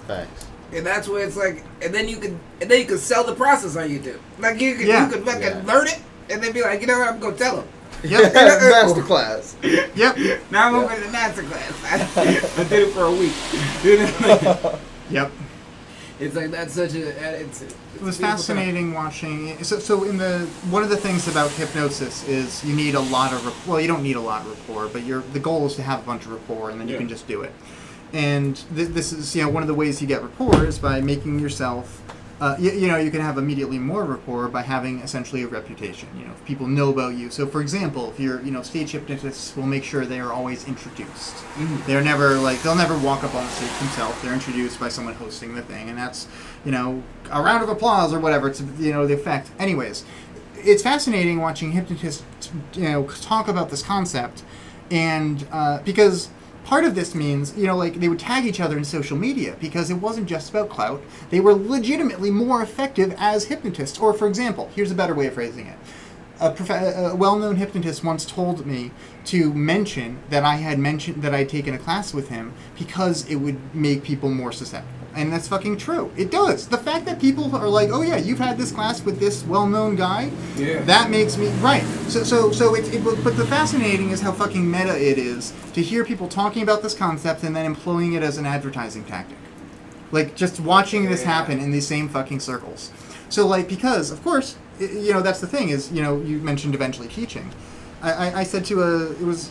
Thanks. And that's where it's like, and then you can, and then you can sell the process on YouTube. Like you could, Yeah. you could fucking Yeah. learn it, and then be like, you know what, I'm gonna tell them. Yep. Master uh, class. Yep. Now I'm over to the master class. I, did it for a week. Yep. It's like that's such a. It's, It was fascinating watching. So, so in the one of the things about hypnosis is you need a lot of well, you don't need a lot of rapport, but your the goal is to have a bunch of rapport, and then you Yeah. can just do it. And th- this is you know one of the ways you get rapport is by making yourself. Uh, you, you know, you can have immediately more rapport by having essentially a reputation. You know, if people know about you. So, for example, if you're, you know, stage hypnotists will make sure they are always introduced. They're never like they'll never walk up on the stage themselves. They're introduced by someone hosting the thing, and that's you know a round of applause or whatever. It's you know the effect. Anyways, it's fascinating watching hypnotists you know talk about this concept, and uh, because part of this means you know like they would tag each other in social media because it wasn't just about clout. They were legitimately more effective as hypnotists. Or for example, here's a better way of phrasing it a, prof- a well-known hypnotist once told me to mention that I had mentioned that I'd taken a class with him because it would make people more susceptible. And that's fucking true. It does. The fact that people are like, "Oh yeah, you've had this class with this well-known guy," Yeah. that makes me right. So, so, so it's. It, but the fascinating is how fucking meta it is to hear people talking about this concept and then employing it as an advertising tactic. Like just watching this Yeah. happen in these same fucking circles. So like because of course you know that's the thing is you know you mentioned eventually teaching. I, I, I said to a it was.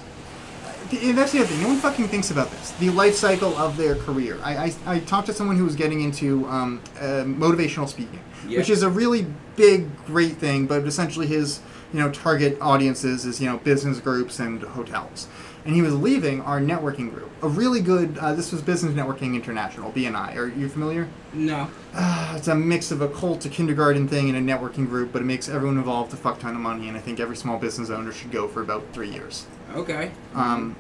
That's the other thing. No one fucking thinks about this. The life cycle of their career. I, I, I talked to someone who was getting into um, uh, motivational speaking, Yeah. which is a really big, great thing. But essentially, his you know target audiences is you know business groups and hotels. And he was leaving our networking group. A really good. Uh, this was Business Networking International (BNI). Are you familiar? No. Uh, it's a mix of a cult to kindergarten thing and a networking group, but it makes everyone involved a fuck ton of money, and I think every small business owner should go for about three years. Okay. Um,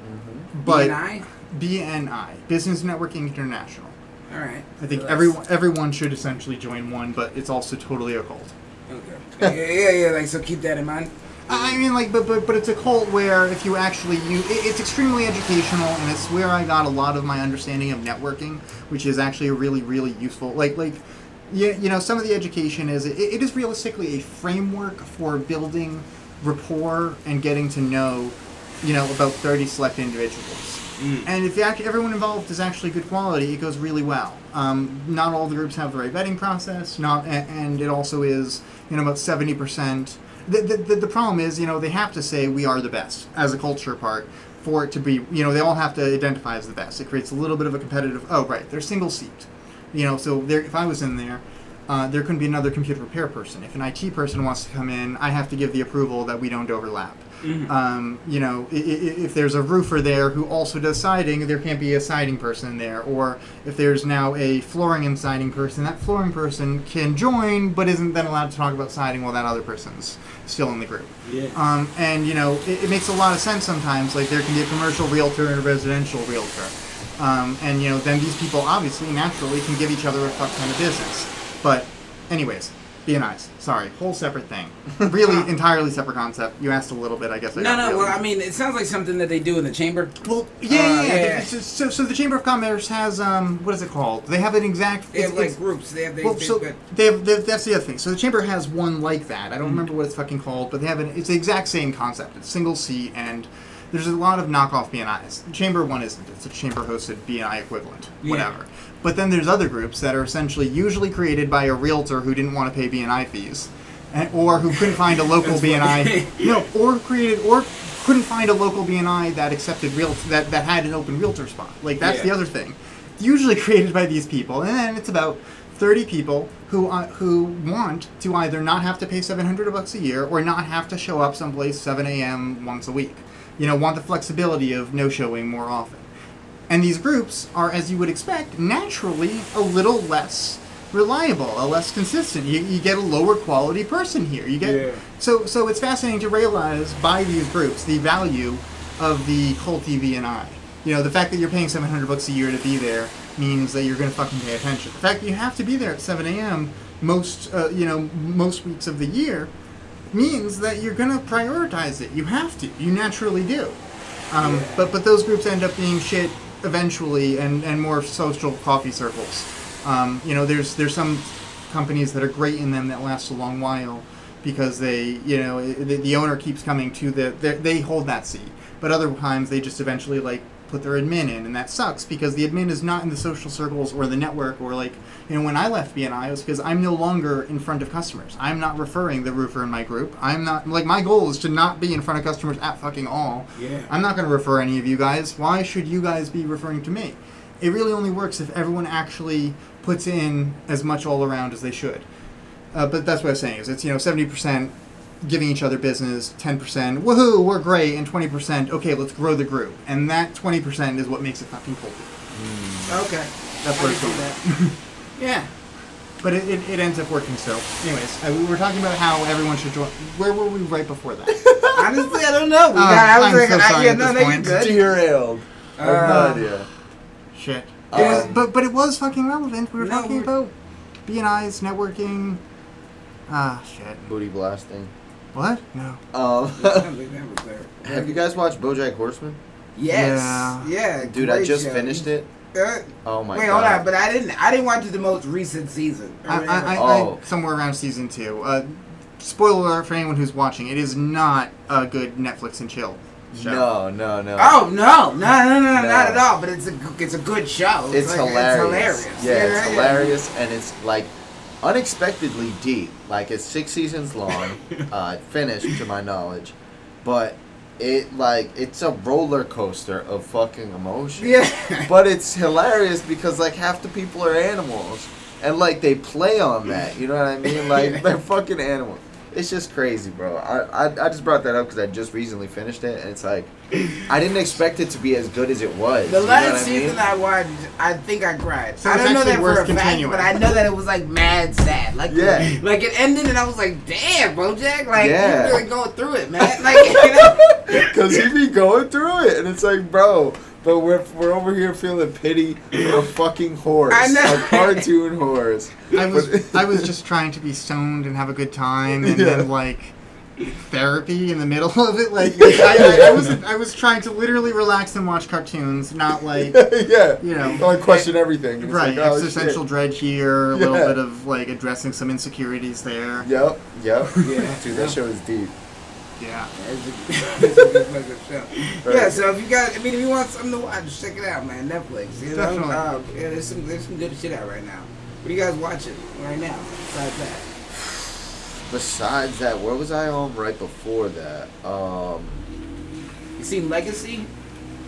but BNI? BNI, Business Networking International. All right. I think So everyone everyone should essentially join one, but it's also totally a cult. Okay. yeah, yeah, yeah. Like, so keep that in mind. I I mean, like, but but but it's a cult where if you actually you, it, it's extremely educational, and it's where I got a lot of my understanding of networking, which is actually a really really useful. Like like, you, you know, some of the education is it, it is realistically a framework for building rapport and getting to know, you know, about thirty select individuals. Mm. And if act- everyone involved is actually good quality, it goes really well. Um, not all the groups have the right vetting process. Not, a- and it also is, you know, about seventy percent. The, the, the, the problem is, you know, they have to say we are the best as a culture part for it to be. You know, they all have to identify as the best. It creates a little bit of a competitive. Oh, right, they're single seat. You know, so there, if I was in there, uh, there couldn't be another computer repair person. If an IT person wants to come in, I have to give the approval that we don't overlap. Um, you know, i- i- if there's a roofer there who also does siding, there can't be a siding person there. Or if there's now a flooring and siding person, that flooring person can join, but isn't then allowed to talk about siding while that other person's still in the group. Yeah. Um, and you know, it, it makes a lot of sense sometimes. Like there can be a commercial realtor and a residential realtor, um, and you know, then these people obviously naturally can give each other a fuck ton of business. But, anyways, BNI's. Sorry, whole separate thing. Really, entirely separate concept. You asked a little bit, I guess. I no, got no. Well, I mean, it sounds like something that they do in the chamber. well, yeah, Uh, yeah, yeah. yeah. So, so, so the Chamber of Commerce has um, what is it called? They have an exact. They have it's- like it's- groups. They have. They, well, they, so they have, they have- that's the other thing. So the chamber has one like that. Mm-hmm. I don't remember what it's fucking called, but they have an. It's the exact same concept. It's single seat, and there's a lot of knockoff BNIs. Chamber one isn't. It's a chamber hosted BNI equivalent, Yeah. whatever. But then there's other groups that are essentially usually created by a realtor who didn't want to pay BNI fees, and, or who couldn't find a local BNI. no, or created or couldn't find a local BNI that accepted real that that had an open realtor spot. Like that's Yeah. the other thing usually created by these people, and then it's about thirty people who uh, who want to either not have to pay seven hundred bucks a year or not have to show up someplace seven a.m. once a week. You know, want the flexibility of no showing more often. And these groups are, as you would expect, naturally a little less reliable, a less consistent. You, you get a lower quality person here. You get Yeah. so so it's fascinating to realize by these groups the value of the cult TV and I. You know, the fact that you're paying 700 bucks a year to be there means that you're going to fucking pay attention. The fact that you have to be there at 7 a.m. most, uh, you know, most weeks of the year means that you're going to prioritize it. You have to. You naturally do. Um, But but those groups end up being shit eventually, and, and more social coffee circles. Um, you know, there's there's some companies that are great in them that last a long while because they you know the, the owner keeps coming to the they hold that seat. But other times they just eventually like put their admin in, and that sucks because the admin is not in the social circles or the network or like you know when I left BNI it was because I'm no longer in front of customers. I'm not referring the roofer in my group. I'm not like my goal is to not be in front of customers at fucking all. Yeah. I'm not going to refer any of you guys. Why should you guys be referring to me? It really only works if everyone actually puts in as much all around as they should. Uh, but that's what I was saying is it's you know seventy percent giving each other business, ten percent woohoo we're great, and twenty percent okay let's grow the group, and that twenty percent is what makes it fucking culty. Okay. That's I where can it's going. that. yeah. But it, it, it ends up working still. Anyways, uh, we were talking about how everyone should join. Where were we right before that? Honestly, I don't know. We got, I was I'm like, so I, sorry yeah, at no, this no, point. Derailed. I have Uh, no idea. Shit. Um, was, but but it was fucking relevant. We were No, talking we're- about BNI's networking. Ah, shit. Booty blasting. What? No. Um, I don't think that was there. have you guys watched BoJack Horseman? Yes. Yeah. Yeah. Dude, I just show. finished it. Uh, Oh my wait, god. hold on, but I didn't. I didn't watch the most recent season. I, I. I, Oh. I, somewhere around season two. Uh, spoiler alert for anyone who's watching. It is not a good Netflix and chill show. no, no, no. Oh no, no, no, no, No. not at all. But it's a g- it's a good show. it's, like- hilarious. It's hilarious. Yeah, it's hilarious, and it's like unexpectedly deep. Like it's six seasons long, uh, finished to my knowledge, but it like it's a roller coaster of fucking emotion. Yeah. but it's hilarious because like half the people are animals, and like they play on that. You know what I mean? Like they're fucking animals. It's just crazy, bro. I, I, I just brought that up because I just recently finished it, and it's like I didn't expect it to be as good as it was. The you know last I mean? season I watched, I think I cried. So I don't know that for worth a fact, but I know that it was like mad sad. Like, Yeah. like it ended, and I was like, "Damn, BoJack, like Yeah. you're really going through it, man." Like, you know? Because he be going through it, and it's like, bro, but we're, we're over here feeling pity for a fucking horse. I know. A cartoon horse. I was I was just trying to be stoned and have a good time, and Yeah. then like therapy in the middle of it. Like, like, I, I, I was I was trying to literally relax and watch cartoons, not like yeah. you know. Like question everything. It's Right, like, oh, existential shit. dread here, a little Yeah. bit of like addressing some insecurities there. Yep, yep. Yeah. Dude, that show is deep. Yeah. Yeah, a, it's a good fucking show. Yeah, so if you got, I mean, if you want something to watch, check it out, man. Netflix, you know. Definitely. Uh, yeah, there's some there's some good shit out right now. What are you guys watching right now? Besides that, Besides that, where was I on right before that? Um, you seen Legacy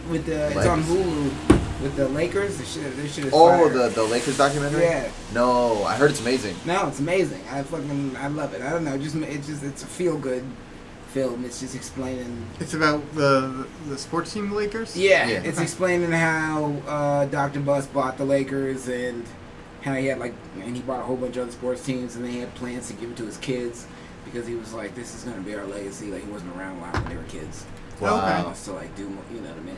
with the it's on Hulu with the Lakers. The shit, this shit is oh, fire. the the Lakers documentary. Yeah. No, I heard it's amazing. No, it's amazing. I fucking I love it. I don't know, just it's just it's a feel good film. It's just explaining. It's about the the sports team the Lakers. Yeah, Yeah. it's explaining how uh, Dr. Buss bought the Lakers and how he had like and he bought a whole bunch of other sports teams and they had plans to give it to his kids because he was like, this is gonna be our legacy. Like he wasn't around a lot when they were kids. Wow. He Okay. wants to like do more, you know what I mean?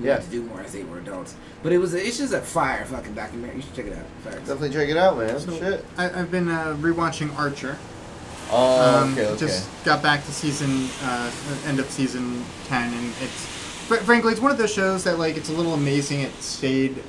He Yeah. to do more as they were adults. But it was it's just a fire fucking documentary. You should check it out. Fire. Definitely check it out, man. So, Shit. I, I've been uh, rewatching Archer. Oh, Um, okay, okay. Just got back to season uh, end of season ten, and it's fr- frankly it's one of those shows that like it's a little amazing it stayed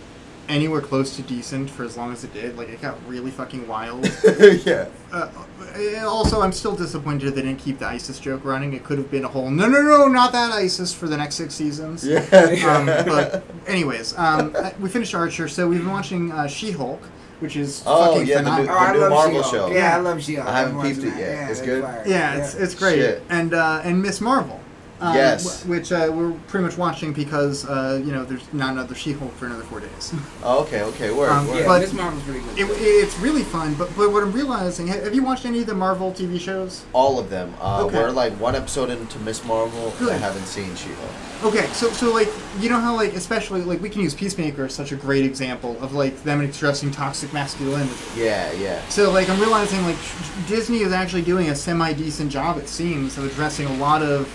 anywhere close to decent for as long as it did. Like it got really fucking wild. yeah. uh, uh, also, I'm still disappointed they didn't keep the ISIS joke running. It could have been a whole no, no, no, not that ISIS for the next six seasons. Yeah. Um, but anyways, um, uh, we finished Archer, so we've been watching uh, She-Hulk, which is Oh, fucking yeah, the new- phenomenal. Oh, new Marvel She-Hulk. show. Yeah, I love She-Hulk. I haven't peeped it yet. Yeah, It's good? fire. Yeah, it's it's great. Shit. And uh, and Miss Marvel. Um, Yes. wh- Which uh, we're pretty much watching because uh, you know there's not another She-Hulk for another four days. Oh, okay, okay. Word, Um, word. Yeah, But- Miss Marvel's pretty good. it, it's really fun, but but what I'm realizing, have you watched any of the Marvel TV shows? All of them. Uh, Okay. We're like one episode into Miss Marvel. I haven't seen She-Hulk. Okay, so so like you know how like especially like we can use Peacemaker as such a great example of like them expressing toxic masculinity. Yeah, yeah. So like I'm realizing like Disney is actually doing a semi decent job it seems of addressing a lot of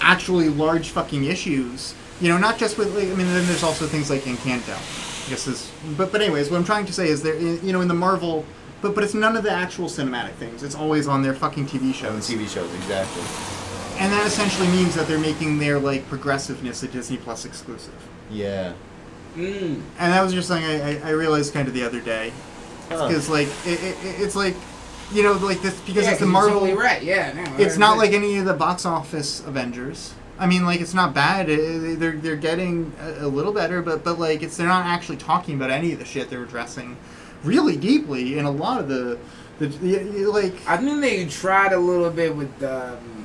actually large fucking issues. You know, not just with like I mean then there's also things like Encanto. I guess is but but anyways, what I'm trying to say is there you know in the Marvel but but it's none of the actual cinematic things. It's always on their fucking TV On the shows. TV shows, exactly. And that essentially means that they're making their like progressiveness a Disney Plus exclusive. Yeah. Mm. And that was just something I, I, I realized kind of the other day. Huh. Because like it, it, it's like you know like this because yeah, it's the 'cause you're Marvel. Totally right. Yeah. No, It's not 100%. like any of the box office Avengers. I mean, like it's not bad. It, it- they're they're getting a, a little better, but but like it's they're not actually talking about any of the shit they're addressing really deeply in a lot of the the, the like. I think they tried a little bit with um,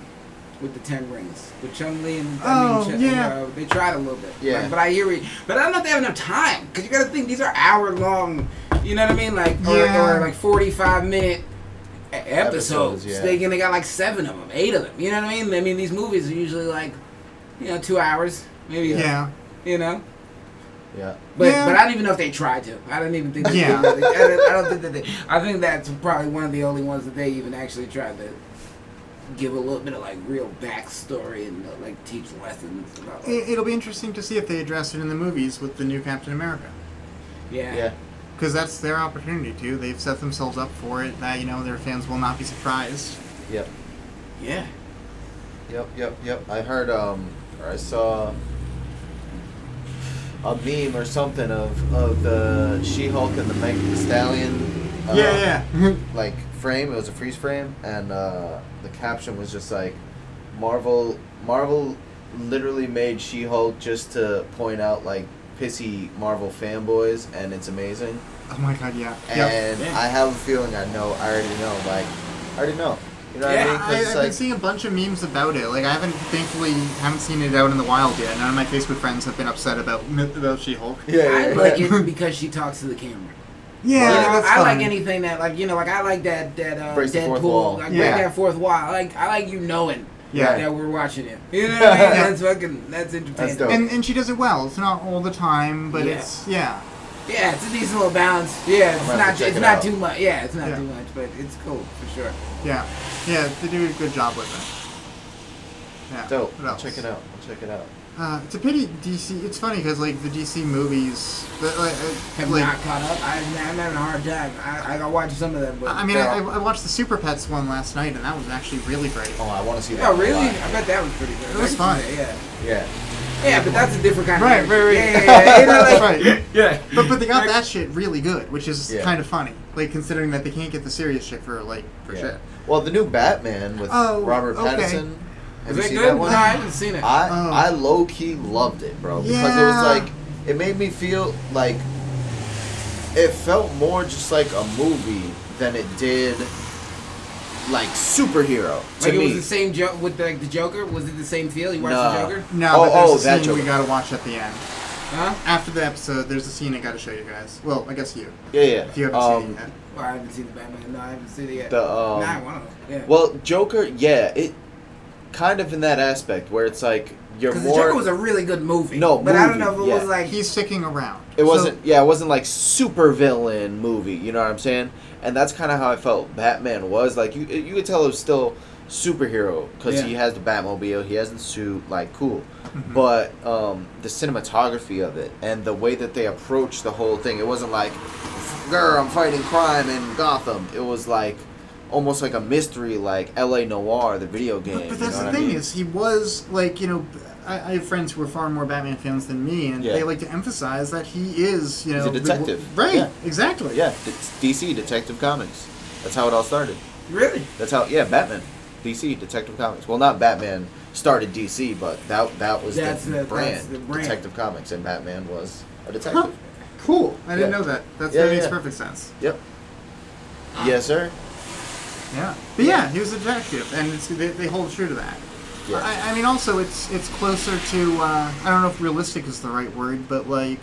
with the Ten Rings with Chung Li and I Oh, mean, Ch- yeah. uh, they tried a little bit. Yeah. Like, but I hear it. But I don't know if they have enough time because you got to think these are hour long. You know what I mean? Like or, Yeah. or like forty five minute. Episodes. Episodes, yeah. They they got like seven of them, eight of them. You know what I mean? I mean these movies are usually like, you know, two hours, maybe. Yeah. You know, Yeah. but Yeah. but I don't even know if they tried to. I don't even think. They Yeah. I, don't, I don't think that they. I think that's probably one of the only ones that they even actually tried to give a little bit of like real backstory and uh, like teach lessons about. Like, It, it'll be interesting to see if they address it in the movies with the new Captain America. yeah. Yeah. Because that's their opportunity too. They've set themselves up for it. That you know their fans will not be surprised. Yep. Yeah. Yep, yep, yep. I heard, um, or I saw a meme or something of, of the She-Hulk and the Megan Thee Stallion. uh, yeah, yeah. Like frame. It was a freeze frame, and uh, the caption was just like, "Marvel, Marvel, literally made She-Hulk just to point out like pissy Marvel fanboys, and it's amazing." Oh my god, yeah. And Yeah. I have a feeling I know. I already know. Like, I already know. You know what Yeah, I mean? 'Cause I, it's I've like, been seeing a bunch of memes about it. Like I haven't, thankfully, haven't seen it out in the wild yet. None of my Facebook friends have been upset about about She-Hulk. yeah, I yeah, like yeah. it because she talks to the camera. Yeah, you know, that's I like anything that like you know like I like that that uh, Breaks Deadpool. Like Yeah. break that fourth wall. I like I like you knowing. Yeah. That we're watching it. You know what I mean? Yeah. That's fucking. That's entertaining. dope. And and she does it well. It's not all the time, but Yeah. it's yeah. Yeah, it's a decent little balance. Yeah, it's I'm not it's it not out. too much. Yeah, it's not Yeah. too much, but it's cool for sure. Yeah, yeah, they do a good job with it. Yeah. Dope. What I'll check it out. I'll check it out. Uh, it's a pity DC. It's funny because like the DC movies, the, like, uh, Have like not caught up. I, I'm having a hard time. I, I got watch some of them, but I mean, I, I watched the Super Pets one last night, and that was actually really great. Oh, I want to see that. oh really? I bet that was pretty good. It was I fun. Yeah. Yeah, yeah, but that's a different kind Right, of right, right. Yeah, yeah, yeah. You know, like, Right. Yeah, But but they got that shit really good, which is Yeah. kind of funny. Like considering that they can't get the serious shit for like for yeah. shit. Well, the new Batman with Oh, Robert okay. Pattinson. Have Is you it seen good? that one? No, I haven't seen it. I Oh. I low key loved it, bro, because it Yeah. was like it made me feel like it felt more just like a movie than it did like superhero to like it me. was the same joke with like the Joker. Was it the same feel? You watched Nah. the Joker? No, Oh, but there's oh, a that scene we gotta watch at the end. Huh? After the episode, there's a scene I gotta show you guys. Well, I guess you, yeah, yeah. if you haven't Um, seen it yet. Well, I haven't seen the Batman. No, I haven't seen it yet. The um, nah, one of them. Yeah. well, Joker, yeah, it kind of in that aspect where it's like you're Because the more. Joker was a really good movie. No, but I don't know if it yeah. was like. He's sticking around. It So- wasn't, yeah, it wasn't like super villain movie. You know what I'm saying? And that's kind of how I felt Batman was. Like you, you could tell it was still superhero because Yeah. he has the Batmobile, he has the suit, like cool. Mhm. But um, the cinematography of it and the way that they approached the whole thing, it wasn't like, "Girl, I'm fighting crime in Gotham." It was like almost like a mystery, like L.A. Noire, the video game. But, but you that's know the what I thing mean? is, he was like you know, I, I have friends who are far more Batman fans than me, and Yeah. they like to emphasize that he is you He's know a detective. Right? Yeah. Exactly. yeah, it's DC Detective Comics. That's how it all started. really? That's how, yeah, Batman, DC, Detective Comics. Well, not Batman started DC, but that that was That's the, the- brand, the brand. Detective Comics, and Batman was a Huh. detective. Cool. I didn't Yeah. know that. That's, that makes perfect sense. Yep. Yes, sir. Yeah. But yeah, he was a detective, and it's, they, they hold true to that. Yeah. I, I mean, also it's it's closer to uh, I don't know if realistic is the right word, but like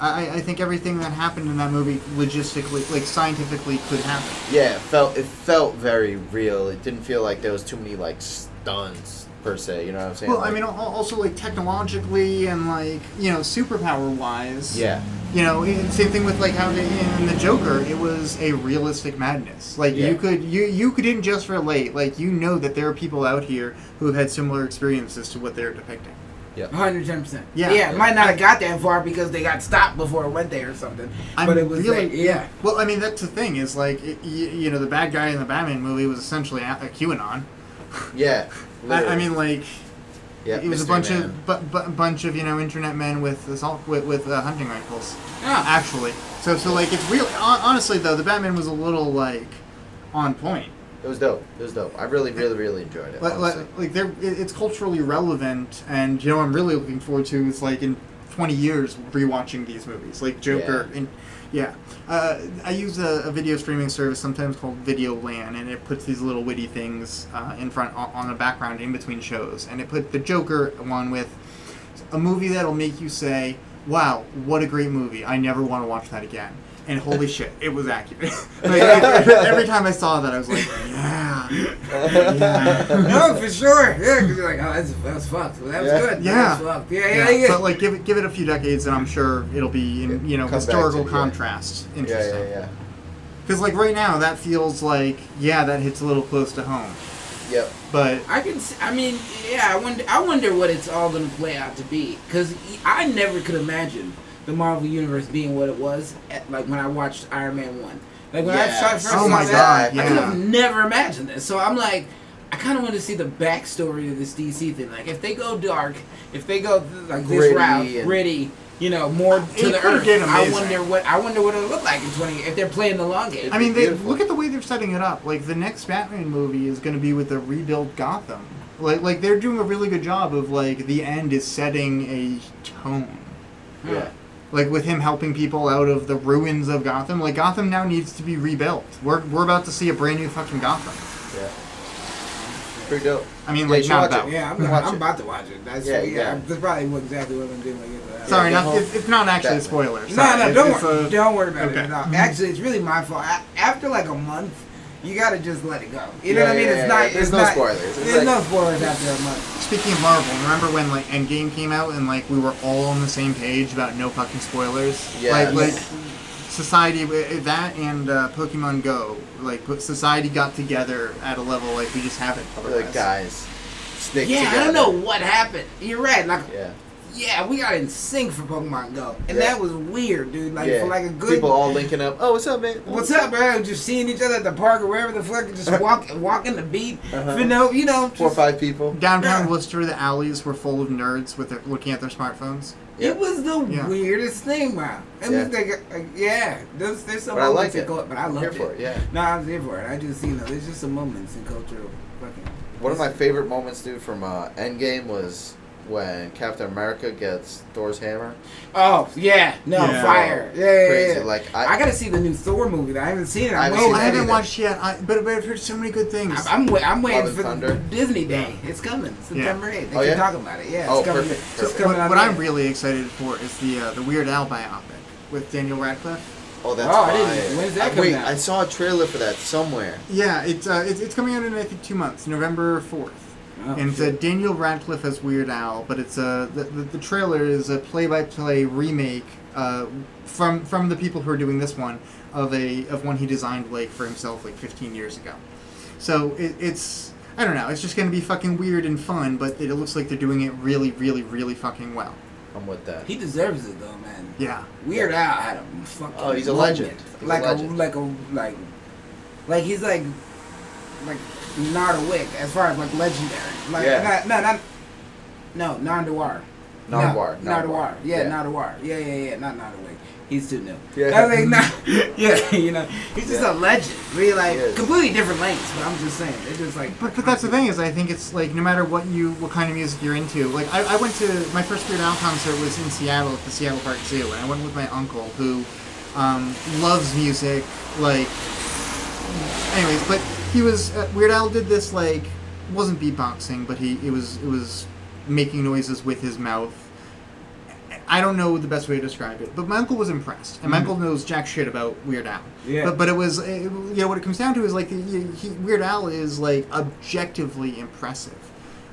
I, I think everything that happened in that movie logistically, like scientifically, could happen. yeah, it felt it felt very real. It didn't feel like there was too many like stunts per se. You know what I'm saying? Well, I mean, also like technologically and like you know superpower wise. yeah, You know, same thing with like how they, in the Joker, it was a realistic madness. Like Yeah. you could you you couldn't just relate. Like you know that there are people out here who have had similar experiences to what they're depicting. yeah. 110%. Yeah. Yeah, it might not have got that far because they got stopped before it went there or something. I'm but it was really like, yeah. Well, I mean that's the thing is like it, you, you know the bad guy in the Batman movie was essentially a, a QAnon. Yeah. I, I mean like yeah, it was a bunch Man. of bu- bu- bunch of you know internet men with assault with, with uh, hunting rifles. Yeah. Actually, so so like it's real. Honestly though, the Batman was a little like on point. It was dope. It was dope. I really, really, really enjoyed it. Like, like, like they're, it's culturally relevant, and you know I'm really looking forward to is like in 20 years rewatching these movies, like Joker Yeah. and yeah. Uh, I use a, a video streaming service sometimes called Video LAN, and it puts these little witty things uh, in front on, the background in between shows, and it put the Joker one with a movie that'll make you say, "Wow, what a great movie! I never want to watch that again." And holy shit, it was accurate. like, every, every time I saw that, I was like, "Yeah, yeah." no, for sure. Yeah, because you're like, oh, that's, that was fucked. Well, that was Yeah. good. Yeah. That was fucked. Yeah, yeah, yeah. But like, give it give it a few decades, and I'm sure it'll be in you know Come historical to- yeah. contrast yeah, interesting. yeah, yeah. Because like right now, that feels like yeah, that hits a little close to home. Yep. But I can. See, I mean, yeah. I wonder. I wonder what it's all going to play out to be. Because I never could imagine the Marvel universe being what it was. At, like when I watched Iron Man one. Like when I Yes. saw first Oh saw my that, God, I could have never imagined this. So I'm like, I kind of want to see the backstory of this DC thing. Like if they go dark, if they go like Gritty this route, gritty. You know, more to It the could've earth. I wonder what I wonder what it'll look like in twenty if they're playing the long game. I mean, they, look at the way they're setting it up. Like the next Batman movie is going to be with the rebuild Gotham. Like like they're doing a really good job of like the end is setting a tone. Yeah. Hmm. Like with him helping people out of the ruins of Gotham. Like Gotham now needs to be rebuilt. We're we're about to see a brand new fucking Gotham. Yeah. Pretty dope. I mean, Yeah, like you should not watch it. about. Yeah, I'm, gonna, I'm about to watch it. That's, Yeah, yeah, yeah. That's probably what, exactly what I'm doing when I get to that. Sorry, Yeah, not, go it's, it's not actually a spoiler. No, Sorry, no, it's- don't it's worry. a- don't worry about okay. it. No, actually, it's really my fault. A- After like a month, you gotta just let it go. You know Yeah, what I mean? yeah, it's yeah. not. There's it's no not, spoilers. It's There's like- no spoilers after a month. Speaking of Marvel, remember when like Endgame came out and like we were all on the same page about no fucking spoilers? Yes. Like like society uh, that and uh, Pokemon Go, like society got together at a level like we just haven't. Otherwise. like guys, stick Yeah, together. I don't know what happened. You're right. Like, Yeah. Yeah, we got in sync for Pokemon Go, and Yeah. that was weird, dude. Like yeah. for like a good. People all linking up. Oh, what's up, man? What's up, man? Just seeing each other at the park or wherever the fuck, just walk, walking the beat. Uh-huh. You know, you know. Four or five people. Downtown Yeah. Worcester, the alleys were full of nerds with their, looking at their smartphones. Yeah. It was the Yeah. weirdest thing, man. It Yeah. was like, uh, yeah, there's, there's some But I moments like in it. culture, but I I'm loved here it. for it. Yeah. No, I was here for it. I just, you know, there's just some moments in culture. Fucking, One of my favorite moments, dude, from uh, Endgame was when Captain America gets Thor's hammer. Oh yeah, no Yeah. fire. Yeah, yeah, Crazy. yeah. Like I, I, gotta see the new Thor movie. I haven't seen it. I I'm haven't waiting. seen I haven't watched yet, I, but, but I've heard so many good things. I'm, I'm, wait, I'm waiting Love and for Thunder. Disney Day. It's coming. September 8th. They Oh, keep yeah? talking about it. Yeah, it's Oh, coming. perfect, It's perfect. coming what what I'm really excited for is the uh, the Weird Al biopic with Daniel Radcliffe. oh, that's Oh, I when's that I- coming Wait, out? I saw a trailer for that somewhere. Yeah, it's uh, it's, it's coming out in I think two months, November fourth. Oh, and it's uh. Daniel Radcliffe as Weird Al, but it's a the, the the trailer is a play-by-play remake uh, from from the people who are doing this one of a of one he designed like for himself like 15 years ago. So it, it's I don't know, it's just gonna be fucking weird and fun, but it looks like they're doing it really, really, really fucking well. I'm with that. He deserves it though, man. Yeah. Weird Al had a fucking. Oh, he's a moment. legend. He's a like legend. like a like, like he's like, like Nardowick as far as like legendary. Like Yeah. not, no, not, no, Nardwuar. Nardwuar, No, Nardwuar. Yeah, Yeah. Nardwuar. Yeah, yeah, yeah. Not Nardowick. He's too new. Yeah. I think not, yeah, you know, he's just Yeah. a legend. Really, like completely different lanes. But I'm just saying, they're just like. But, but that's the thing is, I think it's like no matter what you, what kind of music you're into. Like I, I went to my first Weird Al concert was in Seattle at the Seattle Park Zoo, and I went with my uncle who um, loves music. Like, anyways, but he was uh, Weird Al did this like wasn't beatboxing, but he it was it was making noises with his mouth. I don't know the best way to describe it, but my uncle was impressed, and my uncle knows jack shit about Weird Al. Yeah. But but it was uh, you know what it comes down to is like he, he, Weird Al is like objectively impressive.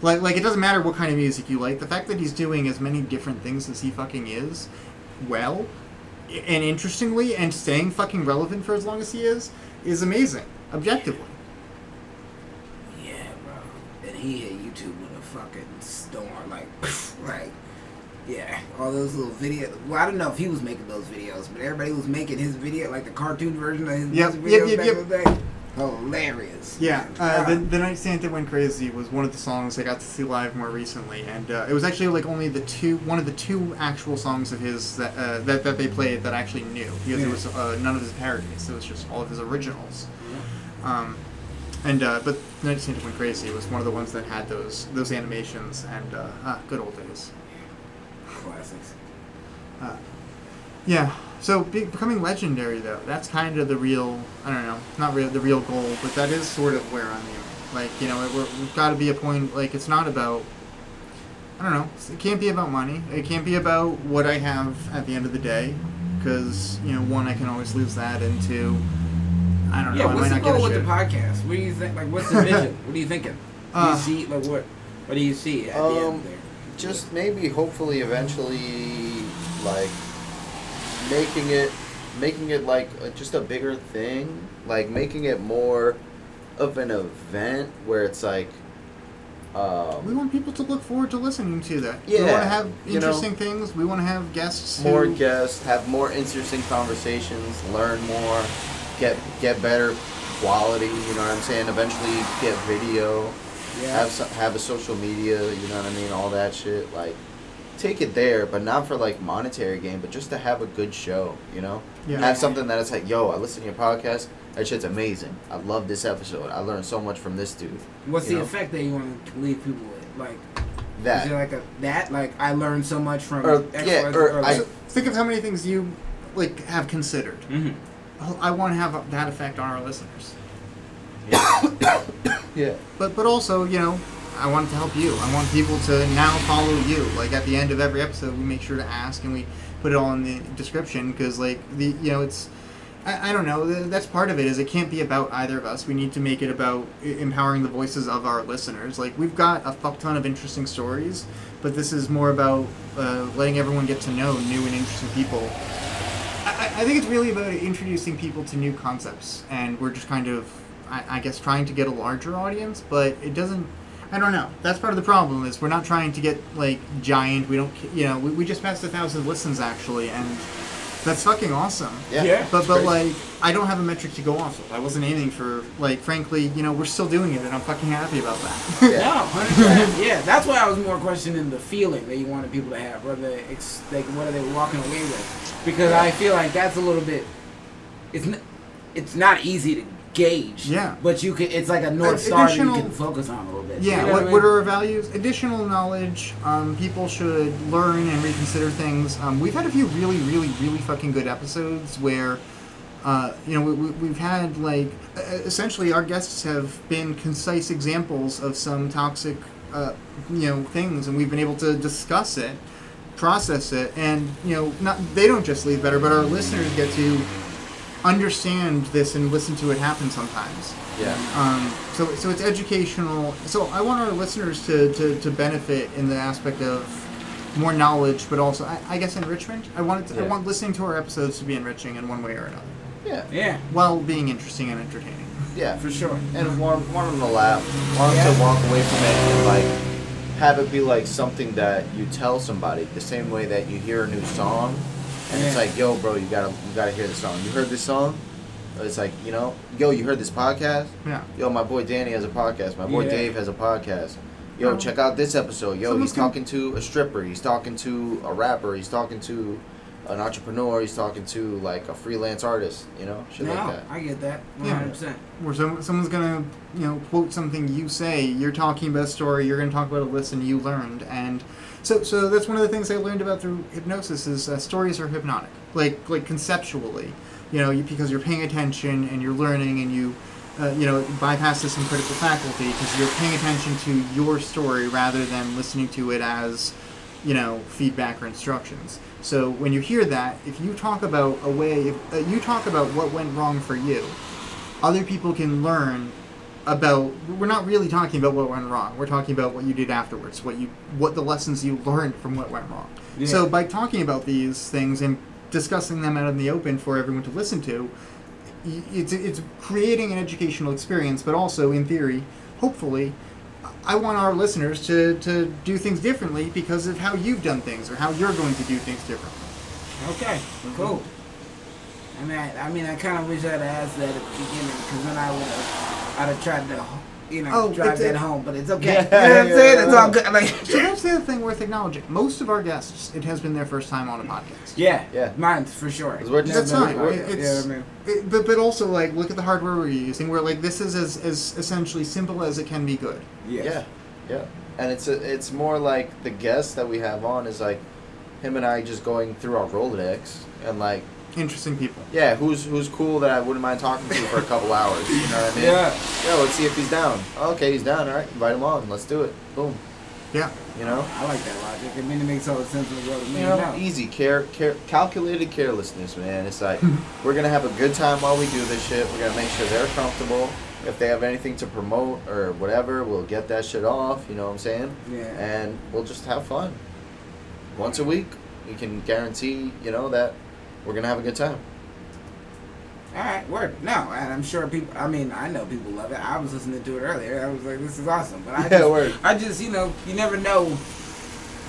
Like like it doesn't matter what kind of music you like. The fact that he's doing as many different things as he fucking is, well, and interestingly, and staying fucking relevant for as long as he is, is amazing. Objectively. Yeah, bro. And he hit YouTube with a fucking storm, like, like, yeah, all those little videos. Well, I don't know if he was making those videos, but everybody was making his video, like the cartoon version of his Yep, music yep, videos yep, back yep. in the day. Hilarious. Yeah, uh, the, the Night Santa Went Crazy was one of the songs I got to see live more recently, and uh, it was actually like only the two, one of the two actual songs of his that uh, that, that they played that I actually knew because Yeah. it was uh, none of his parodies. It was just all of his originals. Um, and uh, but Night Santa Went Crazy was one of the ones that had those those animations and uh, ah, good old days. Classics. Uh, yeah. So be, becoming legendary though, that's kind of the real. I don't know, not real the real goal, but that is sort of where I'm aiming. Like you know, it, we're, we've got to be a point. Like it's not about. I don't know. It can't be about money. It can't be about what I have at the end of the day, because you know, one, I can always lose that, and two, I don't know. Yeah, I what's might the not give goal a with shit. the podcast? What do you think? Like, what's the vision? what are you thinking? Do Uh, you see, like, what? What do you see at the Um, end there? just maybe hopefully eventually like making it making it like a, just a bigger thing like making it more of an event where it's like um, We want people to look forward to listening to that. Yeah, we want to have you know. interesting things. We want to have guests. more who, guests have more interesting conversations learn more get get better quality you know what i'm saying eventually get video Yeah. have have a social media, you know what I mean, all that shit. Like, take it there, but not for like monetary gain, but just to have a good show, you know. Yeah. Have something that is like, yo, I listen to your podcast. That shit's amazing. I love this episode. I learned so much from this dude. What's you the know? effect that you want to leave people with? Like, is That. it like a that? Like, I learned so much from. Or- X, yeah, Y, Z, or I- like, think of how many things you like have considered. Mhm. Oh, I want to have that effect on our listeners. Yeah. But but also, you know, I want to help you. I want people to now follow you. Like at the end of every episode, we make sure to ask and we put it all in the description because like the you know it's. I, I don't know. That's part of it. Is it can't be about either of us. We need to make it about empowering the voices of our listeners. Like we've got a fuck ton of interesting stories, but this is more about uh, letting everyone get to know new and interesting people. I, I- I think it's really about introducing people to new concepts, and we're just kind of, I, I guess, trying to get a larger audience. But it doesn't. I don't know. That's part of the problem. Is we're not trying to get like giant. We don't. You know, we, we just passed a thousand listens actually, and that's fucking awesome. Yeah. Yeah. But but great. like I don't have a metric to go off of. I wasn't aiming for like frankly, you know, we're still doing it and I'm fucking happy about that. Yeah. No. Yeah, that's why I was more questioning the feeling that you wanted people to have, whether it's like what are they walking away with? Because I feel like that's a little bit. It's n- it's not easy to gauge. Yeah. But you can. It's like a north star that you can focus on a little bit. Yeah, You know what, mean? what are our values? Additional knowledge. Um, people should learn and reconsider things. Um, we've had a few really, really, really fucking good episodes where, uh, you know, we, we've had like essentially our guests have been concise examples of some toxic, uh, you know, things, and we've been able to discuss it, process it, and you know, not they don't just leave better, but our listeners get to understand this and listen to it happen sometimes. Yeah. Um, so, so it's educational. So I want our listeners to, to, to benefit in the aspect of more knowledge, but also, I, I guess, enrichment. I want it to, I want listening to our episodes to be enriching in one way or another, Yeah. Yeah, while being interesting and entertaining. Yeah. for sure. and want, want them to laugh, want them to walk away from it and like have it be like something that you tell somebody the same way that you hear a new song, and it's like, yo, bro, you gotta you gotta hear the song. You heard this song? It's like, you know, yo, you heard this podcast? Yeah. Yo, my boy Danny has a podcast. My boy Yeah. Dave has a podcast. Yo, check out this episode. Yo, Someone he's can- talking to a stripper. He's talking to a rapper. He's talking to an entrepreneur. He's talking to like a freelance artist. You know, shit no, like that. I get that. Yeah. hundred percent. Where some, someone's gonna, you know, quote something you say. You're talking about a story. You're gonna talk about a lesson you learned, and so, so that's one of the things I learned about through hypnosis is uh, stories are hypnotic, like, like conceptually, you know, you, because you're paying attention and you're learning and you, uh, you know, bypass this critical faculty because you're paying attention to your story rather than listening to it as, you know, feedback or instructions. So when you hear that, if you talk about a way, if uh, you talk about what went wrong for you, other people can learn about we're not really talking about what went wrong we're talking about what you did afterwards what you what the lessons you learned from what went wrong Yeah. so by talking about these things and discussing them out in the open for everyone to listen to it's it's creating an educational experience but also in theory hopefully I want our listeners to, to do things differently because of how you've done things or how you're going to do things differently. Okay, mm-hmm. cool. I mean, I, I mean, I kind of wish I'd asked that at the beginning because then I would have, I'd have tried to, you know, Oh, drive it's a- that home. But it's okay. Yeah, you know what I'm yeah, saying? yeah. It's all good. Like, So that's the other thing worth acknowledging. Most of our guests, it has been their first time on a podcast. yeah, Yeah. mine for sure. we're just- That's fine. we're- yeah, it's- I mean, It, but, but also like look at the hardware we're using. We're like this is as, as essentially simple as it can be good. yes. Yeah, yeah. And it's a, it's more like the guest that we have on is like him and I just going through our Rolodex and like, Interesting people. yeah, who's who's cool that I wouldn't mind talking to for a couple hours. You know what I mean? Yeah. Yeah, let's see if he's down. Okay, he's down. All right, invite him on. Let's do it. Boom. Yeah. You know. I like that logic. I mean, it makes all the sense in the world to me. You know, now. easy care, care, calculated carelessness, man. It's like we're gonna have a good time while we do this shit. We're gonna make sure they're comfortable. If they have anything to promote or whatever, we'll get that shit off. You know what I'm saying? Yeah. And we'll just have fun. Once a week, we can guarantee, you know, that we're gonna have a good time. All right, word. No, and I'm sure people. I mean, I know people love it. I was listening to it earlier. I was like, "This is awesome." But I Yeah, just, word. I just, you know, you never know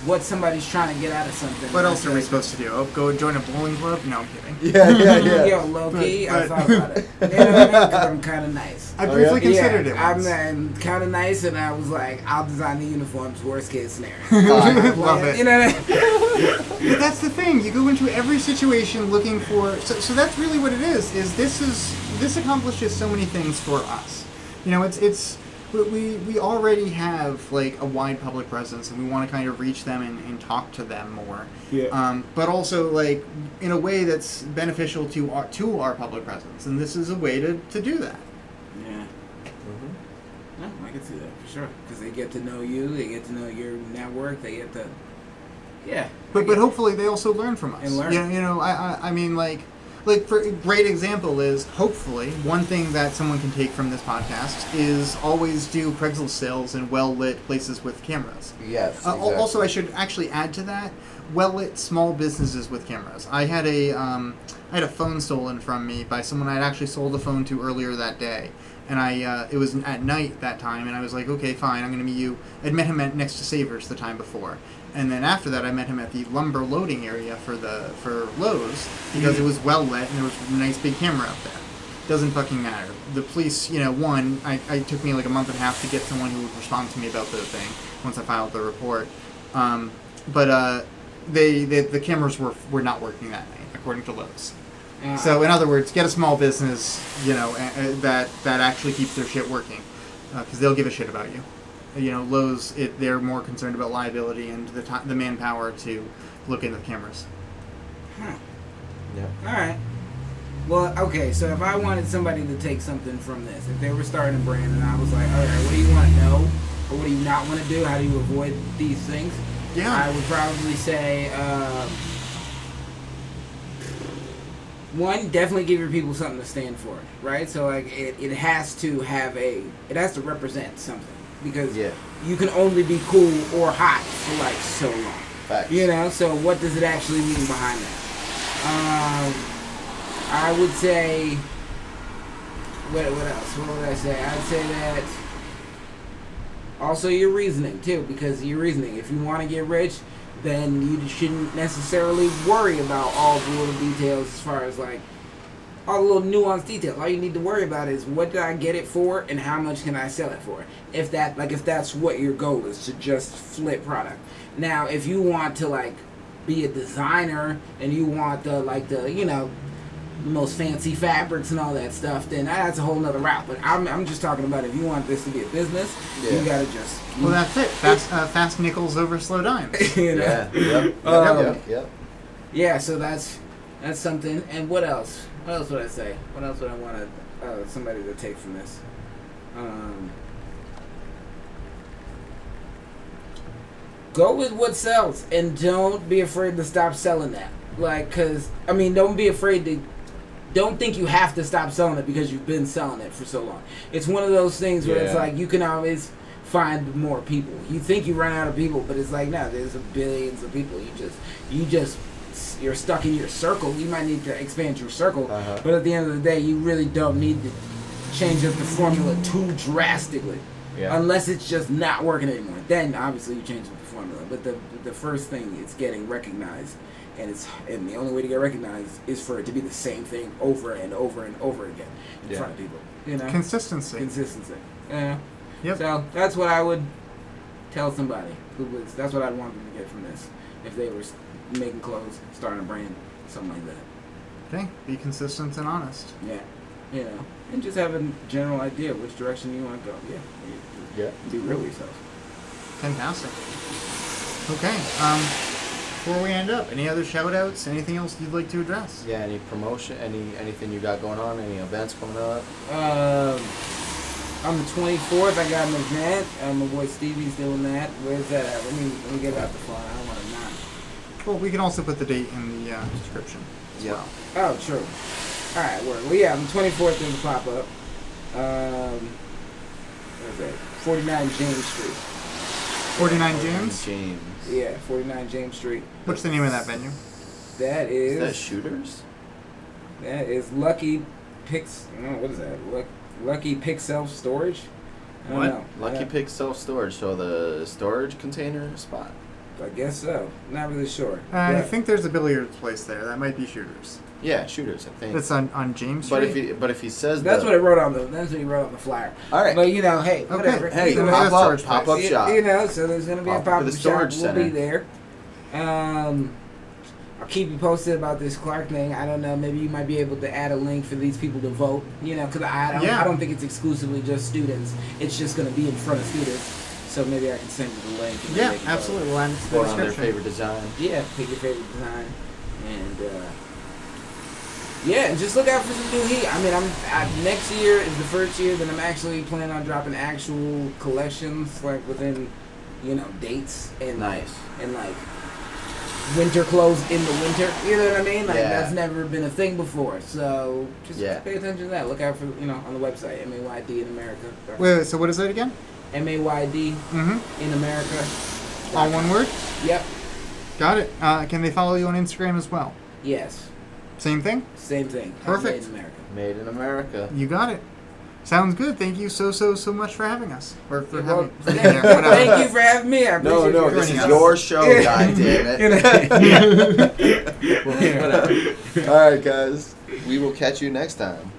what somebody's trying to get out of something. What else are we supposed to do? Oh, go join a bowling club? No, I'm kidding. Yeah, yeah, yeah. Yo, low key, I But- thought about it. You know what I mean? 'Cause I'm kind of nice. I Oh, briefly yeah? considered yeah, it I'm once. kind of nice, and I was like, I'll design the uniforms. Worst case scenario. Love it. You know what I mean? But that's the thing. You go into every situation looking for. So, so that's really what it is. Is this is this accomplishes so many things for us. You know, it's it's we- we we already have like a wide public presence, and we want to kind of reach them and, and talk to them more. Yeah. Um, but also like in a way that's beneficial to our to our public presence, and this is a way to, to do that. Yeah. Mhm. No, I can see that for sure. Because they get to know you, they get to know your network, they get to. Yeah. But but hopefully they also learn from us. And learn. You know, you know I, I I mean like like for a great example is hopefully one thing that someone can take from this podcast is always do Craigslist sales in well lit places with cameras. Yes. Uh. Also, I should actually add to that well lit small businesses with cameras. I had a um, I had a phone stolen from me by someone I'd actually sold a phone to earlier that day. And I, uh, it was at night that time, and I was like, okay, fine, I'm going to meet you. I'd met him at, next to Savers the time before, and then after that, I met him at the lumber loading area for the for Lowe's because it was well lit and there was a nice big camera up there. Doesn't fucking matter. The police, you know, one, I, I took me like a month and a half to get someone who would respond to me about the thing once I filed the report. Um, but uh, they, they the cameras were were not working that night according to Lowe's. Yeah. So in other words, get a small business, you know, a- a- that that actually keeps their shit working, because they'll give a shit about you. You know, Lowe's, it, they're more concerned about liability and the ti the manpower to look into the cameras. Huh. Yeah. All right. Well, okay. So if I wanted somebody to take something from this, if they were starting a brand, and I was like, all right, what do you want to know, or what do you not want to do? How do you avoid these things? Yeah. I would probably say, um, one, definitely give your people something to stand for, right? So like, it, it has to have a, it has to represent something because Yeah. you can only be cool or hot for like so long. Facts. You know, so what does it actually mean behind that? Um, I would say, what, what else? What would I say? I'd say that also your reasoning too, because your reasoning. If you want to get rich, then you shouldn't necessarily worry about all the little details as far as like all the little nuanced details. All you need to worry about is what did I get it for and how much can I sell it for. If that like if that's what your goal is to just flip product. Now, if you want to like be a designer and you want the like the you know most fancy fabrics and all that stuff, then that's a whole nother route. But I'm, I'm just talking about if you want this to be a business, Yeah. you gotta just Well, that's it. Fast, uh, fast nickels over slow dimes. you know. Yeah. Yep. Yep. Um, yep. Yep. Yeah, so that's that's something. And what else? What else would I say? What else would I want to, uh, somebody to take from this? Um, go with what sells, and don't be afraid to stop selling that. Like, cause I mean, don't be afraid to. Don't think you have to stop selling it because you've been selling it for so long. It's one of those things where it's like you can always find more people. You think you run out of people, but it's like no, there's billions of people. You just you just you're stuck in your circle. You might need to expand your circle, Uh-huh. but at the end of the day, you really don't need to change up the formula too drastically, Yeah. unless it's just not working anymore. Then obviously you change up the formula. But the the first thing is getting recognized, and it's and the only way to get recognized is for it to be the same thing over and over and over again in Yeah. front of people. You know, Consistency. consistency. Yeah. Yep. So that's what I would tell somebody who was. That's what I'd want them to get from this if they were s- making clothes, starting a brand, something like that. Okay. Be consistent and honest. Yeah, you know, and just have a general idea which direction you want to go. Yeah, Yeah. be real with yourself. Fantastic. Okay. Um, before we end up, any other shout outs? Anything else you'd like to address? Yeah. Any promotion? Any anything you got going on? Any events coming up? Um, on the 24th, I got an event. Um, my boy Stevie's doing that. Where's that at? Let me let me get out the phone. I don't want to not. Well, we can also put the date in the uh, description. as Yeah. well. Oh, true. All right, word. Well, yeah, on the 24th there's a pop up. Um, where's that? 49 James Street. 49 James. James. Yeah, 49 James Street. What's the name of that venue? That Is is that shooters? that is Lucky Pix. No, what is that? Luck, Lucky Pick Self Storage. I don't What? know. Lucky Pick self storage. So the storage container spot. I guess so. Not really sure. Uh, I think there's a billiards place there. That might be Shooters. Yeah, shooters. I think. It's on, on James Street. but if he but if he says That's the, what I wrote on the. That's what he wrote on the flyer. all right. But you know, hey, Okay. whatever. Hey, So You know, there's pop up, pop place. up shop. you know, so there's gonna be Pop a up to pop the up shop. storage We'll be there. Um, I'll keep you posted about this Clark thing. I don't know. Maybe you might be able to add a link for these people to vote. You know, because I don't. Yeah. I don't think it's exclusively just students. It's just gonna be in front of students. So maybe I can send you the link. and Yeah, can vote. absolutely. We'll add it to the Vote on their description. favorite design. Yeah, pick your favorite design, and uh, yeah, and just look out for some new heat. I mean, I'm I, next year is the first year that I'm actually planning on dropping actual collections, like within, you know, dates and Nice. and like winter clothes in the winter. You know what I mean? Like Yeah. that's never been a thing before. So just Yeah. pay attention to that. Look out for you know on the website M A Y D in America. Wait, wait, so what is that again? M A Y D Mm-hmm. in America. All one word? Yep. Got it. Uh, can they follow you on Instagram as well? Yes. Same thing? Same thing. Perfect. MAYD in America. MAYD in America. You got it. Sounds good. Thank you so, so, so much for having us. Or for You're having welcome. for being there. Thank you for having me. I No, appreciate no, you this is us. your show, Yeah. god damn it. know? Whatever. All right, guys. We will catch you next time.